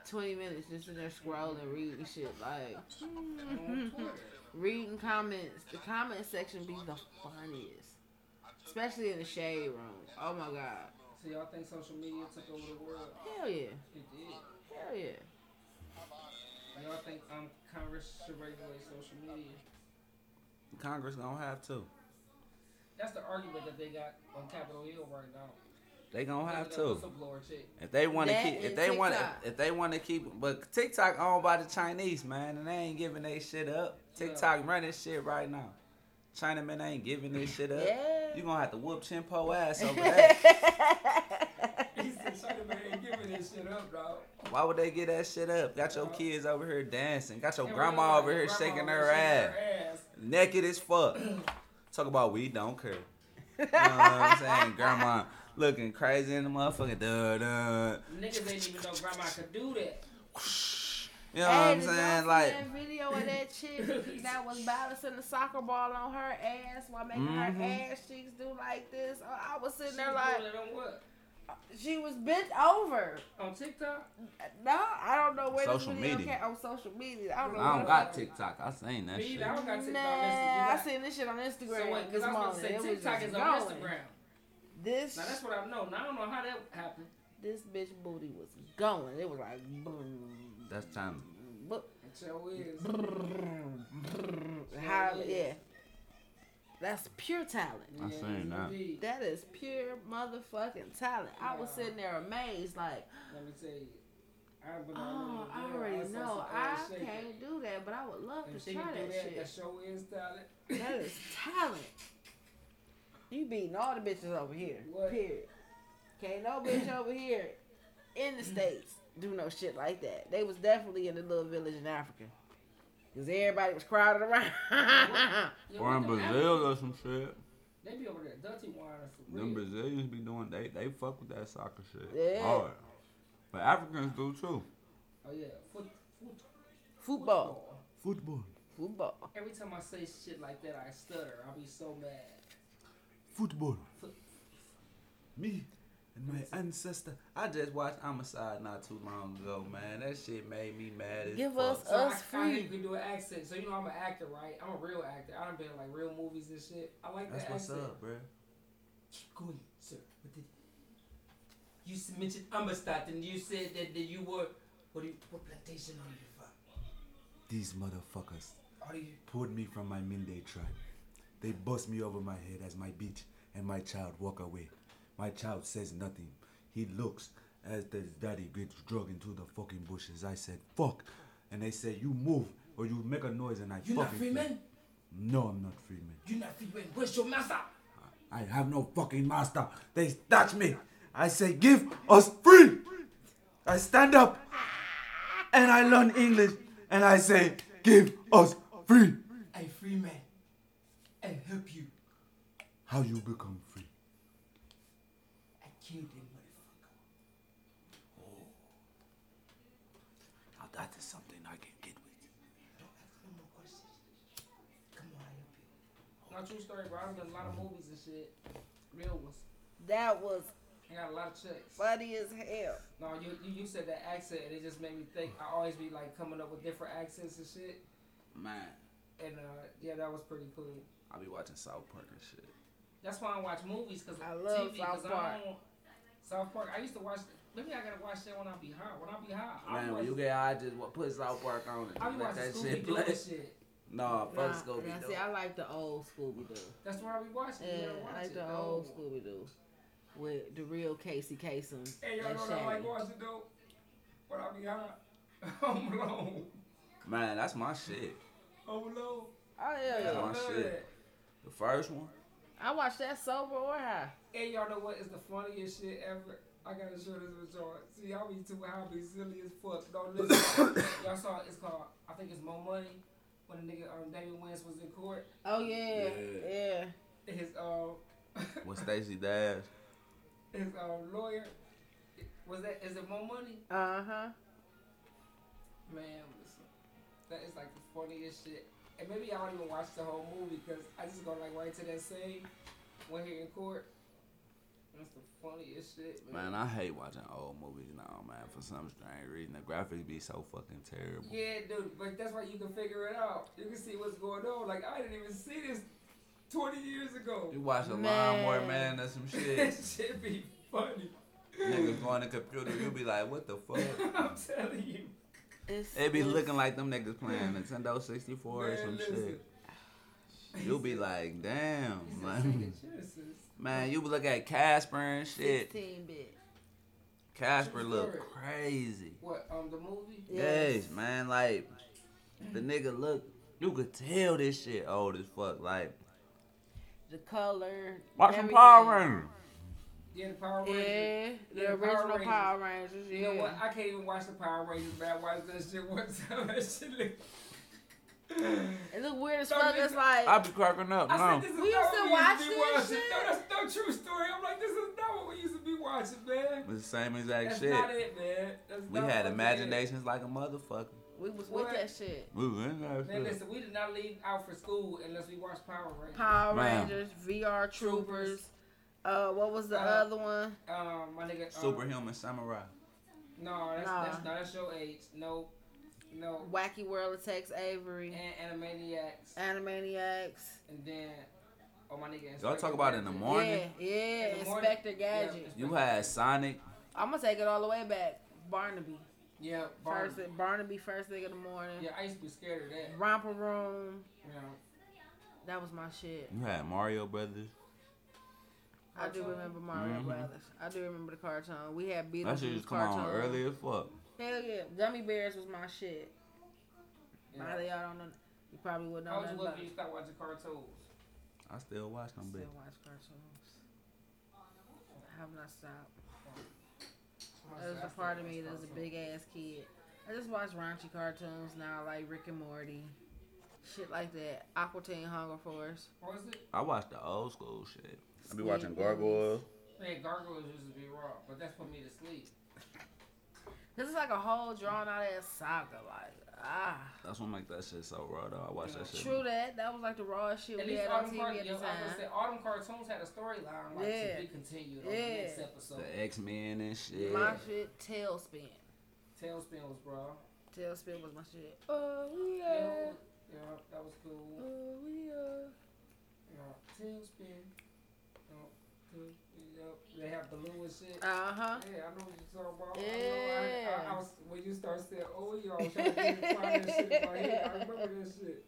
20 minutes just in there scrolling, and reading shit. Like, reading comments. The comment section be the funniest. Especially in the shade room. Oh my god. So y'all think social media took over the world? Hell yeah. It did. Hell yeah. Y'all think um Congress should regulate social media? Congress gonna have to. That's the argument that they got on Capitol Hill right now. They gonna have to. that whistleblower chick. If they want to keep, if they want, TikTok. if, if they want to keep, but TikTok owned by the Chinese man, and they ain't giving they shit up. Yeah. TikTok running shit right now. Chinamen ain't giving this shit up. Yeah. You gonna have to whoop Chimpo ass over that. He said China man ain't giving this shit up, dog. Why would they get that shit up? Got your kids over here dancing. Got your And grandma realize over here your shaking her over ass. her ass. Naked as fuck. Talk about we don't care. You know what I'm saying? Grandma looking crazy in the motherfucking duh duh. Niggas ain't even know grandma could do that. You know what I'm did y'all saying? see Like, that video of that chick that was balancing the soccer ball on her ass while making Mhm. her ass cheeks do like this. Oh, I was sitting She there was like, doing it on what? she was bent over. On TikTok? No, I don't know where Social this video media. came on social media. I don't know. I don't where got TikTok. I seen that Me shit. I don't got TikTok. Nah, I got- seen this shit on Instagram So wait, this because I was morning. about to say It was TikTok just is on going. Instagram. This Now that's what I know. Now I don't know how that happened. this bitch booty was going. It was like boom, That's time. boom, It is. how is. yeah. That's pure talent. I Yeah, seen that. indeed. That is pure motherfucking talent. I was sitting there amazed, like, Let me tell you. I've been oh, I already, already saw know. I ass shaking. can't do that, but I would love And to try can do that that. That shit. show is talent. That is talent. You beating all the bitches over here. What? Period. Can't no bitch over here in the states do no shit like that. They was definitely in the little village in Africa. Cause everybody was crowded around. Or in Brazil or some shit. They be over there dirty wine for Them. Brazilians be doing they they fuck with that soccer shit. Yeah. Hard. But Africans do too. Oh yeah, foot, foot, Football. Football. Football. Every time I say shit like that, I stutter. I'll be so mad. Football. Foot- Me and my ancestor. I just watched Homicide not too long ago, man. That shit made me mad as Give fuck. us So I, us I hear free. you can do an accent. So you know I'm an actor, right? I'm a real actor. I done been in like real movies and shit. I like That's that what's accent. up, bruh. Keep going, sir. What did you s- mentioned Amistad and you said that, that you were what do you what plantation are you from? These motherfuckers Are you pulled me from my Mende tribe. They bust me over my head as my bitch and my child walk away. My child says nothing. He looks as the daddy gets drug into the fucking bushes. I said, fuck. And they said, you move or you make a noise and I You fucking not free man? No, I'm not free man. You're not free man. Where's your master? I have no fucking master. They touch me. I say, give us free. I stand up and I learn English and I say, give us free. I free man. I help you. How you become free? I killed him, motherfucker. Now that is something I can get with. Don't ask no more questions. Come on, I help you. Not true story, bro. I've done a lot of movies and shit. Real ones. That was I got a lot of checks. funny as hell. No, you, you you said that accent and it just made me think. I always be like coming up with different accents and shit. Man, And uh, yeah, that was pretty cool. I be watching South Park and shit. That's why I watch movies because I love TV, South 'cause Park. I don't, South Park. I used to watch. Maybe I gotta watch that when I be high. When I be high, I Man, when watch, you get high, just wa- put South Park on it. I be Let watching that Scooby shit Doo play. and shit. No, fuck Nah, Scooby now, Doo. see, I like the old Scooby Doo. That's why I be watching. You Yeah, watch I like it, the though. old Scooby Doo with the real Casey Kasem Hey, y'all and know what I like watching though? When I be high, Home Alone. Man, that's my shit. Home Alone. Oh yeah, That's yeah. my I love shit. The first one. I watched that sober or high. Hey, y'all know what is the funniest shit ever? I gotta show this with y'all. See, y'all be too high, be silly as fuck. Don't listen. y'all saw it's called, I think it's More Money. When the nigga um, Damon Wayans was in court, Oh yeah, Yeah. yeah. his um With Stacey Dash. his um lawyer was that is it More Money? Uh huh. Man, listen, that is like the funniest shit. And maybe I don't even watch the whole movie because I just go like right to that scene when he in court. That's the funniest shit, man. Man, I hate watching old movies now, man. For some strange reason, the graphics be so fucking terrible. Yeah, dude, but that's why you can figure it out. You can see what's going on. Like I didn't even see this twenty years ago. You watch a Man. lawnmower man or some shit. that shit be funny. Niggas go on the computer, you be like, what the fuck? I'm telling you. It's, It be it's- looking like them niggas playing Nintendo 64 or Man, some listen. shit. You'll be like, damn, He said man. second chances. Man, you look at Casper and shit. 16 bit. Casper True look crazy. What, um, the movie? Yes, man. Like the nigga look, you could tell this shit old as fuck. Like The color. watch some. Power Rangers. Yeah, the Power Rangers. Yeah, the Yeah, Power original Rangers. Power Rangers. Yeah. You know what? I can't even watch the Power Rangers, man. I watched that shit one time. That shit look. It look weird as So fuck. It's like I be cracking up I now. said, this is We used to we watch used to this watching. shit. No, that's no true story. I'm like, this is not what we used to be watching, man. It's the same exact That's shit. not it, man. That's We not had fucking imaginations like a motherfucker. we was What? with that shit. We was in that. Man, shit. listen, we did not leave out for school unless we watched Power Rangers. Power Man. Rangers, VR Troopers. Uh, what was the Uh, other one? Um, my nigga. Um, Superhuman Samurai. No, that's, Nah. that's no, that's your age. No, no. Wacky World of Tex Avery, And Animaniacs, Animaniacs. and then oh my nigga. Y'all talk about it in the morning. Yeah, yeah, In the morning. Inspector Gadget. Yeah. You had Sonic. I'm gonna take it all the way back. Barnaby. Yeah, First, Barnaby first thing in the morning. Yeah, I used to be scared of that. Romper Room. You know. That was my shit. You had Mario Brothers. I do remember Mario Mhm. Brothers. I do remember the cartoon. We had That shit Beetlejuice used to come on cartoon. early as fuck. Hell yeah, Gummi Bears was my shit. Now Yeah. that y'all don't know, you probably wouldn't know How old nothing you was about when it. you start watching cartoons? I still watch them, bitch. Still watch cartoons. Oh, I have not stopped. Oh, There's a part of me that's a big ass kid. I just watch raunchy cartoons now, like Rick and Morty, shit like that. Aqua Teen Hunger Force. What was it? I watch the old school shit. I be watching Babies. Gargoyles. Man, gargoyles used to be raw, but that's put me to sleep. This is like a whole drawn out ass saga. Like, ah. That's what make that shit so raw though. I watch that shit. True that. That was like the rawest shit At we least had all on TV car- at yo, the I was gonna time. say, all them cartoons had a storyline like Yeah. to be continued on Yeah. the next episode. The X Men and shit. My shit, TaleSpin. TaleSpin was raw. TaleSpin was my shit. Oh, we Yeah, are. yeah, that was cool. Oh, we are. Yeah, TaleSpin. Yeah, tail- yeah, they have balloon and shit. Uh huh. Yeah, I know what you're talking about. I, Yeah. know, I, I, I was when you start saying, "Oh, y'all," I was trying to find that shit in my head. I remember that shit.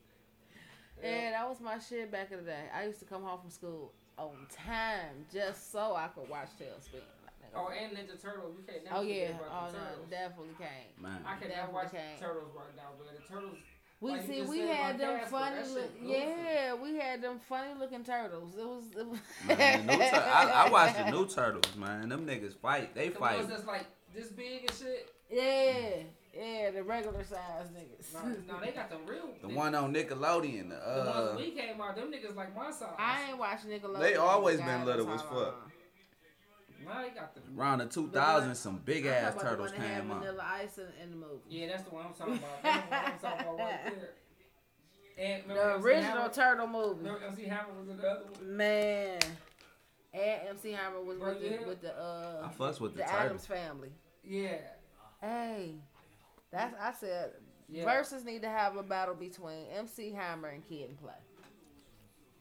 Yeah, that was my shit back in the day. I used to come home from school on time just so I could watch TaleSpin. Like, nigga. Oh, and Ninja Turtles. We can't never Oh yeah, forget about oh the no, Turtles. definitely can't. Man, I can never watch can't. Turtles right now, but the Turtles. We Like see, we had them Casper, funny, look, yeah, we had them funny looking turtles. It was, it was man new tur- I, I watched the new turtles, man. Them niggas fight. They The fight. ones that's like this big and shit. yeah, yeah, the regular size niggas. No, no, they got the real. The they- one on Nickelodeon. The Uh, ones we came out, them niggas like my size. I ain't watching Nickelodeon. They always been little as fuck. long. Now they got the. around the 2000s, some big I'm ass talking about the turtles one came out. Vanilla Ice in, in the movie. Yeah, that's the one I'm talking about. That's the one I'm talking about right there. And The original Hammer? turtle movie. Remember MC Hammer was in the other one? Man. And MC Hammer was Bro, with the, with the uh I fucks with the, the. Addams family. Yeah. Hey, that's I said. Yeah. Versus need to have a battle between MC Hammer and Kid and Play.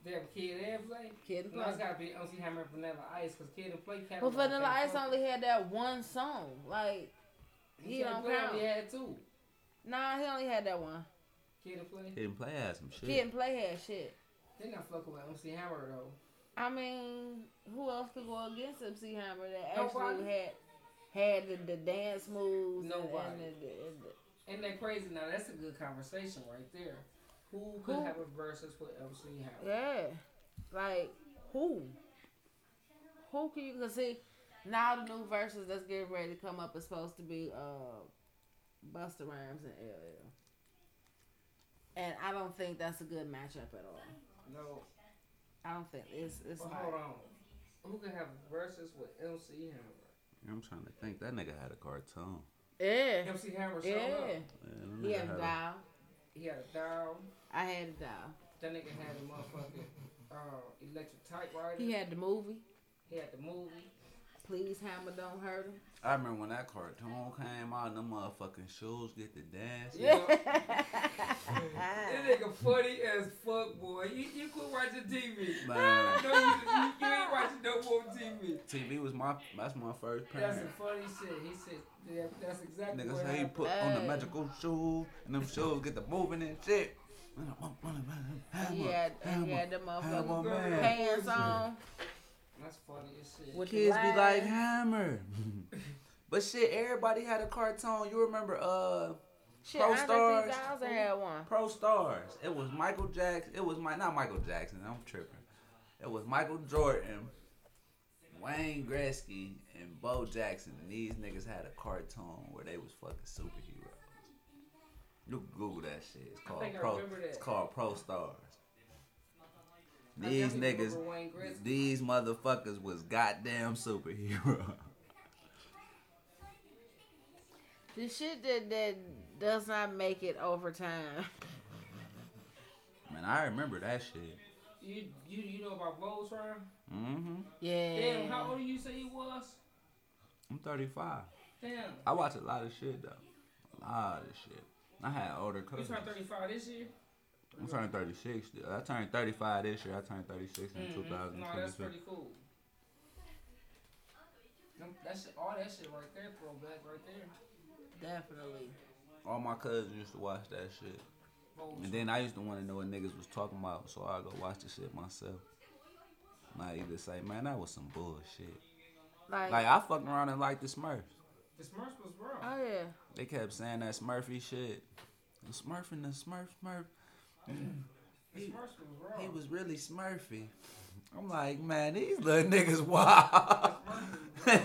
They have a kid and play. Kid and No, Play. it's gotta be MC Hammer and Vanilla Ice because Kid and Play. But catalog Vanilla can't Ice fuck. only had that one song. Like, he Kid and don't Play count. only had two. Nah, he only had that one. Kid and Play. Kid and Play had some shit. Kid and Play had shit. They not fucking with MC Hammer though. I mean, who else could go against MC Hammer that actually had had the, the dance moves and, Nobody. and, the, the, and the Ain't that crazy? Now that's a good conversation right there. Who could Who? have a versus with MC Hammer? Yeah. Like, who? Who can you, cause see, now the new verses that's getting ready to come up is supposed to be, uh, Busta Rhymes and LL. And I don't think that's a good matchup at all. No. I don't think it's, it's But like, hold on. Who could have verses with MC Hammer? I'm trying to think. That nigga had a cartoon. yeah, MC Hammer showed yeah. up. Yeah, them He nigga had a dial. He had a dial. I had a dial. That nigga had a motherfucking uh, electric typewriter. He had the movie. He had the movie. Please, Hammer, don't hurt him. I remember when that cartoon came out and them motherfucking shoes get to dance. Yeah. This nigga funny as fuck, boy. You, you quit watching TV. Man, No, you, you, you ain't watching no more TV. TV was my that's my first That's parent. some funny shit. He said, yeah, that's exactly Nigga what say he happened. put on the magical shoes and them shoes get the moving and shit. He had, he had the motherfucking man. pants on. That's funny as shit. With Kids be like. Hammer. but shit, everybody had a cartoon. You remember uh Shit, Pro Andre Stars. had one. Pro Stars. It was Michael Jackson. It was my not Michael Jackson. I'm tripping. It was Michael Jordan, Wayne Gretzky, and Bo Jackson. And these niggas had a cartoon where they was fucking superheroes. You can Google that shit. It's called think I Pro. remember that. It's called Pro Stars. These niggas, remember Wayne Gretzky. these motherfuckers was goddamn superheroes. The shit that, that does not make it over time. Man, I remember that shit. You, you you know about Voltron? Mm-hmm. Yeah. Damn, how old do you say you was? I'm 35. Damn. I watch a lot of shit though. A lot of shit. I had older cousins. You cousins. turned 35 this year? I'm turning 36. I turned 35 this year. I turned 36 in Mhm. No, that's pretty cool. Them- That shit, all that shit right there, throwback right there. Definitely. All my cousins used to watch that shit. And then I used to want to know what niggas was talking about, so I go watch the shit myself. And I either say, man, that was some bullshit. Like, Like I fucking around and like the Smurfs. The Smurfs was wrong. oh yeah. They kept saying that Smurfy shit. The Smurf and the Smurf Smurf. the he- Smurfs was wrong. He was really Smurfy. I'm like, man, these little niggas wild.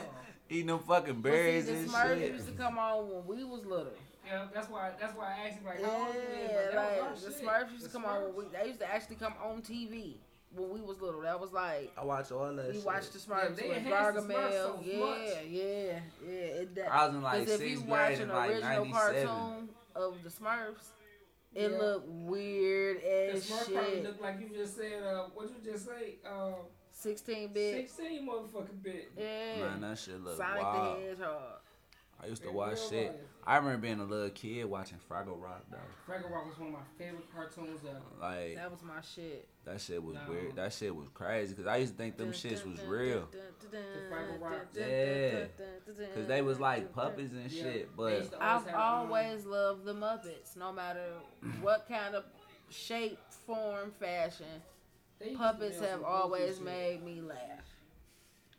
Eating them fucking But see, berries the and Smurfs shit. used to come on when we was little. Yeah, that's why. That's why I asked him like, how old you? Yeah, Like, like the shit. Smurfs used to The come on when Smurfs. we. They used to actually come on TV when we was little. That was like I watch all that we shit. watched the Smurfs they with enhanced the Smurfs Gargamel. so yeah, yeah, yeah, It, that, I was in like 'cause if sixth you grade watch an like original 97. cartoon of the Smurfs, it Yeah. looked weird The as Smurfs probably shit. looked like you just said. Uh, what you just say? Uh, Sixteen bit. sixteen motherfucking bit. Yeah. Man, that shit look Sonic wild. the Hedgehog. I used to watch shit. life. I remember being a little kid watching Fraggle Rock though. Fraggle Rock was one of my favorite cartoons ever. Like That was my shit. that shit was No. weird. That shit was crazy because I used to think them shits was real. Fraggle Yeah. Cause they was like puppets and Yeah. shit. But always I've have, always loved the Muppets, no matter what kind of shape, form, fashion, They puppets have always made me laugh.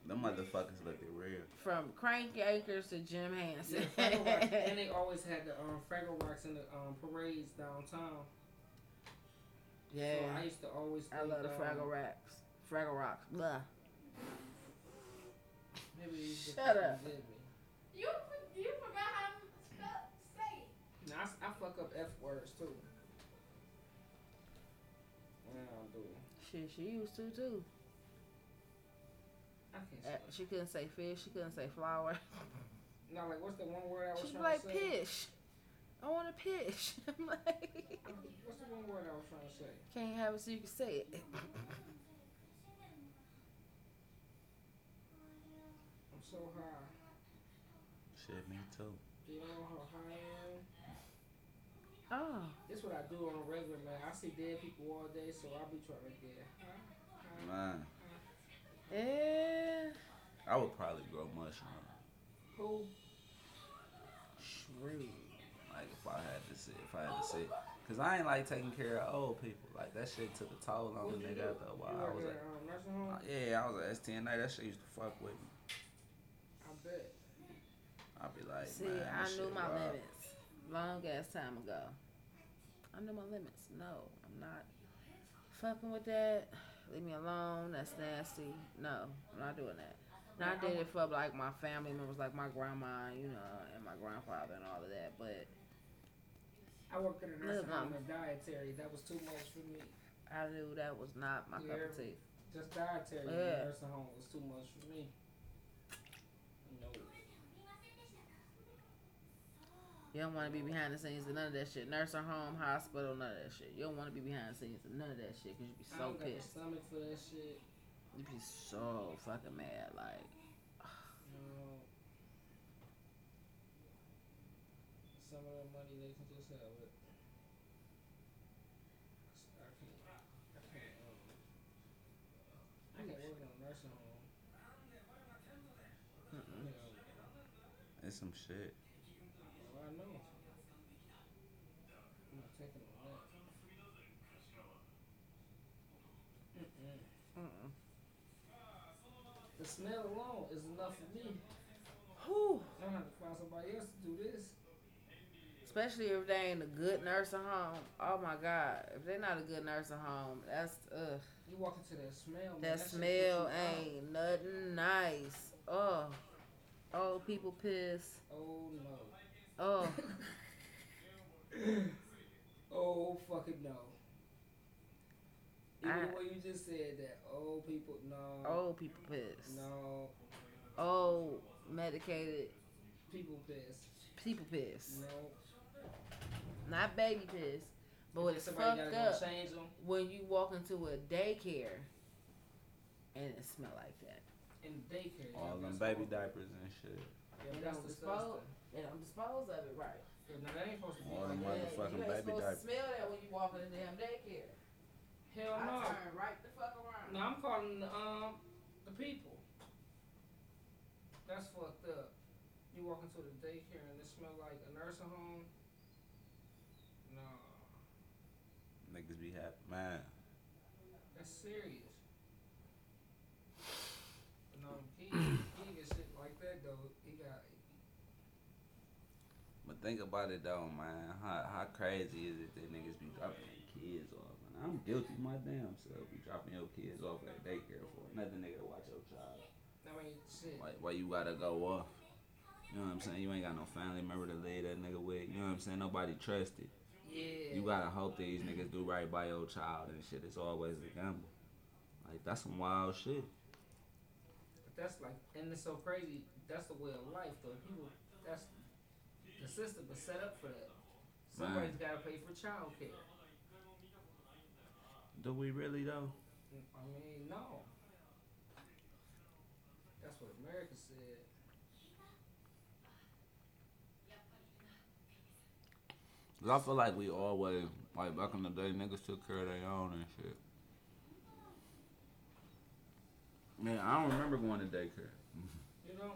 Them motherfuckers look real. From Crank Yankers to Jim Henson. Yeah, Fraggle and they always had the um, Fraggle Rocks in the um, parades downtown. yeah. So I used to always. I think, love the um, Fraggle Rocks. Fraggle Rocks. Blah. Maybe they Shut up. did. You you forgot how to spell say it. Now I, s- I fuck up F words too. Yeah, I do. Shit, she used to too. I can't Uh, say. She couldn't say fish. She couldn't say flower. No, like what's the one word I was She'd be trying like to say? pish. I want a pish. I'm like, What's the one word I was trying to say? can't have it so you can say it. I'm so high. Shit, me too. Do you know how high I am? Oh, This what I do on a regular man. I see dead people all day, so I'll be trying to get high. high. Man, yeah. I would probably grow mushrooms. Who? Shrew. Like if I had to sit, if I had to sit, cause I ain't like taking care of old people. Like that shit took a toll on What the you nigga after a You while. I was at like, um, uh, yeah, I was at STNA. That shit used to fuck with me. I bet. I'd be like, See, man, I knew my wild. limits long ass time ago. I knew my limits. No, I'm not fucking with that. Leave me alone. That's nasty. No, I'm not doing that. And I did it for like my family members, like my grandma, you know, and my grandfather and all of that. But I worked at a nursing home and dietary. That was too much for me. I knew that was not my cup of tea. Just dietary in Yeah. the nursing home was too much for me. No. You don't want to be behind the scenes of none of that shit. Nursing home, hospital, none of that shit. You don't want to be behind the scenes of none of that shit because you'd be I so don't got the pissed. stomach for that shit. You be so fucking mad. Like, No. Some of that money they can just have it. I can't. I can't. Um, I can't work in a nursing home. mm-mm. Yeah, It's some shit. well, I know. I'm not taking on that. Mm-mm. Mm-mm. The smell alone is enough for me. Whew. I don't have to find somebody else to do this. Especially if they ain't a good nursing home. Oh my god. If they're not a good nursing home, that's ugh. You walk into that smell. man, That smell you out. ain't nothing nice. Oh. Old people piss. Oh no. Oh. Oh fucking no. Even I- the way you just said that, old people, no, Old people piss. no, Old medicated people piss, people piss. no. Not baby piss. But If it's fucked up go change them when you walk into a daycare and it smell like that. in daycare. All them baby horrible. diapers and shit. Yeah, They that's don't disgusting. They don't of it right. Yeah, no, that ain't supposed to be All like them that. motherfucking you ain't baby supposed diapers. to smell that when you walk in the damn daycare. Hell I no. turn right the fuck around. No, I'm calling the um the people. That's fucked up. You walk into the daycare and it smell like a nursing home. No, Niggas be happy, man. that's serious. No, he he get shit like that though. He got But think about it though, man. How how crazy is it that niggas be dropping their kids off? And I'm guilty my damn self. Be dropping your kids off at daycare for another nigga to watch your child. I mean shit. Why, why you gotta go off? You know what I'm saying? You ain't got no family member to lay that nigga with. You know what I'm saying? Nobody trusted. Yeah. You gotta hope that these niggas do right by your child and shit. It's always a gamble. Like that's some wild shit. But that's like, and it's so crazy. That's the way of life, though. People, that's the system is set up for that. Somebody's got to pay for child care. Do we really though? I mean, no. That's what America said. Cause I feel like we always like back in the day, niggas took care of their own and shit. Man, I don't remember going to daycare. You know,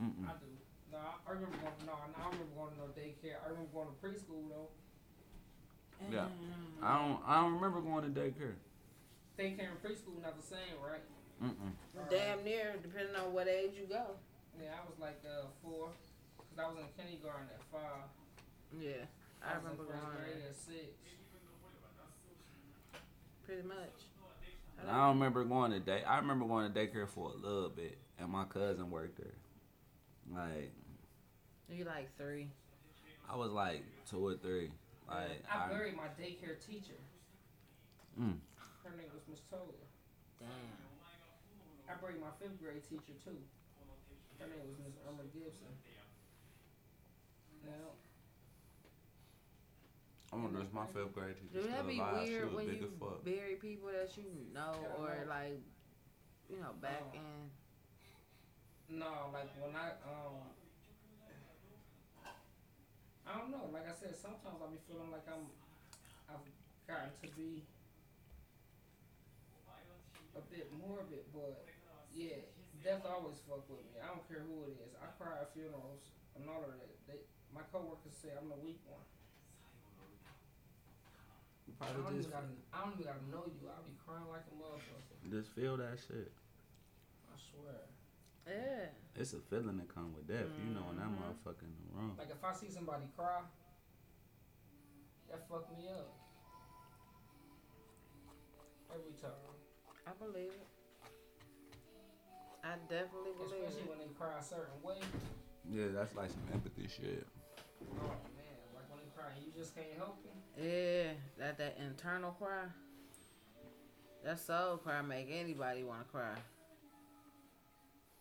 Mm-mm. I do. No, I I remember going. No, no, I remember going to no daycare. I remember going to preschool though. Yeah. I don't. I don't remember going to daycare. Daycare and preschool not the same, right? Mm-mm. Damn near, depending on what age you go. Yeah, I was like uh, four, cause I was in kindergarten at five. Yeah, I was remember first going grade six. Pretty much. And I don't remember going to day. I remember going to daycare for a little bit, and my cousin worked there. Like You like three. I was like two or three. Like I I, buried my daycare teacher. Mm. Her name was Miss Tola. Damn. I buried my fifth grade teacher too. Her name was Miss Irma Gibson. Now, I wonder if my fifth grade teacher Do that still be alive. Weird when big you as fuck. bury people that you know Yeah, or no. like, you know, back Oh. in? no, like when I um, I don't know. Like I said, sometimes I be feeling like I'm, I've gotten to be a bit morbid, but yeah, death always fuck with me. I don't care who it is. I cry at funerals and all of that. They, my coworkers say I'm the weak one. You I don't, probably even just gotta, I don't even gotta know you. I'll be crying like a motherfucker. just feel that shit. I swear. Yeah. It's a feeling that come with death. You know when that Mhm. motherfucker in the room. Like if I see somebody cry, that fuck me up. Every time. I believe it. I definitely believe Especially it. when they cry a certain way. Yeah, that's like some empathy shit. Oh man, like when they cry, you just can't help it. Yeah, that that internal cry. That soul cry make anybody want to cry.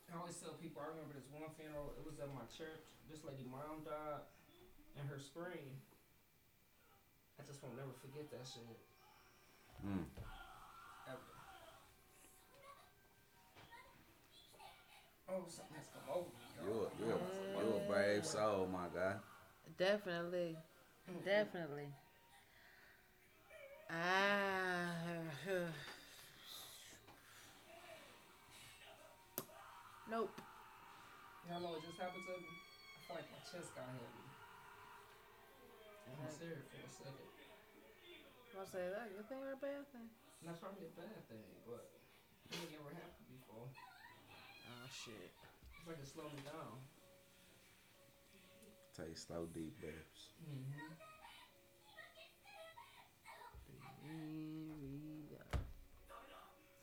I always tell people, I remember this one funeral, it was at my church. This lady mom died and her scream. I just won't never forget that shit. Mm. Ever. Oh, something has come over me. You're, y'all. you're, you're a brave soul, my guy. Definitely, definitely. Ah. nope. Y'all know what just happened to me? I feel like my chest got heavy. I'm serious for a second. I'll say that good thing or a bad thing. That's probably a bad thing, but it never happened before. Oh shit. It's like it slowed me down. Take slow, deep breaths. Mm-hmm.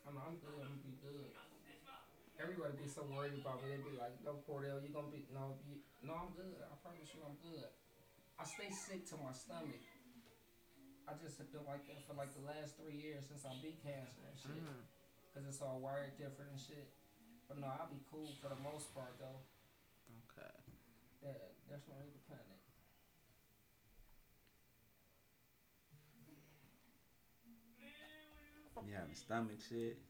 I'm, I'm good. I'm gonna be good. Everybody be so worried about me. They be like, "No, Cordell, you gonna be no, you, no, I'm good. I promise you, I'm good." I stay sick to my stomach. I just have been like that for like the last three years since I beat cancer and shit, Mm. cause it's all wired different and shit. But no, I'll be cool for the most part though. Okay. Yeah, that's no need to panic. You having stomach shit?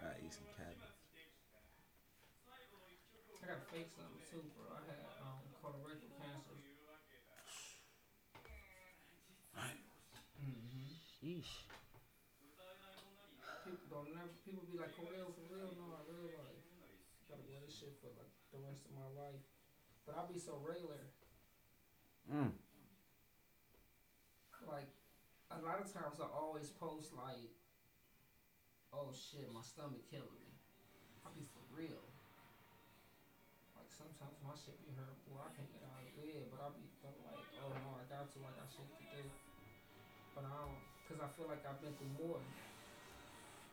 Gotta eat some cabbage. I gotta fake something too, bro. I had um, colorectal cancer. Mm-hmm. Sheesh. People don't never. People be like, Cordell for real? No, I real life. Gotta wear this shit for like the rest of my life. But I'll be so regular. Mm. Like a lot of times I always post like, oh shit, my stomach killing me. I'll be for real. Like sometimes my shit be hurt, boy. I can't get out of bed, but I'll be like, oh no, I got to, like I shit to do. But I don't, cause I feel like I've been through more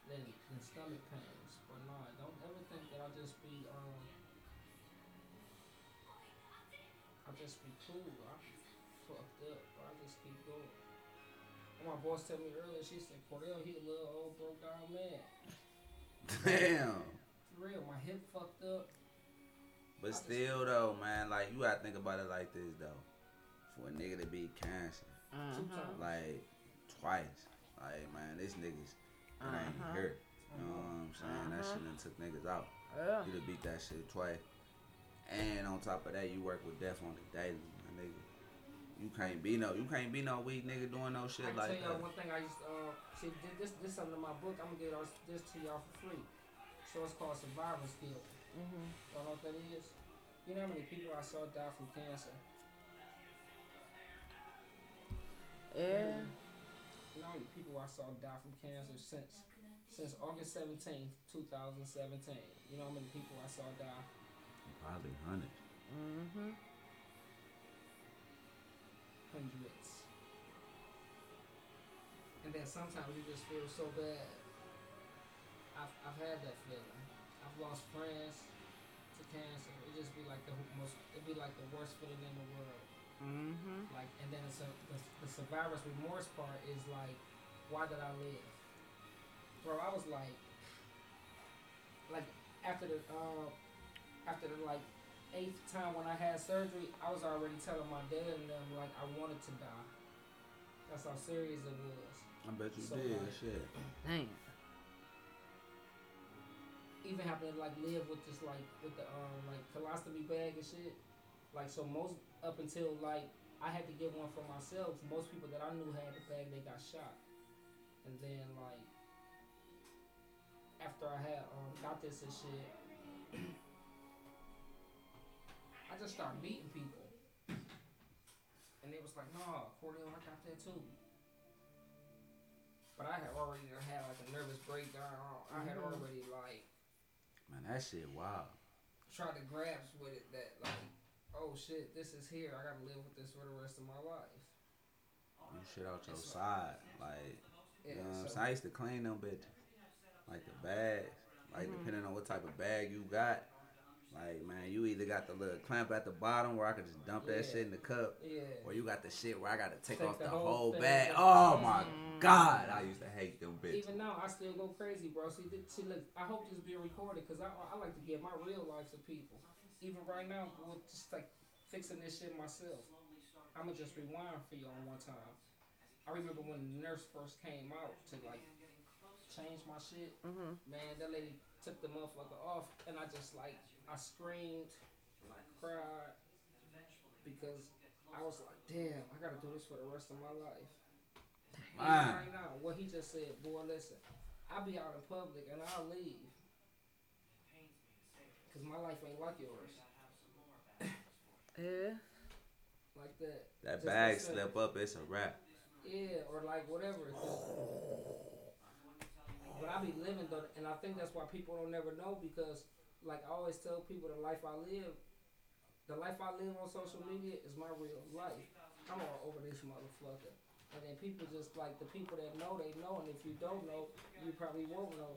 than, than stomach pains. But no, I don't ever think that I'll just be um. Just be cool. I be fucked up, but I just keep going. And my boss told me earlier, she said, Cordell, he a little old broke down man. Damn. For real, my hip fucked up. But still, though, man, like you gotta think about it like this, though. For a nigga to be cancer, Uh-huh. like twice, like man, this niggas it ain't Uh-huh. hurt. You know what I'm saying? That Uh-huh. shit done took niggas out. Yeah. You done beat that shit twice. And on top of that, you work with death on the daily, my nigga. You can't be no, you can't be no weak nigga doing no shit I can like tell y'all one thing I used to, uh, see, thi- this, this something in my book, I'm gonna get all this to y'all for free. So it's called survival Skill. Mm-hmm. Y'all know what that is? You know how many people I saw die from cancer? Yeah. You know how many people I saw die from cancer since since August seventeenth, two thousand seventeen. You know how many people I saw die? Probably hundreds. Mm-hmm. Hundreds. And then sometimes you just feel so bad. I've, I've had that feeling. I've lost friends to cancer. It just be like the most. It'd be like the worst feeling in the world. Mm-hmm. Like, and then it's a, the, the survivor's remorse part is like, why did I live? Bro, I was like, like after the uh, after the like eighth time when I had surgery, I was already telling my dad and them like I wanted to die. That's how serious it was. I bet you So, did. like- Shit. Damn. Even having to like live with just like with the um like colostomy bag and shit. Like so most up until like I had to get one for myself. Most people that I knew had the bag, they got shot. And then like after I had um got this and shit, I just started meeting people. And they was like, "No, Cordell, I got that too." But I had already done had like a nervous breakdown. I had Mhm. already like Man, that shit wild. tried to grasp with it that like, oh shit, this is here. I gotta live with this for the rest of my life. You shit out your side. Like, Yeah, you know what I'm so- saying? I used to clean them bitches. Like the bags. Like, Mhm. depending on what type of bag you got. Like, man, you either got the little clamp at the bottom where I could just dump that Yeah. shit in the cup. yeah. Or you got the shit where I gotta take, Take off the the, whole whole thing. bag. Oh my Mm. god, I used to hate them bitches. Even now, I still go crazy, bro. See, th- see, look, I hope this being recorded because I, I like to give my real life to people. Even right now, with just like fixing this shit myself. I'ma just rewind for you on one time. I remember when the nurse first came out to like change my shit. Mm-hmm. Man, that lady took the motherfucker off, and I just like I screamed and I cried because I was like, damn, I gotta do this for the rest of my life. Even Man. right now, what he just said, boy, listen, I'll be out in public and I'll leave. Cause my life ain't like yours, Yeah. like that. That Just bag listen. slip up, it's a wrap. Yeah, or like whatever. But I be living though, and I think that's why people don't never know because, like I always tell people, the life I live, the life I live on social media is my real life. I'm all over this motherfucker, and then people just like the people that know, they know, and if you don't know, you probably won't know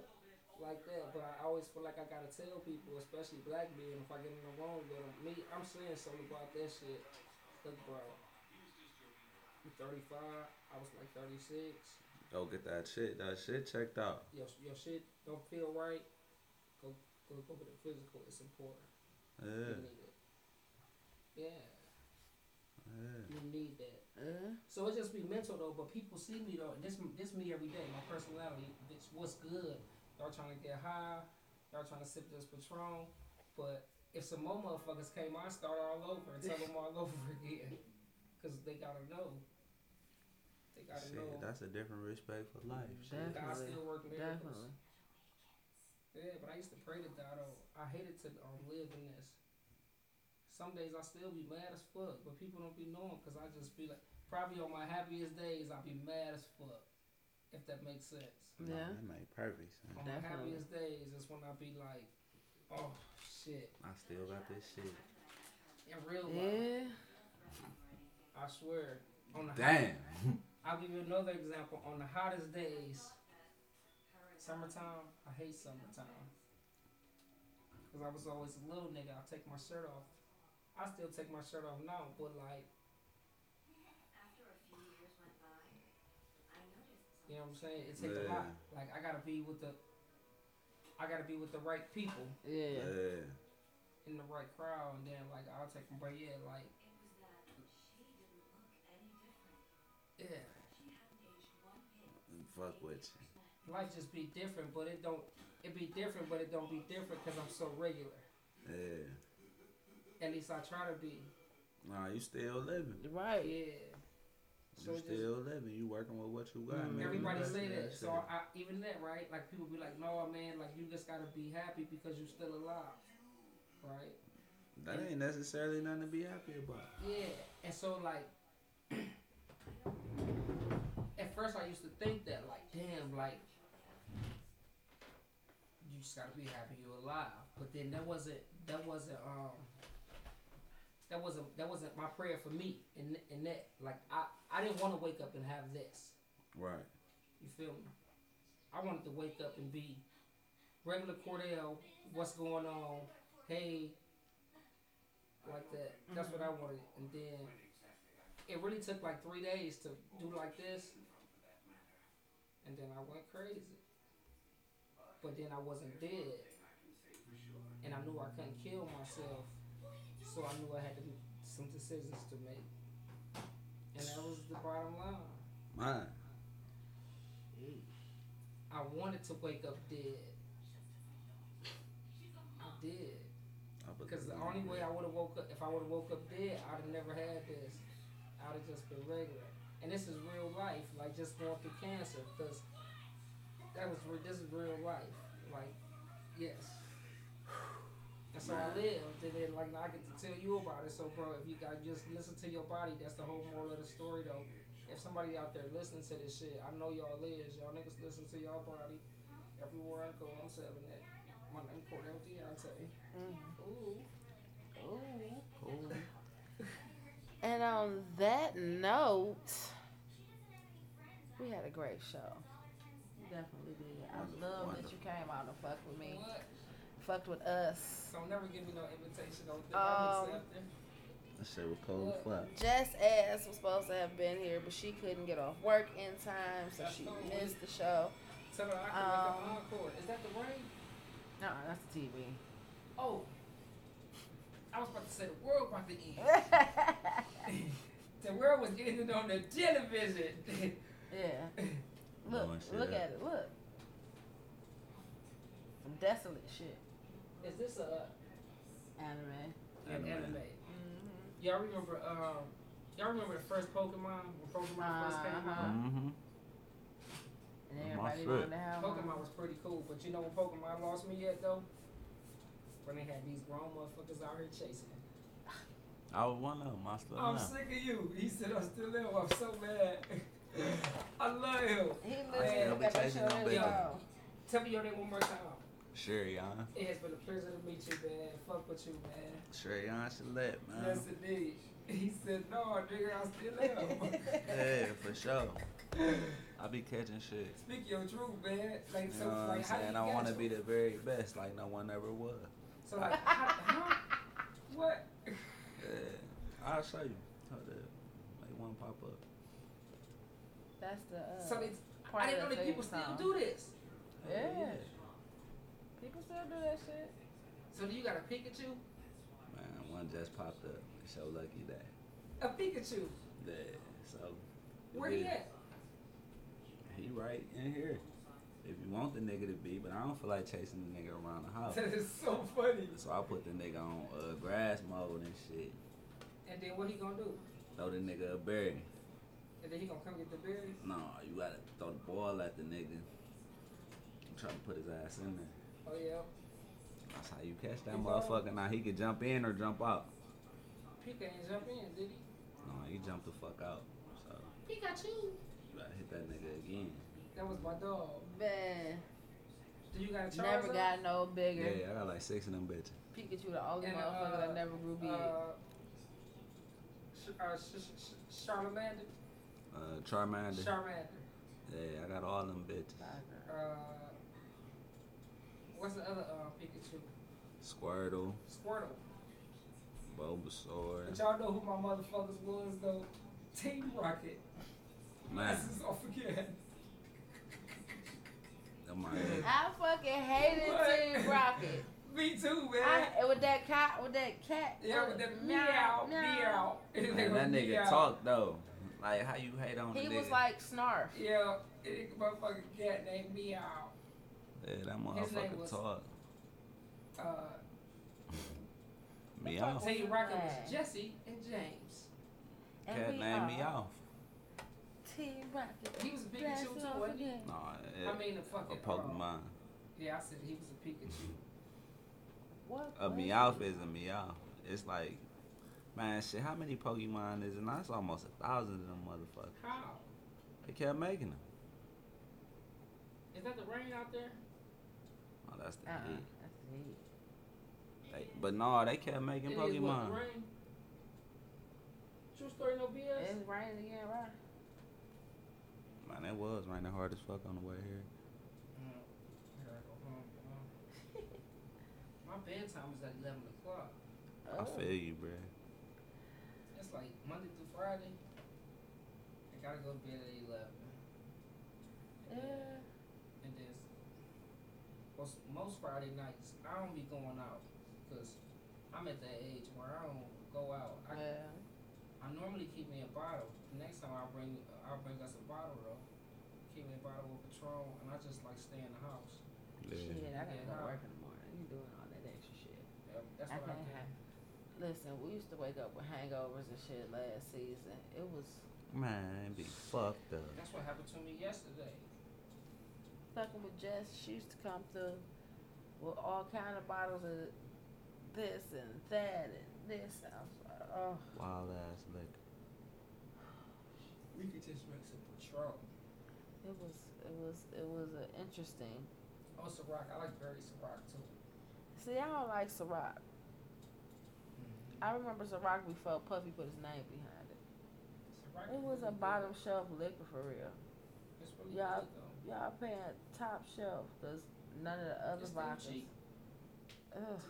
like that. But I always feel like I gotta tell people, especially black men, if I get in the wrong with them, me, I'm saying something about that shit. Look, bro. I'm 35. I was like 36. Go get that shit, that shit checked out. Your, your shit don't feel right. Go go go get physical. is important. Yeah, You need it. Yeah, yeah. you need that. Uh, So it just be mental though. But people see me though. This this me every day. My personality. Bitch, what's good? Y'all trying to get high. Y'all trying to sip this Patron. But if some more motherfuckers came, I'd start all over and tell them all over again. Cause they gotta know. They gotta Shit, know. that's a different respect for life. Shit. God Definitely. still work miracles. definitely. Yeah, but I used to pray to God. though. I hated to um, live in this. Some days I still be mad as fuck, but people don't be knowing because I just be like, probably on my happiest days, I be mad as fuck. If that makes sense. Nah, Yeah. that made perfect sense. On my happiest days is when I be like, oh shit, I still got this shit. in real life. Yeah. I swear. On the Damn. I'll give you another example. On the hottest days, summertime, I hate summertime. Because I was always a little nigga. I'll take my shirt off. I still take my shirt off now, but like, you know what I'm saying? It takes a lot. Like, I gotta be with the, I gotta be with the right people Yeah. Yeah. in the right crowd, and then like I'll take them. But yeah, like, yeah, Fuck with you. Life just be different, but it don't. It be different, but it don't be different because I'm so regular. Yeah. At least I try to be. Nah, you still living. Right. Yeah. So You just, still living. You working with what you got. Mm. man. everybody You say got that. So. I, even that, right? Like people be like, "No, man, like you just gotta be happy because you're still alive." Right? that ain't necessarily nothing to be happy about. Yeah. And so like at first I used to think that like, damn, like you just gotta be happy you're alive. But then that wasn't that wasn't um that wasn't that wasn't my prayer for me and and that like I I didn't want to wake up and have this. Right. You feel me? I wanted to wake up and be regular Cordell. What's going on? Hey, like that. That's what I wanted. And then it really took like three days to do like this, and then I went crazy. But then I wasn't dead, and I knew I couldn't kill myself, so I knew I had to make some decisions to make, and that was the bottom line. Mine. I wanted to wake up dead. I did. Because the only way I would have woke up, if I would have woke up dead, I'd have never had this. I'd have just been regular. And this is real life, like just going through cancer. Because that was, re- this is real life. Like, yes. That's how I lived, and then like now I get to tell you about it. So, bro, if you guys just listen to your body, that's the whole moral of the story, though. If somebody out there listening to this shit, I know y'all is. Y'all niggas listen to y'all body. Everywhere I go, I'm selling it. My name Cordell Deontay. Mm-hmm. Ooh. Ooh. And on that note, we had a great show. We definitely did. I love that you came out and fucked with me. What? Fucked with us. Don't never give me no invitation. Don't think Um, I'm accepting. That shit was cold as fuck. Jess Ass was supposed to have been here, but she couldn't get off work in time, so she missed the show. Tell her I can um, make an encore. Is that the rain? No, that's the TV. Oh. I was about to say the world about to end. the world was ending on the television. yeah. Look, Blowing shit look up. at it. Look. Some desolate shit. Is this a Anime. an Anime. anime? Mm-hmm. Y'all remember um y'all remember the first Pokemon when Pokemon first came Uh-huh. out? Mm-hmm. And My everybody shit. wanted to have Pokemon was pretty cool, but you know when Pokemon lost me yet though? When they had these grown motherfuckers out here chasing. I was one of them. I still I'm am. sick of you. He said I'm still there. I'm so mad. I love him. He Man, literally we got that chasing shit them on his bitches. phone. Tell me your name one more time. Shurion. It has been a pleasure to meet you, man. Fuck with you, man. Shurion Shalit, man. Yes, indeed. He said, no, nigga, I'm still there. Yeah, for sure. I be catching shit. Speak your truth, man. Like, You so, know what I'm like, how saying? you I want to be the very best, like no one ever was. So, like, how, huh? What? Yeah. I'll show you. Hold up. Like one pop up. That's the uh, So, it's, part I didn't know the that people theme still do this. Yeah. People still do that shit. So, do you got a Pikachu? Man, one just popped up. So lucky that. A Pikachu. Yeah. So. Where he at? He right in here. If you want the nigga to be, but I don't feel like chasing the nigga around the house. That is so funny. So I put the nigga on uh, grass mode and shit. And then what he gonna do? Throw the nigga a berry. And then he gonna come get the berries? No, you gotta throw the ball at the nigga. I'm trying to put his ass in there. Oh, yeah. That's how you catch that He motherfucker. Now he could jump in or jump out. Pika ain't jump in, did he? No, he jumped the fuck out. So Pikachu. you gotta hit that nigga again. That was my dog. Man, Do you got a Charizard? never got no bigger. Yeah, I got like six of them bitches. Pikachu, the only And, motherfucker uh, that never grew big. Uh, uh, Sh- Sh- Sh- Charmander. Uh, Charmander. Charmander. Yeah, I got all them bitches. Uh, what's the other uh, Pikachu? Squirtle, Squirtle. Bulbasaur. But y'all know who my motherfuckers was though? Team Rocket. Man, This is off again. them my niggas. I fucking hated What? Team Rocket. Me too, man. I, with that cat, with that cat. yeah, with the meow, meow. Man, that nigga Meow. talk though. Like how you hate on He the was nigga? like Snarf. Yeah, it motherfucking cat named Meow. yeah, that His name motherfucker was- talk. Uh, Meow. Team Rocket was Jesse and James. And Cat we named me are. Team Rocket. He was a Pikachu too, wasn't he? again. No, I mean, a a Pokemon. Uh, yeah, I said he was a Pikachu. What? A what? Meowth is a Meow. It's like Man, shit, how many Pokemon is it? Now it's almost a thousand of them motherfuckers. How? They kept making them. Is that the rain out there? Oh, that's the Uh-uh. heat. That's the heat. They, but no, they kept making It is what, Pokemon. rain? True story, no BS. It's raining again, right? Man, it was raining hard as fuck on the way here. Mm, here home, you know. My bedtime is at 11 o'clock. I Oh. feel you, bruh. It's like Monday through Friday. I gotta go to bed at 11. And Yeah. and then most, most Friday nights, I don't be going out because I'm at that age where I don't go out. I, Yeah. I normally keep me a bottle. Next time I'll bring I'll bring us a bottle though. Keep me a bottle of Patron, and I just like stay in the house. Yeah. Shit, I gotta go to work in the morning. You doing all that extra shit. Yep, that's I what I do. Have. Listen, we used to wake up with hangovers and shit last season. It was Man, be fucked up. That's what happened to me yesterday. fucking with Jess. She used to come through with all kind of bottles of this and that and this. I was like, oh, Wild ass liquor. We could just make some Patron. it was, it was, it was uh, interesting. Oh, Ciroc. I like very Ciroc too. See, I don't like Ciroc. I remember Ciroc before Puffy put his name behind it. Ciroc It was a bottom shelf liquor for real. It's really Yeah. good though. Y'all paying top shelf because none of the other It's vodkas. Ugh,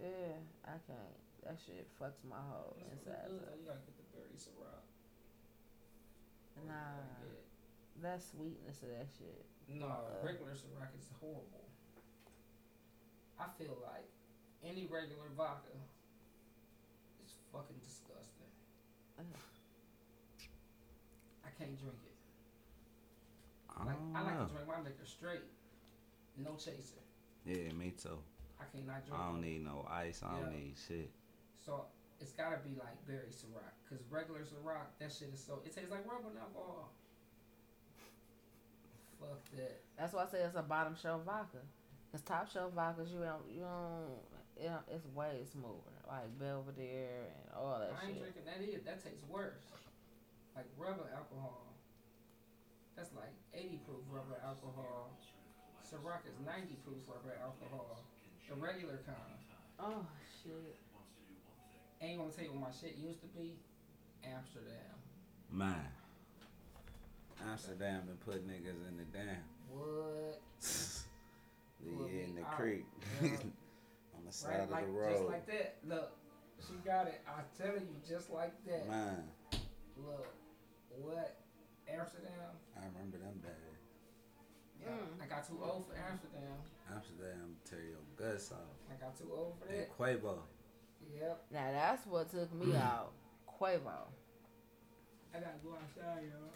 yeah, I can't. That shit fucks my whole it's really good. You gotta get the Berry Ciroc. Nah, that sweetness of that shit. No, Uh, regular Ciroc is horrible. I feel like any regular vodka fucking disgusting. Ugh. I can't drink it. I Like don't I like know. to oh. drink my liquor straight, no chaser. Yeah, me too. I cannot drink. I don't it. need no ice. I don't Yeah. need shit. So it's gotta be like berry Ciroc, cause regular Ciroc, that shit is so. It tastes like rubbing alcohol. Fuck that. That's why I say it's a bottom shelf vodka. Cause top shelf vodkas, you don't, you don't, it don't it's way smoother. Like Belvedere and all that shit. I ain't shit. drinking that either. That tastes worse. Like rubber alcohol. That's like 80 proof rubber alcohol. Ciroc is 90 proof rubber alcohol. The regular kind. Oh shit. Ain't gonna tell you what my shit used to be. Amsterdam. Man. Amsterdam been put niggas in the dam. What? Yeah, in the out. creek. Yeah. On the side Right, of like the just like that. Look, she got it. I tell you, just like that. Man, Look, what? Amsterdam? I remember them days. Yeah, Mm. I got too old for Amsterdam. Amsterdam tear your guts off. I got too old for that. And that. Cuervo. Yep. Now that's what took me out. Cuervo. I gotta go outside, y'all.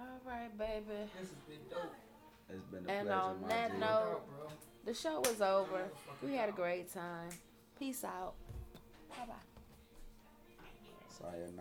All right, baby. This has been dope. It's been a And pleasure, on my that note- bro. The show was over. We had a great time. Peace out. Bye bye.